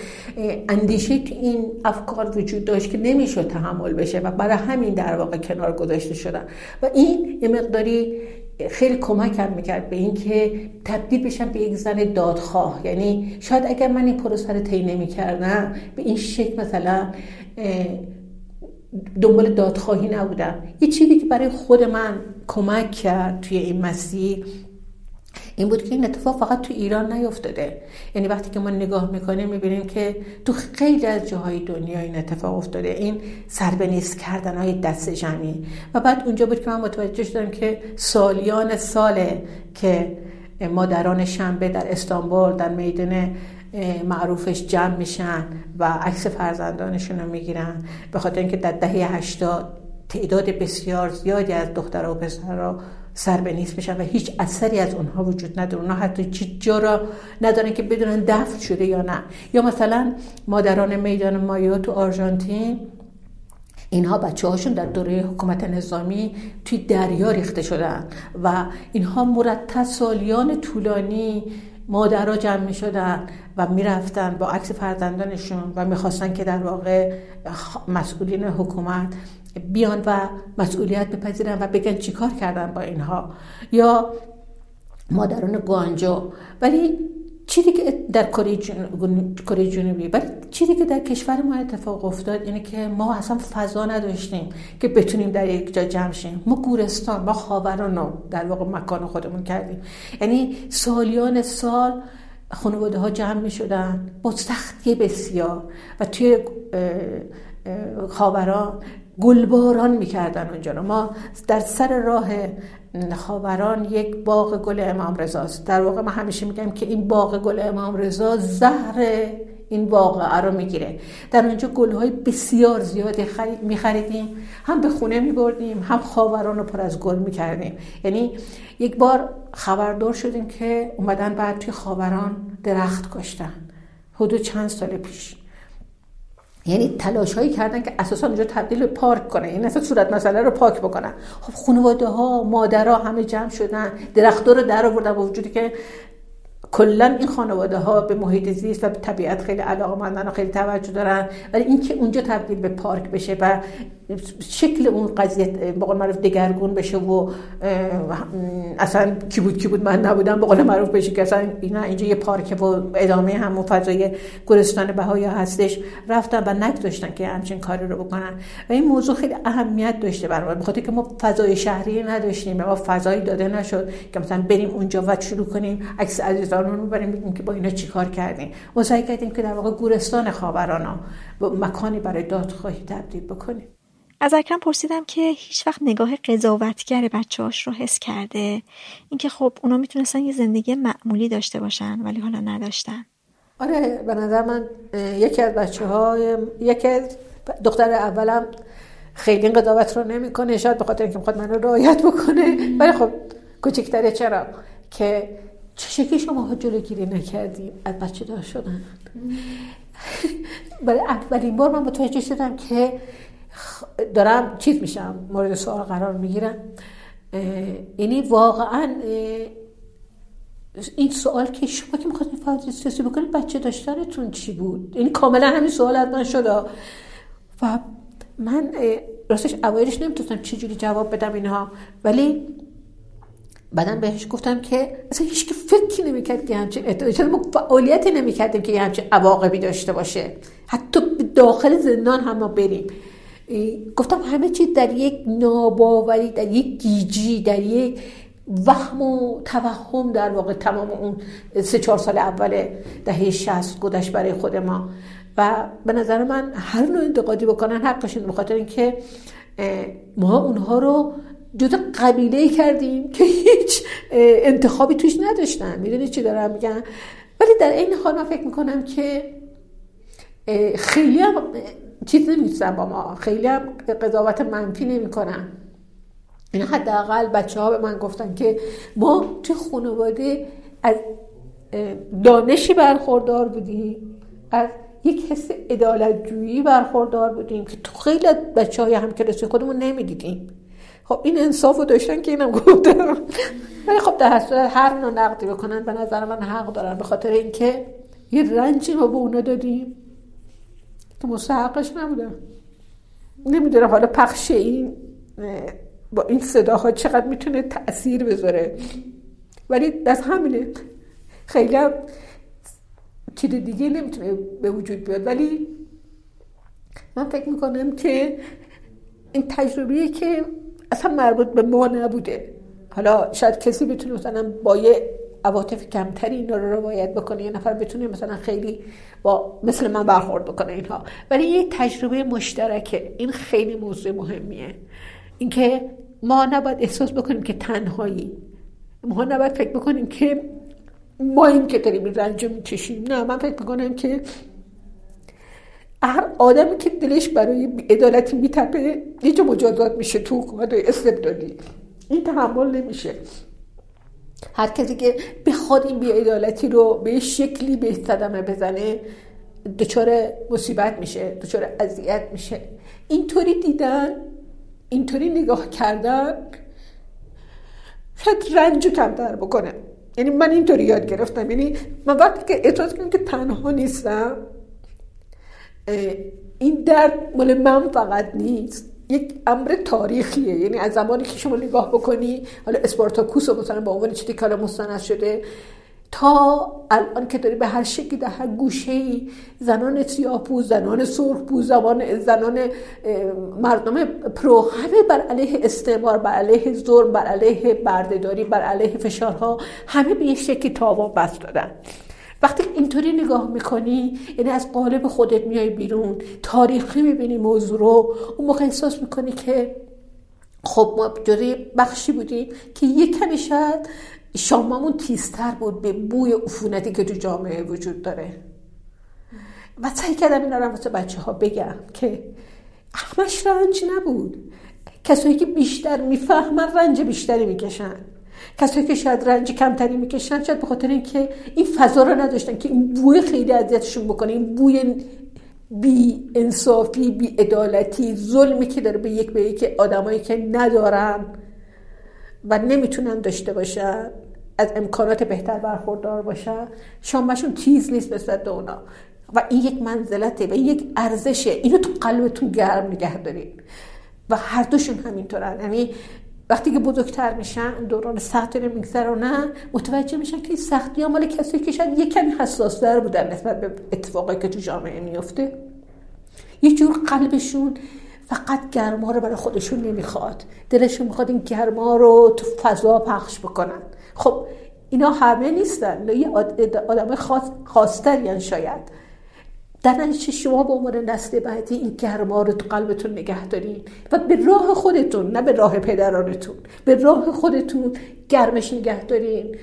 اندیشه تو این افکار وجود داشت که نمی‌شد تحمل بشه و برای همین در واقع کنار گذاشته شدن. و این یه مقداری خیلی کمکم می‌کرد به اینکه تبدیل بشم به یک زن دادخواه. یعنی شاید اگر من این پروسه رو طی نمی‌کردم به این شکل مثلا دنبال دادخواهی نبودم. یه چیزی که برای خود من کمک کرد توی این مسیر این بود که این اتفاق فقط تو ایران نیفتاده. یعنی وقتی که ما نگاه می‌کنیم می‌بینیم که تو خیلی از جاهای دنیا این اتفاق افتاده. این سربنیز کردن های دست جمعی و بعد اونجا بود که من متوجه شدم که سالیان ساله که مادران شنبه در استانبول در میدان معروفش جمع میشن و عکس فرزندانشون رو می‌گیرن. به خاطر اینکه در دهه هشتاد تعداد بسیار زیادی از دخترها و پسرها سر به نیست بشن و هیچ اثری از اونها وجود نداره. اونها حتی چی جا را ندارن که بدونن دفن شده یا نه. یا مثلا مادران میدان مایا تو آرژانتین اینها بچه هاشون در دوره حکومت نظامی توی دریا ریخته شدن و اینها مرتب سالیان طولانی مادرها جمع می شدن و می‌رفتن با عکس فرزندانشون و می‌خواستن که در واقع مسئولین حکومت بیان و مسئولیت بپذیرن و بگن چیکار کردن با اینها. یا مادران گوانجو. ولی چیزی که در کره جنوبی ولی چیزی که در کشور ما اتفاق افتاد اینه که ما اصلا فضا نداشتیم که بتونیم در یک جا جمع شیم. ما گورستان ما خاوران رو در واقع مکان خودمون کردیم. یعنی سالیان سال خانواده ها جمع می شدن با سختی بسیار و توی خاوران گلباران می‌کردن اونجا رو. ما در سر راه خاوران یک باغ گل امام رضاست در واقع ما همیشه میگم که این باغ گل امام رضا زهر این واقعه رو می‌گیره. در اونجا گلهای بسیار زیادی میخریدیم. هم به خونه میبردیم هم خاوران رو پر از گل می‌کردیم. یعنی یک بار خبردار شدیم که اومدن بعد توی خاوران درخت کشتن. حدود چند سال پیش. یعنی تلاش هایی کردن که اساسا اونجا تبدیل به پارک کنه. این یعنی اصلا صورت مسئله رو پاک بکنن. خب خانواده ها مادرها همه جمع شدن درختها رو در آوردن با وجودی که کلا این خانواده ها به محیط زیست و به طبیعت خیلی علاقه مندن و خیلی توجه دارن. ولی اینکه اونجا تبدیل به پارک بشه و شکل اون قضیه به قول معروف دگرگون بشه و اصلا کی بود کی بود من نبودم به قول معروف بشه که اصلا اینا اینجا یه پارک و ادامه همون فضای گلستان بهایا هستش. رفتن و نگذاشتن که همچین کاری رو بکنن. و این موضوع خیلی اهمیت داشته برای بخاطر که ما فضای شهری نداشتیم ما فضایی داده نشد که مثلا بریم اونجا و شروع کنیم عکس عزیزانمون رو بریم بگیم که با اینا چیکار کردیم. ما سعی کردیم که در واقع گورستان خاورانا مکانی برای دادخواهی تبدیل بکنیم. از اکرم پرسیدم که هیچ وقت نگاه قضاوتگر بچه هاش رو حس کرده. اینکه خب اونا می‌تونستن یه زندگی معمولی داشته باشن ولی حالا نداشتن. آره به نظر من یکی از بچه های یکی از دختر اولم خیلی قضاوت رو نمی‌کنه. شاید به خاطر اینکه می‌خواد منو رعایت بکنه. ولی خب کوچکتره چرا؟ که چه شکلی شما ها جلوگیری نکردیم از بچه دار شدن برای اولین بار من متوجه شدم که دارم چیز میشم مورد سوال قرار می‌گیرم. یعنی واقعا این سوال که شما که می‌خواستین فعالیت سیاسی بکنید بچه داشتنتون چی بود؟ این کاملا همین سوال از من شده و من راستش اوایلش نمی‌تونستم چجوری جواب بدم اینها ولی بعدا بهش گفتم که اصلا هیچ که فکر نمی‌کرد که همچین احتمال ما فعالیتی نمی‌کردیم که همچین عواقبی داشته باشه. حتی داخل زندان هم ما بریم. گفتم همه چی در یک ناباوری در یک گیجی در یک وهم و توهم در واقع تمام اون سه چهار سال اول دهه شست گذشت برای خود ما. و به نظر من هر نوع انتقادی بکنن حقشون بخاطر اینکه ما اونها رو جدا قبیله کردیم که هیچ انتخابی توش نداشتن. می‌دونی چی دارم میگن ولی در این حال من فکر می‌کنم که خیلی چیز نمیستن با ما. خیلی هم قضاوت منفی نمی‌کنن. این حداقل بچه ها به من گفتن که ما تو خانواده از دانشی برخوردار بودیم از یک حس ادالتجویی برخوردار بودیم که تو خیلی بچه های همکلاسی خودمون نمی‌دیدیم. خب این انصاف رو داشتن که اینم گفتم. ولی خب در صورت هر نوع نقدی بکنن به نظر من حق دارن. به خاطر اینکه یه رنجی ما به اونا دادیم. که مستحقش نبودن نمی‌دونم حالا پخش این با این صداها چقدر می‌تونه تاثیر بذاره. ولی از همینه. خیلی هم چیز دیگه نمی‌تونه به وجود بیاد. ولی من فکر می‌کنم که این تجربه که اصلا مربوط به ما نبوده. حالا شاید کسی بتونه مثلا با یه عواطف کمتری اینا رو روایت بکنه. یه نفر بتونه مثلا خیلی با مثل من برخورد بکنه اینها. ولی یه تجربه مشترکه. این خیلی موضوع مهمیه. اینکه ما نباید احساس بکنیم که تنهایی. ما نباید فکر بکنیم که ما این که داریم این رنج میچشیم نه من فکر می‌کنم که هر آدمی که دلش برای عدالتی میتپه یه جا مجازات میشه تو حکومت استبدادی. این تحمل نمیشه. هر کسی که بخواد این بیعدالتی رو به شکلی به صدمه بزنه دچار مصیبت میشه دچار اذیت میشه. اینطوری دیدن اینطوری نگاه کردن شاید رنج کمتر بکنه. یعنی من اینطوری یاد گرفتم. یعنی من وقتی که احساس کنم که تنها نیستم این درد مال من فقط نیست. یک امر تاریخیه. یعنی از زمانی که شما نگاه بکنی حالا اسپارتاکوس مثلا به عنوان چیزی که مستند شده تا الان که داری به هر شکلی در هر گوشه ای زنان سیاه‌پوست زنان سرخ‌پوست زمان زنان مردم پرو همه بر علیه استعمار بر علیه ظلم بر علیه بردهداری بر علیه فشارها همه به یک شکلی تاوان بست دادن. وقتی اینطوری نگاه می‌کنی یعنی از قالب خودت میای بیرون تاریخی می‌بینی موضوع رو. اون موقع احساس می‌کنی که خب ما جزی بخشی بودیم که یک کمی شاید شاممون تیزتر بود به بوی عفونتی که تو جامعه وجود داره. و سعی کردم این رو واسه بچه ها بگم که همش رنج نبود. کسایی که بیشتر می‌فهمن رنج بیشتری می‌کشن. کسایی که شاید رنج کمتری می‌کشن شاید به خاطر اینکه این فضا رو نداشتن که این بوی خیلی اذیتشون بکنه این بوی بی انصافی بی عدالتی ظلمی که داره به یک به یک آدمایی که ندارن و نمی‌تونن داشته باشن از امکانات بهتر برخوردار باشن شامشون تیز نیست نسبت به اونا. و این یک منزلته و این یک ارزشه. اینو تو قلبتون گرم نگه دارین. و هر دوشون همینطورن. یعنی وقتی که بزرگتر میشن دوران سختی رو میگذرونن متوجه میشن که سختی ها مال کسی که شاید یک کمی حساس در بودن نسبت به اتفاقی که تو جامعه میفته یه جور قلبشون فقط گرما رو برای خودشون نمی‌خواد. دلشون می‌خواد این گرما رو تو فضا پخش بکنن. خب اینا همه نیستن. یه آدم خاص خاصترین شاید. در نتیجه شما به عنوان نسل بعدی این گرما رو تو قلبتون نگه دارین. و به راه خودتون نه به راه پدرانتون. به راه خودتون گرمش نگه دارین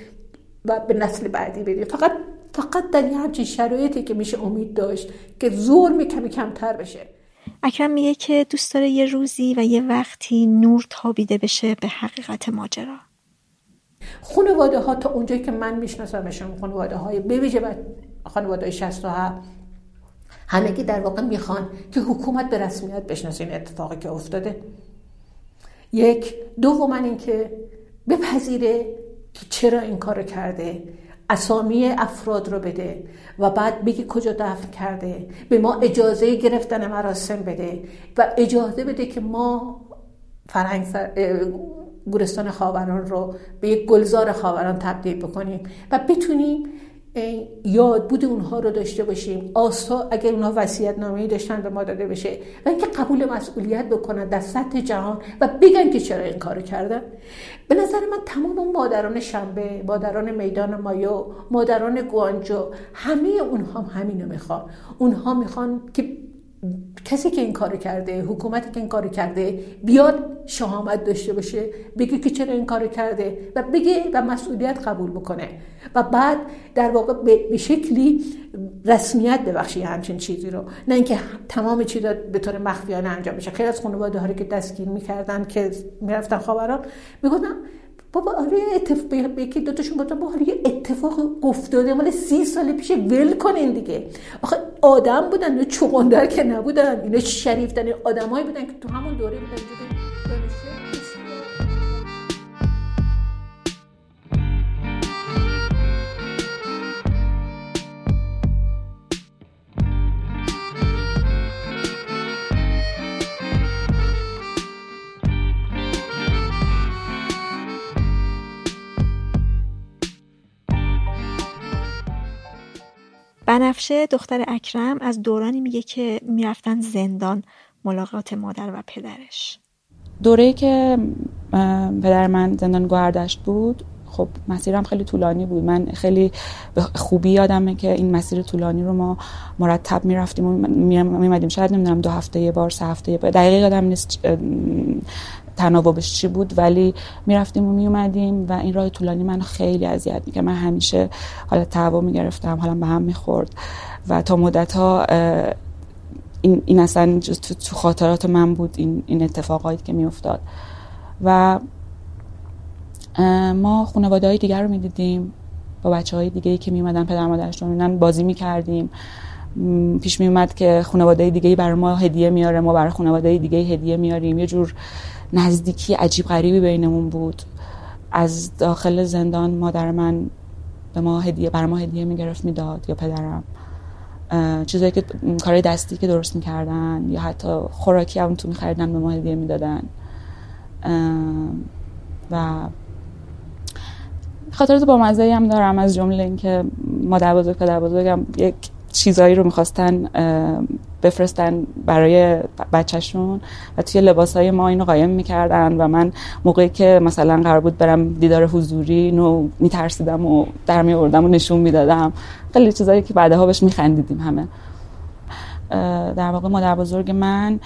و به نسل بعدی برین. فقط فقط در یه همچین شرایطی که میشه امید داشت که ظلم کمی کمتر بشه. اکرم میگه که دوست داره یه روزی و یه وقتی نور تابیده بشه به حقیقت ماجرا. خانواده ها تا اونجایی که من میشناسمشون خانواده های بویژه خانواده های 67 همگی در واقع می‌خوان که حکومت به رسمیت بشناسه این اتفاقی که افتاده. یک دوم اینکه بپذیره که چرا این کار کرده. اسامی افراد رو بده و بعد بگی کجا دفن کرده. به ما اجازه گرفتن مراسم بده و اجازه بده که ما فرهنگ گورستان خاوران رو به یک گلزار خاوران تبدیل بکنیم و بتونیم یاد بود اونها رو داشته باشیم. آسا اگر اونها وصیت نامه‌ای داشتن به ما داده بشه. و اینکه قبول مسئولیت بکنن در سطح جهان و بگن که چرا این کارو کردن. به نظر من تمام اون مادران شنبه مادران میدان مایو مادران گوانجو همه اونها همینو می‌خوان. اونها می‌خوان که کسی که این کارو کرده حکومتی که این کارو کرده بیاد شهامت داشته باشه بگه که چرا این کارو کرده و بگه و مسئولیت قبول بکنه. و بعد در واقع به شکلی رسمیت ببخشی همچین چیزی رو. نه اینکه تمام چیزا به طور مخفیانه انجام بشه. خیلی از خانواده که دستگیر می‌کردن که می‌رفتن خبران می‌گفتن بابا آره اتفاق یکی دوتاشون گفتن بابا آره اتفاق افتاده مال سی سال پیش ول کنین دیگه. آخه آدم بودن چوغندر که نبودن اینا شریفترین آدمایی بودن که تو همون دوره بودن بنفشه دختر اکرم از دورانی میگه که می‌رفتن زندان ملاقات مادر و پدرش. دوره که پدر من زندان گوهردشت بود خب مسیرم خیلی طولانی بود. من خیلی خوبی یادمه که این مسیر طولانی رو ما مرتب می‌رفتیم و میمدیم شاید نمی‌دونم دو هفته یه بار سه هفته یه بار. دقیقی یادم نیست تناوبش چی بود ولی می‌رفتیم و میومدیم و این راه طولانی منو خیلی اذیت می‌کرد. من همیشه حالا تعوا می‌گرفتم حالا به هم می‌خورد و تا مدت ها این, این اصلا تو خاطرات من بود این, این اتفاقایی که میافتاد. و ما خانواده های دیگر رو می‌دیدیم با بچه های دیگه ای که میومدن پدر مادرشون بازی می‌کردیم. پیش میومد که خانواده دیگه برای ما هدیه میاره ما برای خانواده دیگه هدیه میاریم. یه جور نزدیکی عجیب غریبی بینمون بود. از داخل زندان مادر من به ما هدیه برای ما هدیه می‌گرفت می‌داد یا پدرم. چیزایی که کار دستی که درست می‌کردن یا حتی خوراکی هم تو میخریدن به ما هدیه می‌دادن. و خاطرات با مزه هم دارم از جمله اینکه مادر بزرگ پدر بزرگم یک چیزایی رو می‌خواستن بفرستن برای بچهشون و توی لباس های ما اینو قایم می‌کردن و من موقعی که مثلا قرار بود برم دیدار حضوری نو میترسیدم و در میوردم و نشون می‌دادم. خیلی چیزایی که بعدها بهش میخندیدیم همه. در واقع مادر بزرگ من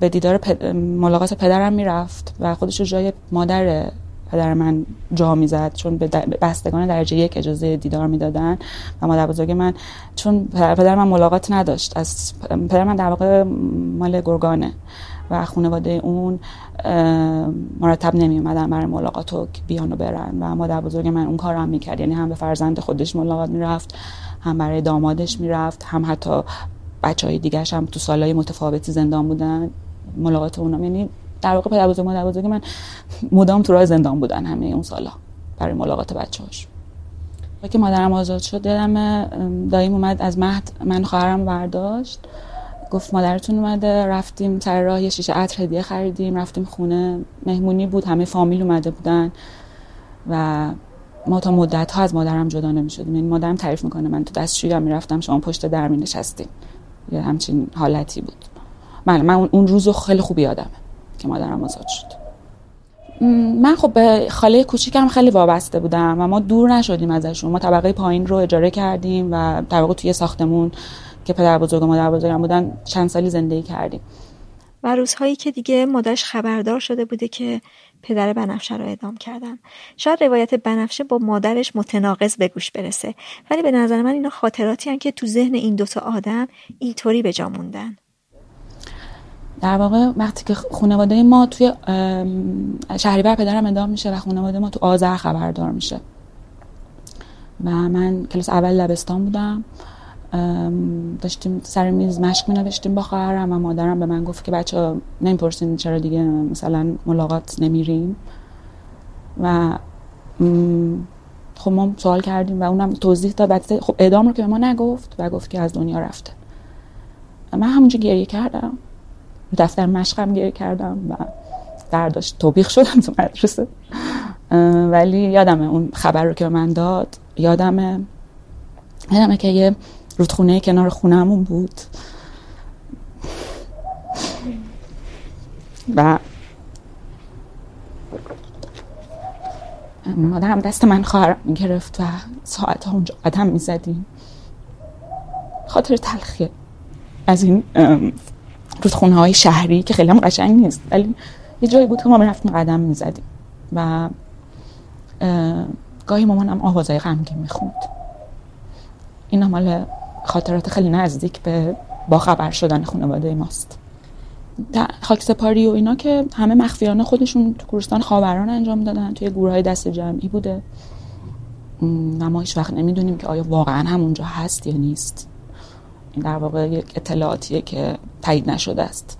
به دیدار ملاقات پدرم می‌رفت و خودش جای مادر پدر من جا می‌زد چون به بستگان درجه یک اجازه دیدار می‌دادن. و مادر بزرگ من چون پدر من ملاقات نداشت. از پدر من در واقع مال گرگانه و خانواده اون مرتب نمی اومدن برای ملاقات و بیان و برن. و مادر بزرگ من اون کار هم می‌کرد. یعنی هم به فرزند خودش ملاقات می‌رفت هم برای دامادش می‌رفت هم حتی بچه های دیگرش هم تو سالهای متفاوتی زندان بودن ملاقات اونم یعنی در واقع پدر بزرگ مادر بزرگ من مدام تو راه زندان بودن همه اون سالا برای ملاقات بچه‌هاش. که مادرم آزاد شد دلم دایم اومد از مهد من خواهرم برداشت. گفت مادرتون اومده رفتیم سر راه یه شیشه عطر هدیه خریدیم رفتیم خونه. مهمونی بود همه فامیل اومده بودن و ما تا مدت ها از مادرم جدا نمی شدیم این یعنی مادرم تعریف می‌کنه من تو دستشویی هم می‌رفتم شما پشت در می نشستیم یه همچین حالتی بود. من بله، من اون روزو خیلی خوب یادمه. که مادرم آزاد شد. من خب به خاله کوچیکم خیلی وابسته بودم و ما دور نشدیم ازشون. ما طبقه پایین رو اجاره کردیم و واقع توی ساختمون که پدر بزرگ و مادر بزرگم بودن چند سالی زندگی کردیم. و روزهایی که دیگه مادرش خبردار شده بوده که پدر بنفشه رو اعدام کردن. شاید روایت بنفشه با مادرش متناقض به گوش برسه. ولی به نظر من اینا خاطراتی هن که تو ذهن این دوتا آدم اینطوری به جا موندن. در واقع وقتی که خانواده ما توی شهریور پدرم ادام میشه و خانواده ما تو آذر خبردار میشه. و من کلاس اول لبستان بودم. داشتیم سر میز مشق می نوشتیم با خواهرم و مادرم به من گفت که بچه نمی‌پرسین چرا دیگه مثلا ملاقات نمیریم. و خب ما سوال کردیم و اونم توضیح داد. خب اعدام رو که به ما نگفت و گفت که از دنیا رفته. من همونجا گریه کردم. دفتر مشقم گیر کردم و برداشت توبیخ شدم تو مدرسه. ولی یادمه اون خبر رو که من داد یادمه. یادمه که یه رودخونه کنار خونهمون بود. و مادرم دست من خواهرم می‌گرفت و ساعت ها اونجا قدم می‌زدیم. خاطر تلخیه از این رودخونه های شهری که خیلی هم قشنگ نیست. ولی یه جایی بود که ما رفتیم قدم می‌زدیم و گاهی مامانم آوازهای غمگین می‌خوند. این مال خاطرات خیلی نزدیک به خبر شدن خانواده ماست. خاک سپاری و اینا که همه مخفیانه خودشون تو کوردستان خاوران انجام دادن توی گروه های دست جمعی بوده. و ما هیچ وقت نمی‌دونیم که آیا واقعا همونجا هست یا نیست. در واقع یک اطلاعاتیه که تایید نشده است.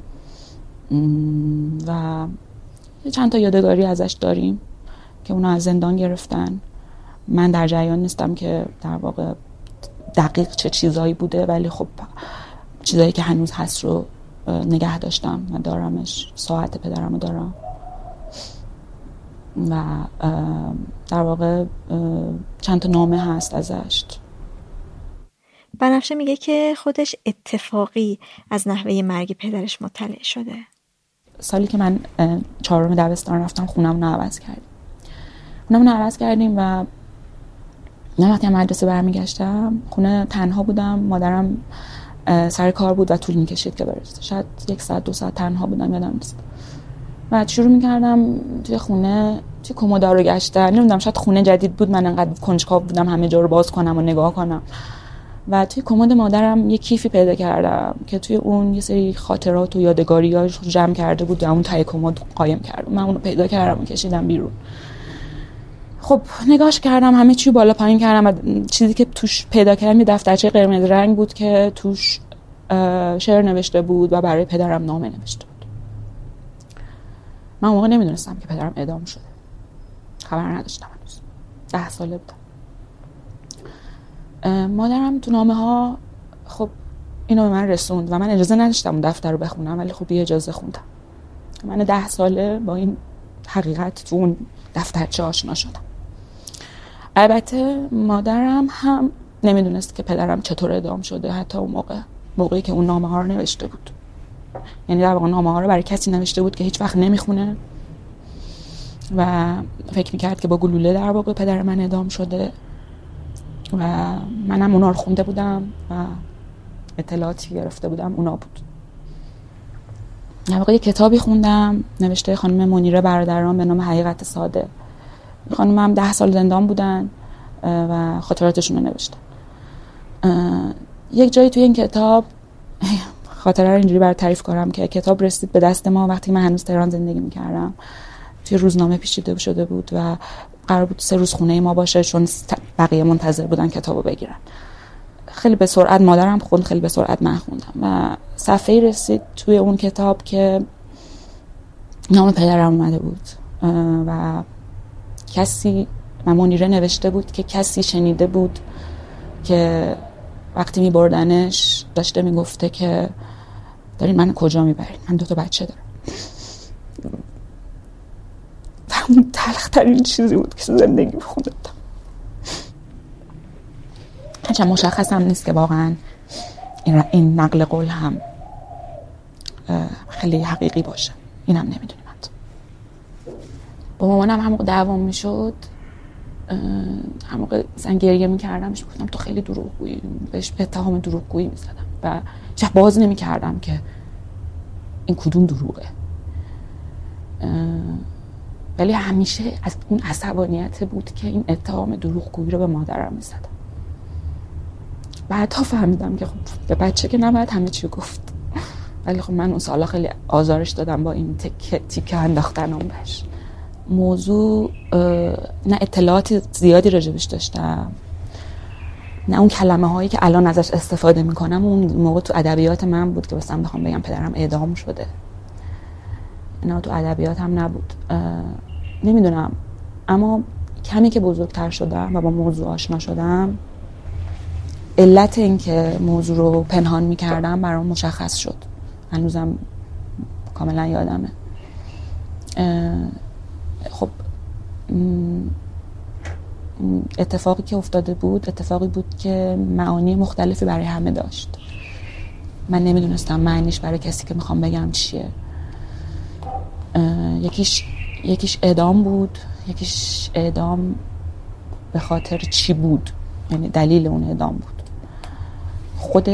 و چند تا یادگاری ازش داریم که اونا از زندان گرفتن. من در جریان نیستم که در واقع دقیق چه چیزایی بوده ولی خب چیزایی که هنوز هست رو نگه داشتم و دارمش. ساعت پدرم رو دارم. و در واقع چند تا نامه هست ازش. بنفشه میگه که خودش اتفاقی از نحوه مرگ پدرش مطلع شده. سالی که من چهارم دبستان رفتم خونم رو عوض کردیم. خونم رو عوض کردیم و من وقتی مدرسه برمیگشتم خونه تنها بودم مادرم سر کار بود و طول می‌کشید که برسه شاید یک ساعت دو ساعت تنها بودم یادم نیست. و شروع می‌کردم توی خونه توی کمودا رو گشتن. نمی‌دونم شاید خونه جدید بود من انقدر کنجکاو بودم همه جا رو باز کنم و نگاه کنم. و توی کمد مادرم یه کیفی پیدا کردم که توی اون یه سری خاطرات و یادگاری جمع کرده بود و اون تای کمد قایم کردم من اونو پیدا کردم و کشیدم بیرون. خب نگاش کردم همه چی بالا پایین کردم و چیزی که توش پیدا کردم یه دفترچه قرمز رنگ بود که توش شعر نوشته بود و برای پدرم نامه نوشته بود. من موقع نمی‌دونستم که پدرم اعدام شده. خبر نداشتم ده ساله بودم. مادرم تو نامه ها خب اینو به من رسوند و من اجازه نداشتم اون دفتر رو بخونم ولی خب یه اجازه خوندم. من ده ساله با این حقیقت تو اون دفترچه آشنا شدم. البته مادرم هم نمی‌دونست که پدرم چطور ادام شده حتی اون موقع موقعی که اون نامه ها رو نوشته بود. یعنی در واقع نامه ها رو برای کسی نوشته بود که هیچ وقت نمی‌خونه و فکر می‌کرد که با گلوله در واقع پدر من ادام شده. و منم اونا رو خونده بودم و اطلاعاتی گرفته بودم اونا بود. یه کتابی خوندم نوشته خانم منیره برادران به نام حقیقت ساده. خانم هم ده سال زندان بودن و خاطراتشون رو نوشتن. یک جایی توی این کتاب خاطره رو اینجوری بر تعریف کنم که کتاب رسید به دست ما وقتی من هنوز تهران زندگی می‌کردم. توی روزنامه پیچیده شده بود و قرار بود سه روز خونه ما باشه چون بقیه منتظر بودن کتابو بگیرن. خیلی به سرعت مادرم خوند خیلی به سرعت من خوندم. و صفحه رسید توی اون کتاب که نام پدرم اومده بود. و کسی و منیره نوشته بود که کسی شنیده بود که وقتی می بردنش داشته می‌گفته که دارین من کجا می‌برین؟ من دو تا بچه دارم و اون تلخترین چیزی بود که زندگی بخونده بودم هرچند مشخص هم نیست که واقعا این نقل قول هم خیلی حقیقی باشه. اینم نمی‌دونیم با مامانم هم دعوام می‌شد هم مثلا گریه می‌کردم گفتم تو خیلی دروغگویی. بهش به اتهام دروغگویی می‌زدم. و چه باز نمی‌کردم که این کدوم دروغه. ولی همیشه از اون عصبانیت بود که این اتهام دروغگویی رو به مادرم می‌زدم. بعدها فهمیدم که خب به بچه که نباید همه چی گفت. ولی خب من اون سالا خیلی آزارش دادم با این تیکه تیکه انداختنم بهش. موضوع نه اطلاعات زیادی راجبش داشتم. نه اون کلمه هایی که الان ازش استفاده می‌کنم اون موقع تو ادبیات من بود که بسیم بخوام بگم پدرم اعدام شده. اینا تو ادبیات هم نبود. نمی‌دونم. اما کمی که بزرگتر شدم و با موضوع آشنا شدم علت این که موضوع رو پنهان می‌کردم برام مشخص شد. هنوزم کاملا یادمه. خب اتفاقی که افتاده بود اتفاقی بود که معانی مختلفی برای همه داشت. من نمی‌دونستم معنیش برای کسی که می‌خوام بگم چیه. یکیش یکیش اعدام بود یکیش اعدام به خاطر چی بود؟ یعنی دلیل اون اعدام بود. خود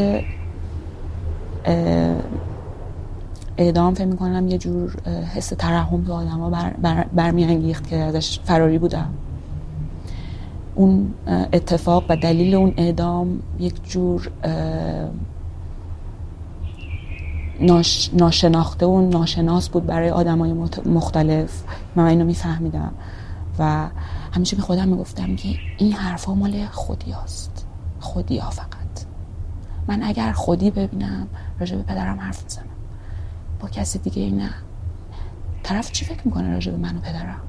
اعدام فکر می‌کنم یه جور حس ترحم تو آدم ها بر, بر, برمیانگیخت که ازش فراری بودم اون اتفاق و دلیل اون اعدام یک جور ناش، ناشناخته و ناشناس بود برای آدم های مختلف. من اینو میفهمیدم. و همیشه به خودم می‌گفتم که این حرفا مال خودی هست خودی ها فقط. من اگر خودی ببینم راجع به پدرم حرف می‌زنم. با کسی دیگه نه. طرف چی فکر می‌کنه راجع به من و پدرم؟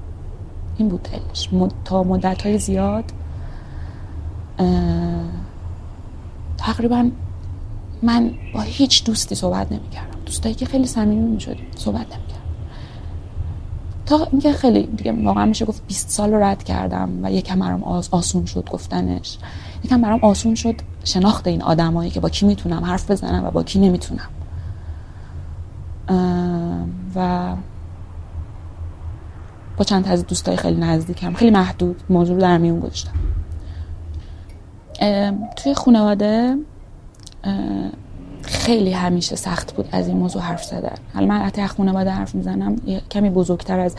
این بود دلش. تا مدت های زیاد تقریبا من با هیچ دوستی صحبت نمی‌کردم. دوستایی که خیلی صمیمی می‌شدیم صحبت نمی‌کردم. تا اینکه خیلی دیگه واقعا میشه گفت 20 سال رو رد کردم و یکم برام آسون شد گفتنش. یکم برام آسون شد شناخت این آدمایی که با کی می‌تونم حرف بزنم و با کی نمی‌تونم. و با چند از دوستای خیلی نزدیکم خیلی محدود موضوع رو در میون گذاشتم. توی خانواده خیلی همیشه سخت بود از این موضوع حرف زدن. حالا من حتی خانواده حرف می‌زنم کمی بزرگتر از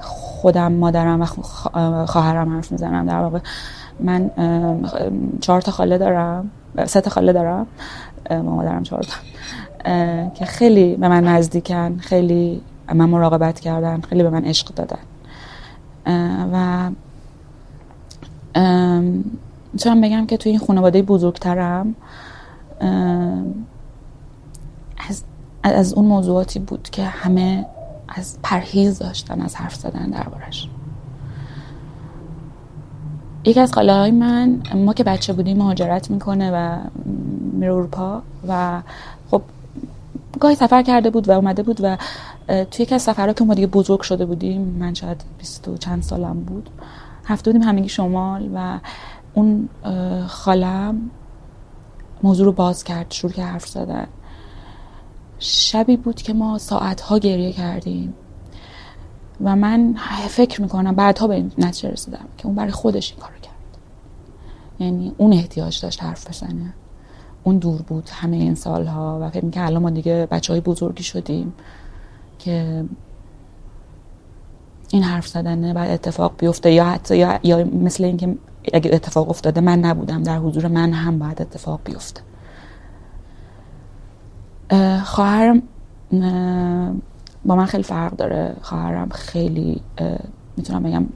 خودم مادرم و خواهرم حرف می‌زنم. در واقع من چهار تا خاله دارم سه تا خاله دارم مادرم چهار تا که خیلی به من نزدیکن خیلی من مراقبت کردن خیلی به من عشق دادن. و می‌تونم بگم که توی این خانواده بزرگترم از, از اون موضوعاتی بود که همه از پرهیز داشتن از حرف زدن دربارش. یکی از خاله های من ما که بچه بودیم مهاجرت می‌کنه و میره اروپا و خب گاهی سفر کرده بود و اومده بود و توی یکی از سفرها که ما دیگه بزرگ شده بودیم. من شاید بیست و چند سالم بود. هفته بودیم همگی شمال و اون خالم موضوع رو باز کرد شروع که حرف زدن. شبی بود که ما ساعتها گریه کردیم. و من فکر می‌کنم بعدها به این نتیجه رسیدم که اون برای خودش این کارو کرد. یعنی اون احتیاج داشت حرف بزنه. اون دور بود همه این سالها و فکر می‌کنم الان ما دیگه بچه های بزرگی شدیم که این حرف زدنه بعد اتفاق بیفته یا حتی یا, یا مثل اینکه اگه اتفاق افتاده من نبودم در حضور من هم باید اتفاق بیفته. خواهرم با من خیلی فرق داره. خواهرم خیلی می‌تونم بگم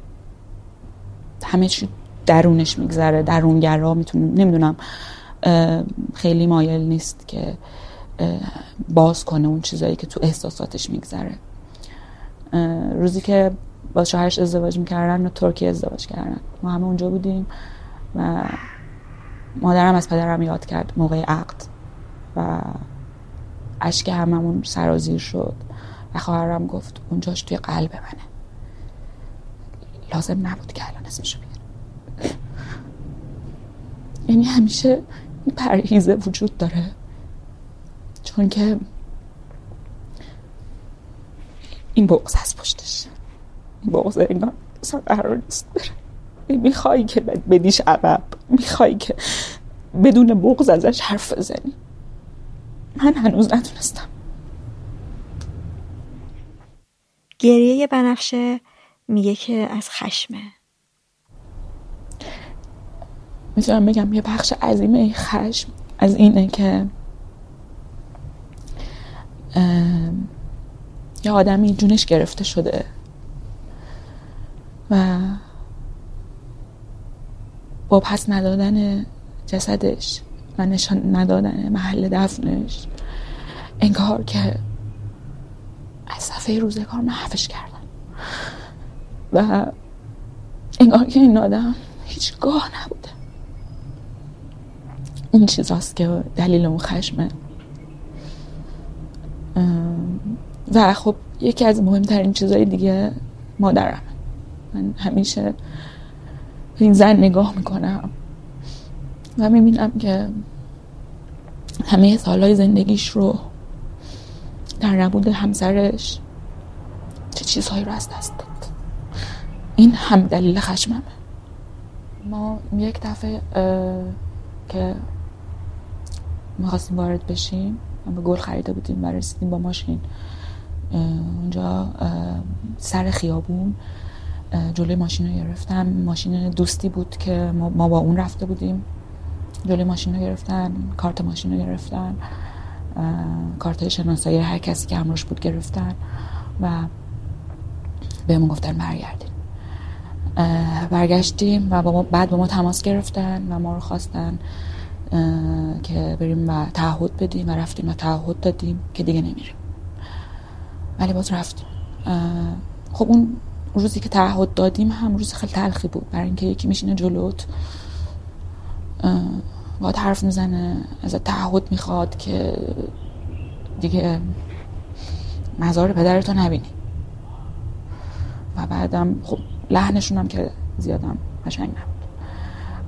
همه چی درونش میگذره درونگرا می‌تونم نمی‌دونم خیلی مایل نیست که باز کنه اون چیزایی که تو احساساتش میگذره. روزی که با شوهرش ازدواج می‌کردن و ترکیه ازدواج کردن. ما همه اونجا بودیم و مادرم از پدرم یاد کرد موقع عقد و اشک هممون سرازیر شد و خواهرم گفت اونجاش توی قلب منه. لازم نبود که الان اسمشو بیارم. یعنی همیشه این پرهیزه وجود داره. چون که این بغض از پشتش. بغض انگار اصلا قرار نیست بره. میخوایی که بدیش عقب. میخوایی که بدون بغض ازش حرف بزنی. من هنوز نتونستم. گریه بنفشه میگه که از خشمه. می‌تونم بگم یه بخش عظیم این خشم از اینه که یه آدمی جونش گرفته شده. و با پس ندادن جسدش و نشان ندادن محل دفنش. انگار که از صفحه روزگار محفش کردن. و انگار که این آدم هیچگاه نبوده. این چیزاست که دلیل اون خشمه و خب یکی از مهمترین چیزهای دیگه مادرم من همیشه این زن نگاه می‌کنم و می‌بینم که همه سالهای زندگیش رو در نبود همسرش چه چیزهایی رو از دست داد. این هم دلیل خشممه. ما یک دفعه که می‌خواستیم وارد بشیم به گل خریده بودیم و رسیدیم با ماشین. اونجا سر خیابون جلوی ماشین رو گرفتم. ماشین دوستی بود که ما با اون رفته بودیم. جلوی ماشین رو گرفتن کارت ماشین رو گرفتن کارت شناسایی هر کسی که همراش بود گرفتن و بهمون گفتن برگردیم برگشتیم و با بعد با ما تماس گرفتن و ما رو خواستن که بریم و تعهد بدیم و رفتیم و تعهد دادیم که دیگه نمیریم. ولی باز رفتیم خب اون روزی که تعهد دادیم هم روز خیلی تلخی بود برای اینکه یکی میشینه جلوت. باید حرف می‌زنه از تعهد می‌خواد که دیگه مزار پدرتو نبینی. و بعدم خب لحنشون هم که زیادم قشنگ نبود.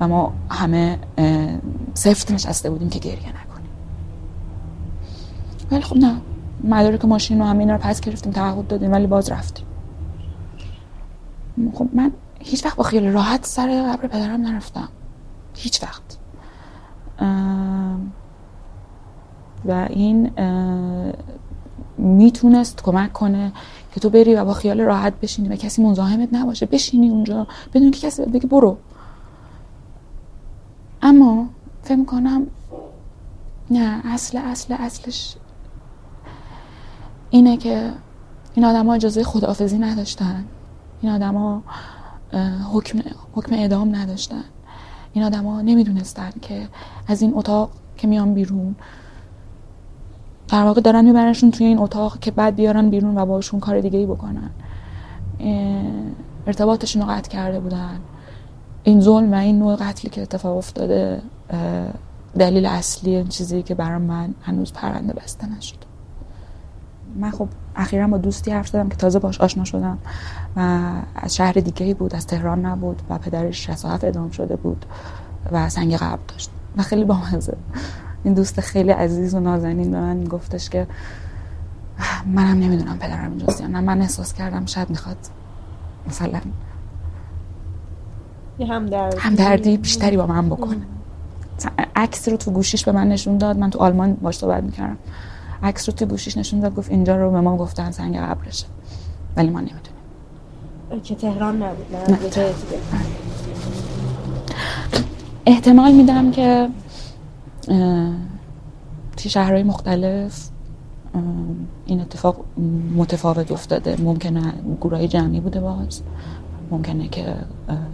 و ما همه سفت نشسته بودیم که گریه نکنیم. ولی خب نه مدارک ماشین و همه اینا رو پس گرفتیم تعهد دادیم ولی باز رفتیم. خب من هیچ وقت با خیال راحت سر قبر پدرم نرفتم. هیچ وقت. و این می‌تونست کمک کنه که تو بری و با خیال راحت بشینی و کسی مزاحمت نباشه. بشینی اونجا. بدون که کسی بگه برو. اما فکر کنم نه اصل اصل اصلش اینه که این آدم ها اجازه خداحافظی نداشتن. این آدما حکم, حکم اعدام نداشتن. این آدما نمی‌دونستن که از این اتاق که میان بیرون در واقع دارن میبرنشون توی این اتاق که بعد بیارن بیرون و باشون کار دیگه ای بکنن ارتباطشون رو قطع کرده بودن. این ظلم و این نوع قتلی که اتفاق افتاده دلیل اصلی این چیزی که برای من هنوز پرنده بسته نشد من خب اخیرا با دوستی حرف زدم که تازه باش آشنا شدم و از شهر دیگه بود از تهران نبود و پدرش 67 ادام شده بود و سنگ قبر داشت و خیلی بامزه. این دوست خیلی عزیز و نازنین به من گفتش که منم نمی‌دونم پدرم اینجاست نه. من احساس کردم شاید می‌خواد مثلا همدردی. همدردی بیشتری با من بکنه. عکس رو تو گوشیش به من نشون داد. من تو آلمان باش صحبت می‌کردم. عکس رو تو گوشیش نشون داد گفت اینجا رو به ما گفتن سنگ قبرشه ولی ما نمی‌دونیم. که تهران نبود نه, احتمال میدم که توی شهرهای مختلف این اتفاق متفاوت افتاده. ممکنه گروه جمعی بوده باز. ممکنه که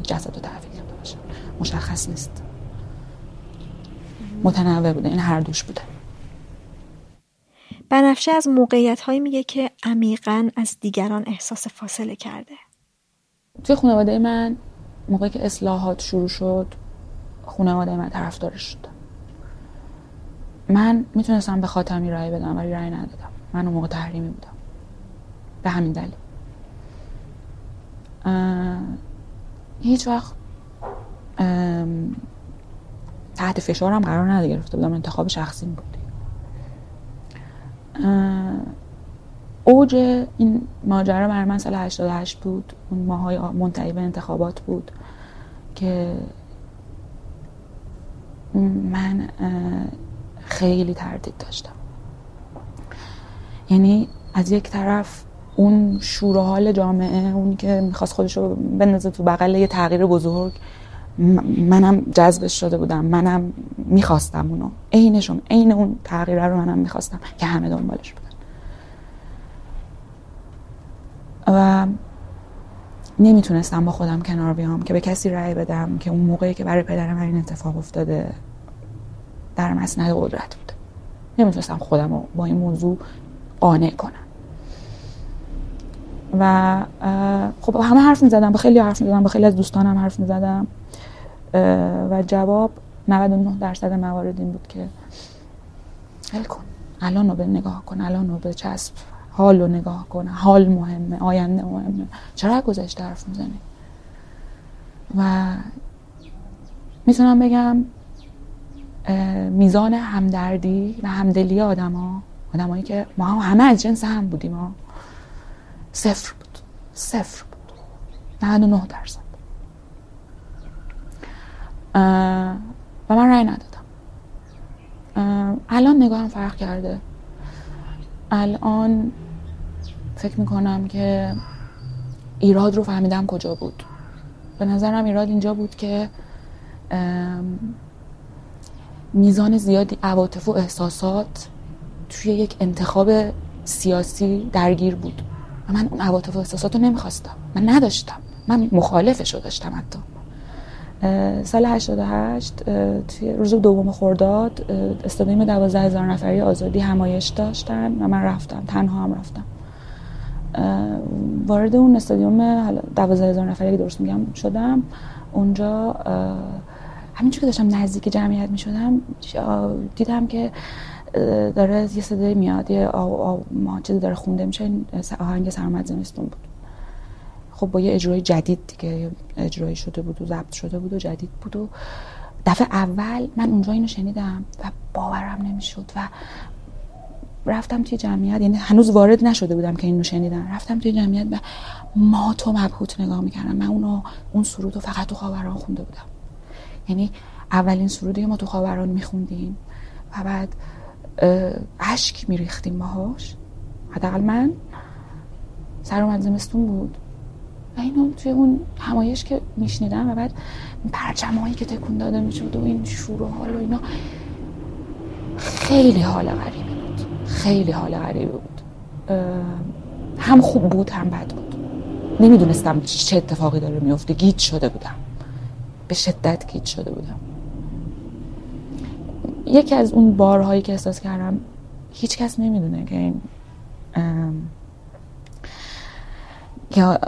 جسد رو تحویل داده باشه. مشخص نیست. متنوع بوده. این هر دوش بوده. بنفشه از موقعیت هایی میگه که عمیقا از دیگران احساس فاصله کرده. توی خانواده من موقعی که اصلاحات شروع شد خانواده من طرفدارش شد. من می‌تونستم به خاتمی رای بدم ولی رای ندادم. من اون موقع تحریمی بودم. به همین دلیل. هیچ وقت تحت فشارم قرار نگرفته بودم. انتخاب شخصی بود. اوج این ماجرا برای من سال 88 بود. اون ماهای منتهی به انتخابات بود که من خیلی تردید داشتم. یعنی از یک طرف اون شور حال جامعه اونی که می‌خواست خودش رو بندازه تو بغل یه تغییر بزرگ منم جذبش شده بودم. منم می‌خواستم اونو. عینشون عین اون تغییر رو منم می‌خواستم که همه دنبالش بودن. و نمی‌تونستم با خودم کنار بیام که به کسی رأی بدم که اون موقعی که برای پدرم این اتفاق افتاده در مسند قدرت بود. نمی‌تونستم خودم رو با این موضوع قانع کنم. و خب همه حرف می‌زدم با خیلی حرف می‌زدم با خیلی از دوستانم حرف می‌زدم. و جواب 99 درصد موارد این بود که هل کن. الان رو به نگاه کن الان رو به چسب. حال رو نگاه کن. حال مهمه آینده مهمه. چرا گذشته حرف می‌زنی؟ و می‌تونم بگم میزان همدردی و همدلی آدما آدمایی که ما همه از جنس هم بودیم ما صفر بود. صفر بود. 99 درصد. و من رأی ندادم. الان نگاهم فرق کرده. الان فکر می‌کنم که ایراد رو فهمیدم کجا بود. به نظرم ایراد اینجا بود که میزان زیادی عواطف و احساسات توی یک انتخاب سیاسی درگیر بود. و من اون عواطف و احساسات رو نمی‌خواستم. من نداشتم. من مخالفش رو داشتم حتی. سال 88 توی روز دوم خرداد استادیوم دوازده هزار نفری آزادی همایش داشتن و من رفتم تنها هم رفتم. وارد اون استادیوم دوازده هزار نفری درست میگم شدم اونجا همینجور که داشتم نزدیک جمعیت می شدم دیدم که داره یه صدای میاد یه ما چیزی داره خونده میشه آهنگ سرمت زمستون بود. خب با یه اجرای جدید دیگه اجرایی شده بود و ضبط شده بود و جدید بود و دفعه اول من اونجا اینو شنیدم و باورم نمی‌شد و رفتم توی جمعیت یعنی هنوز وارد نشده بودم که اینو شنیدم. رفتم توی جمعیت و ما تو مبهوت نگاه می‌کردم. من اونو اون سرود رو فقط تو خاوران خونده بودم. یعنی اولین سرودی ما تو خاوران میخوندیم و بعد اشک میریختیم باهاش. حداقل من سر اومد زمستون بود. و اینو توی اون همایش که میشنیدم و بعد پرچمایی که تکون داده می‌شد و این شور و حال و اینا خیلی حال غریبی بود. خیلی حال غریبی بود. هم خوب بود هم بد بود. نمی‌دونستم چه اتفاقی داره میفته گیت شده بودم. به شدت گیت شده بودم. یکی از اون بارهایی که احساس کردم هیچ کس نمی‌دونه که این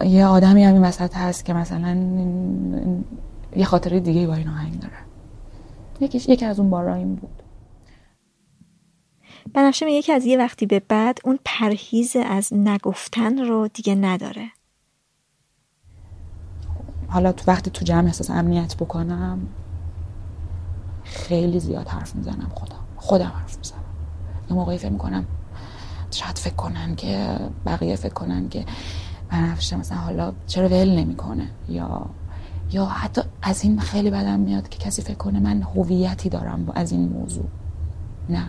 یه آدمی هم این وسط هست که مثلا یه خاطره دیگه با این آهنگ داره. یکی, یکی از اون بارها این بود. بنفشه یکی از یه وقتی به بعد اون پرهیز از نگفتن رو دیگه نداره. حالا تو وقتی تو جمع احساس امنیت بکنم خیلی زیاد حرف می‌زنم خودم خودم حرف می‌زنم. یه موقعی فکر می‌کنم شاید فکر کنن که بقیه فکر کنن که بنفشه مثلا حالا چرا ول نمی‌کنه؟ یا یا حتی از این خیلی بدم میاد که کسی فکر کنه من هویتی دارم از این موضوع. نه.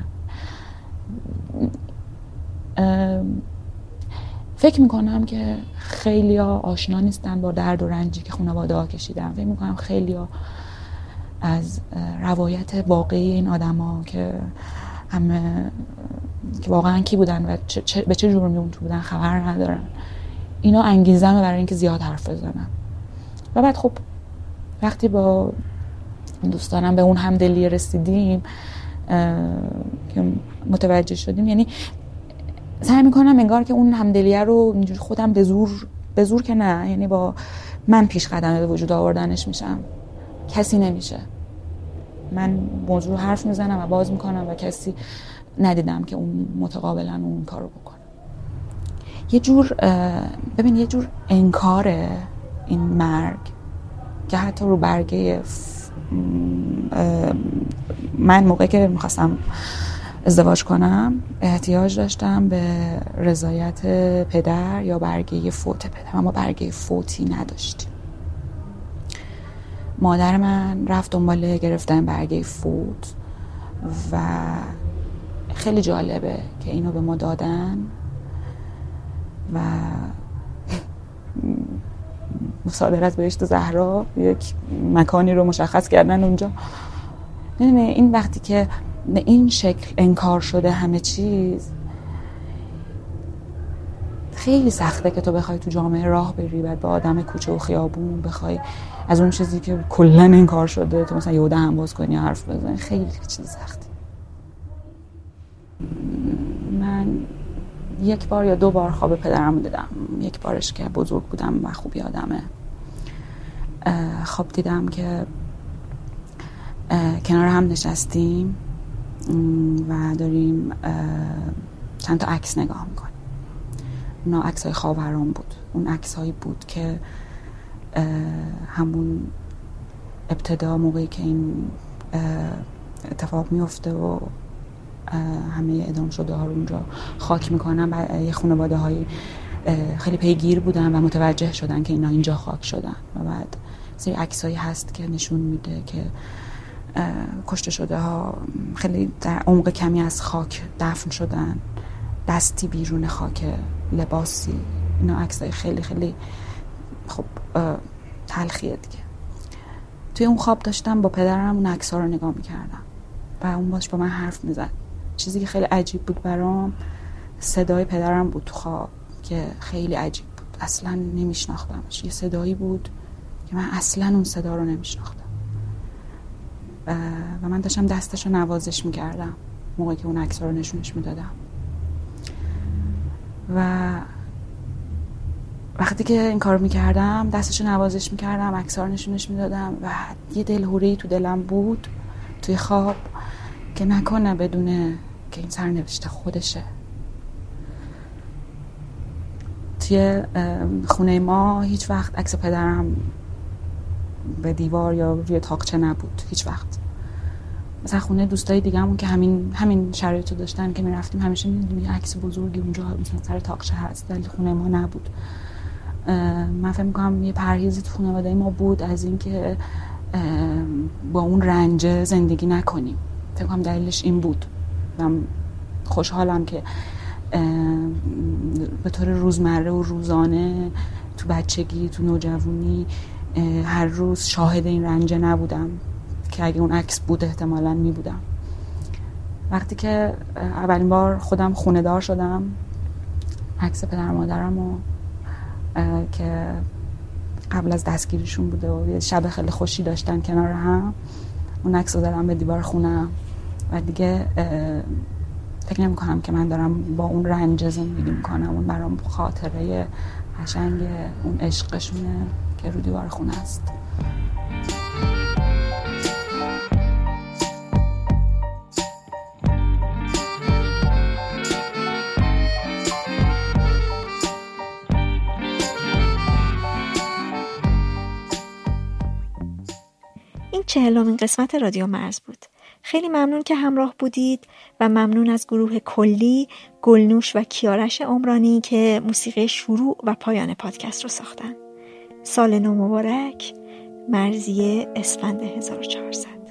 فکر می‌کنم که خیلی ها آشنا نیستن با درد و رنجی که خانواده ها کشیدن. فکر می‌کنم خیلی ها از روایت واقعی این آدما که همه که واقعا کی بودن و چه، به چه جرمی اون تو بودن خبر ندارن. اینا انگیزمه برای اینکه زیاد حرف بزنم و بعد خب وقتی با دوستانم به اون همدلی رسیدیم که متوجه شدیم یعنی سعی می‌کنم انگار که اون همدلیه رو اینجوری خودم به زور به زور که نه یعنی با من پیش قدم به وجود آوردنش میشم. کسی نمیشه. من موضوع حرف می‌زنم و باز می‌کنم و کسی ندیدم که اون متقابلا اون کارو بکنه. یه جور ببین یه جور انکار این مرگ که حتی رو برگه من موقعی که می‌خواستم ازدواج کنم احتیاج داشتم به رضایت پدر یا برگه فوت پدر. اما برگه فوتی نداشتیم. مادر من رفت دنبال گرفتن برگه فوت و خیلی جالبه که اینو به ما دادن. و مصادر از بهشت زهرا یک مکانی رو مشخص کردن اونجا. این وقتی که به این شکل انکار شده همه چیز خیلی سخته که تو بخوای تو جامعه راه بری بعد به آدم کوچه و خیابون بخوای از اون چیزی که کلا انکار شده تو مثلا یه هم باز کنی حرف بزنی. خیلی چیز سختی من یک بار یا دو بار خواب پدرم دیدم یک بارش که بزرگ بودم و خوب یادمه. خواب دیدم که کنار هم نشستیم و داریم چند تا عکس نگاه می‌کنیم. اونا عکس های خواهران بود. اون عکس هایی بود که همون ابتدا موقعی که این اتفاق میفته و همه ادام شده ها رو اونجا خاک می‌کنن و یه خانواده های خیلی پیگیر بودن و متوجه شدن که اینا اینجا خاک شدن. و بعد سری عکسایی هست که نشون میده که کشته شده ها خیلی در عمق کمی از خاک دفن شدن دستی بیرون خاک لباسی. اینا عکسای خیلی خیلی خب تلخیه دیگه. توی اون خواب داشتم با پدرم اون عکس رو نگاه می‌کردم و اون باش با من حرف می‌زد. چیزی که خیلی عجیب بود برام صدای پدرم بود تو خواب که خیلی عجیب بود. اصلا نمیشناختمش. یه صدایی بود که من اصلا اون صدا رو نمیشناختم. و من داشتم دستش رو نوازش می‌کردم موقعی که اون عکس رو نشونش می‌دادم. و وقتی که این کار می‌کردم دستش رو نوازش می‌کردم عکس رو نشونش می‌دادم و یه دلهوری تو دلم بود توی خواب که نکنه بدونه که این سرنوشته خودشه. توی خونه ما هیچ وقت عکس پدرم به دیوار یا روی تاقچه نبود هیچ وقت. مثلا خونه دوستای دیگه همون که همین همین شرایط رو داشتن که می‌رفتیم همیشه می‌دیدیم عکس بزرگی اونجا مثلا سر تاقچه هست ولی خونه ما نبود. من فکر می‌کنم یه پرهیزی تو خانواده ما بود از اینکه با اون رنج زندگی نکنیم. فکر کنم دلیلش این بود. خوشحالم که به طور روزمره و روزانه تو بچگی تو نوجوانی هر روز شاهد این رنجه نبودم که اگه اون عکس بود احتمالا می بودم. وقتی که اولین بار خودم خونه دار شدم عکس پدر مادرم و که قبل از دستگیریشون بوده و شب خیلی خوشی داشتن کنار هم اون عکس رو زدم به دیوار خونم و دیگه فکر نمی کنم که من دارم با اون رنج زندگی می‌کنم اون برام خاطره قشنگ اون عشقشونه که رو دیوار خونه است. این چهلمین قسمت رادیو مرز بود. خیلی ممنون که همراه بودید و ممنون از گروه کلی گلنوش و کیارش عمرانی که موسیقی شروع و پایان پادکست رو ساختن. سال نو مبارک مرزیه اسفند 1400